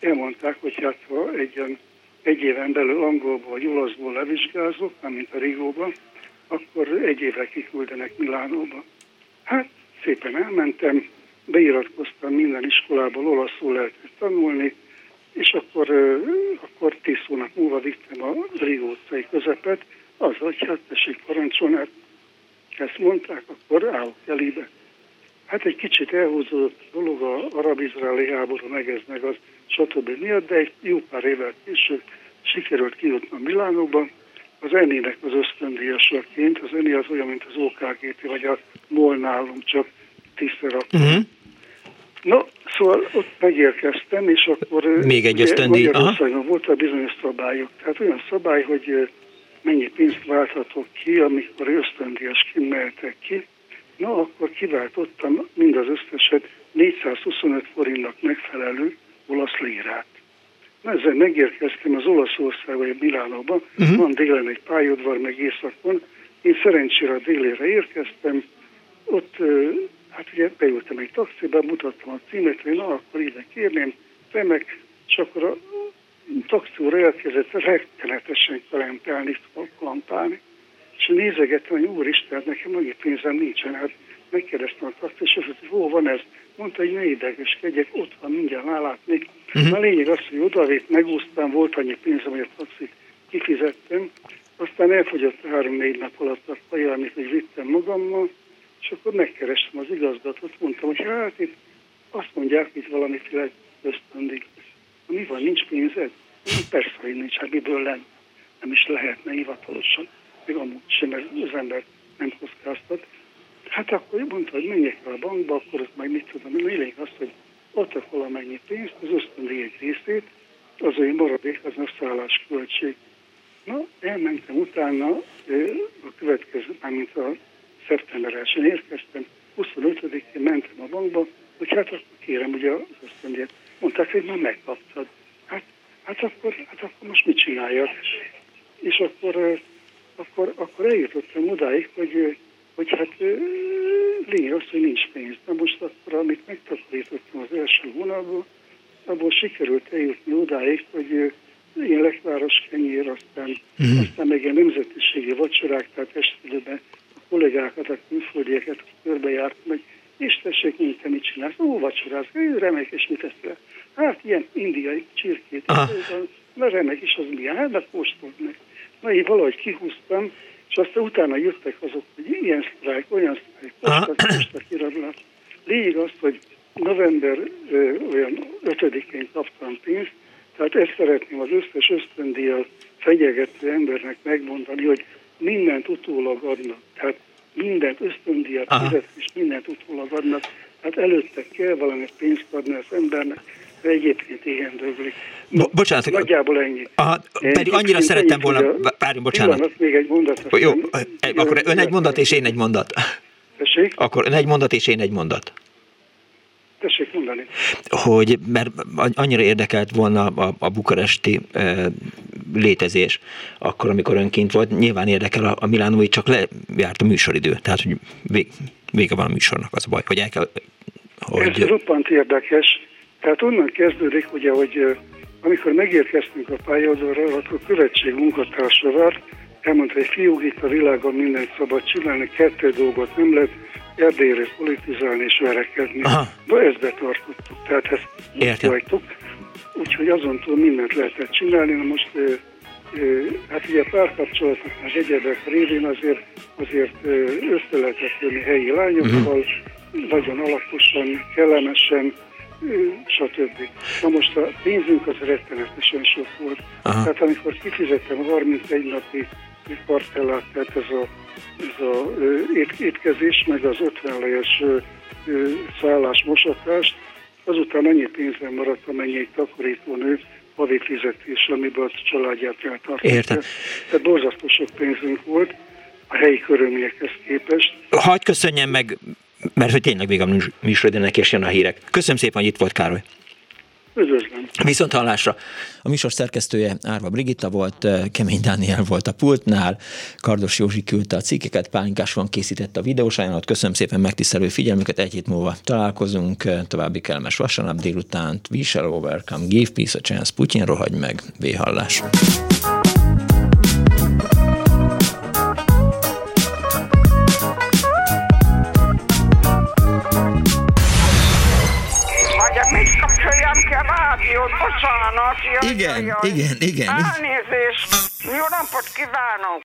elmondták, hogy hát ha egy, egy éven belül angolból vagy olaszból levizsgázok, mint a Rigóban, akkor egy évre kiküldenek Milánóba. Hát szépen elmentem, beiratkoztam minden iskolából, olaszul lehetett tanulni, és akkor, akkor tíz hónap múlva vittem a Rigó utcai közepet, az, hogy hát tessék parancsolni, hát ezt mondták, akkor állok elébe. Hát egy kicsit elhúzódott a dolog a arab-izraeli háború, meg ez, meg az, stb. miatt, de egy jó pár évvel később sikerült kijutnom Milánóba, az Enének az ösztöndíjasaként, az Eni az olyan, mint az OKGT, vagy a MOL nálunk, csak tízszer. Uh-huh. No, szóval ott megérkeztem, és akkor... Még egy ösztöndíj. Magyarországon volt a bizonyos szabályok. Tehát olyan szabály, hogy mennyi pénzt válthatok ki, amikor ösztöndíjasként mehetek ki. Na, akkor kiváltottam mind az összeset 425 forintnak megfelelő olasz lírát. Na, ezzel megérkeztem az Olaszországba, vagy Milánóba, uh-huh. van délen egy pályaudvar, meg északon. Én szerencsére a délére érkeztem, ott hát ugye beültem egy taxiba, mutattam a címet, hogy na, akkor ide kérném, remek, és akkor a taxiúra elkezdett rettenetesen kalentálni, kalantálni. És nézegettem, hogy úristen, nekem annyi pénzem nincsen, hát megkérdeztem a taxisofőt, hogy hol van ez. Mondta, hogy ne idegeskedjek, ott van, mindjárt állátni. Uh-huh. A lényeg az, hogy odavét megúsztam, volt annyi pénzem, hogy a taxit kifizettem. Aztán elfogyott három-négy nap alatt a kaja, amit hogy vittem magammal, és akkor megkerestem az igazgatót, mondtam, hogy hát itt azt mondják, hogy valamiféle ösztöndik. Mi van, nincs pénzed? Persze, hogy nincs, hát miből lenne. Nem is lehetne hivatalosan, még amúgy sem, mert az ember nem kockáztat. Hát akkor mondta, hogy menjek el a bankba, akkor ott majd mit tudom, lényeg az, hogy adtak valamennyi pénzt, az ösztöndíj egy részét, az ő maradék, az a szállásköltség. Na, elmentem utána, a következő, mint a szeptember 1 érkeztem, 25-én mentem a bankba, hogy hát akkor kérem ugye az ösztöndíjat. Mondták, hogy már megkaptad. Hát, hát, akkor, hát akkor most mit csináljak? És akkor, akkor, akkor eljutottam odáig, hogy hogy hát lényeg az, hogy nincs pénz. Na most akkor, amit megtakarítottam az első hónapban, abból sikerült eljutni odáig, hogy ilyen lekváros kenyér, aztán, mm. aztán meg ilyen nemzetiségi vacsorák, tehát estélőben a kollégákat, a külföldieket körbejárt meg, és tessék, mint te mit csinálsz? Ó, vacsorázz, remek, és mit teszel? Hát ilyen indiai csirkét. Na remek, és az milyen? Hát, de kóstold meg. Na, én valahogy kihúztam, és aztán utána jöttek azok, hogy ilyen sztrájk, olyan sztrájk, most a kirablás. Lényeg az, hogy november ö, olyan 5-én kaptam pénzt, tehát ezt szeretném az összes ösztöndíjat fegyegető embernek megmondani, hogy mindent utólag adnak. Tehát mindent ösztöndíjat fizet, és mindent utólag adnak. Tehát előtte kell valami pénzt adni az embernek, egyébként igen döglik. Bo- bocsánat. Nagyjából ennyi. Aha, pedig annyira szerettem volna, várjunk, bocsánat. Pillanat, még egy mondat. Jó, akkor ön egy mondat, és én egy mondat. Tessék? Akkor egy mondat és én egy mondat. Tessék mondani. Hogy, mert annyira érdekelt volna a, a bukaresti e, létezés, akkor, amikor önként volt, nyilván érdekel a, a Milánói, csak lejárt a műsoridő, tehát hogy vég, vége van a műsornak, az a baj, hogy el kell... Hogy... Ez roppant érdekes, tehát onnan kezdődik, ugye, hogy amikor megérkeztünk a pályadóra, akkor követség munkatársa várt, elmondta, hogy fiúk itt a világon mindent szabad csinálni, kettő dolgot nem lehet, Erdélyre politizálni és verekedni. Aha. De ezt betartottuk, tehát ezt hagytuk. Úgyhogy azon túl mindent lehetett csinálni. Na most hát ugye párkapcsolatok, meg egyebek révén azért, azért össze lehetett jönni helyi lányokkal, uh-huh. nagyon alaposan, kellemesen, stb. Na most a pénzünk az rettenetesen sok volt. Aha. Tehát amikor kifizettem 31 napi partellát, tehát ez a, ez a ét, étkezés, meg az 50 lejes szállás, mosatást, azután annyi pénzem maradt, amennyi egy takarítónő havi fizetés, amiből a családját eltartotja. Értem. Tehát borzasztó sok pénzünk volt a helyi körülményekhez képest. Hagy köszönjem meg, mert hogy tényleg még a műsorodének és jön a hírek. Köszönöm szépen, hogy itt volt Károly. Üdvözlöm. Viszont hallásra. A műsor szerkesztője Árva Brigitta volt, Kemény Dániel volt a pultnál, Kardos Józsi küldte a cikkeket, Pálinkás van készítette a videós ajánlat. Köszönöm szépen megtisztelő figyelmüket, egy hét múlva találkozunk, további kellemes vasárnap délutánt, we shall overcome, give peace a chance, Putyin rohagy meg, véhallás. Bocsánat. Igen, igen, igen. Elnézést. Jó napot kívánok.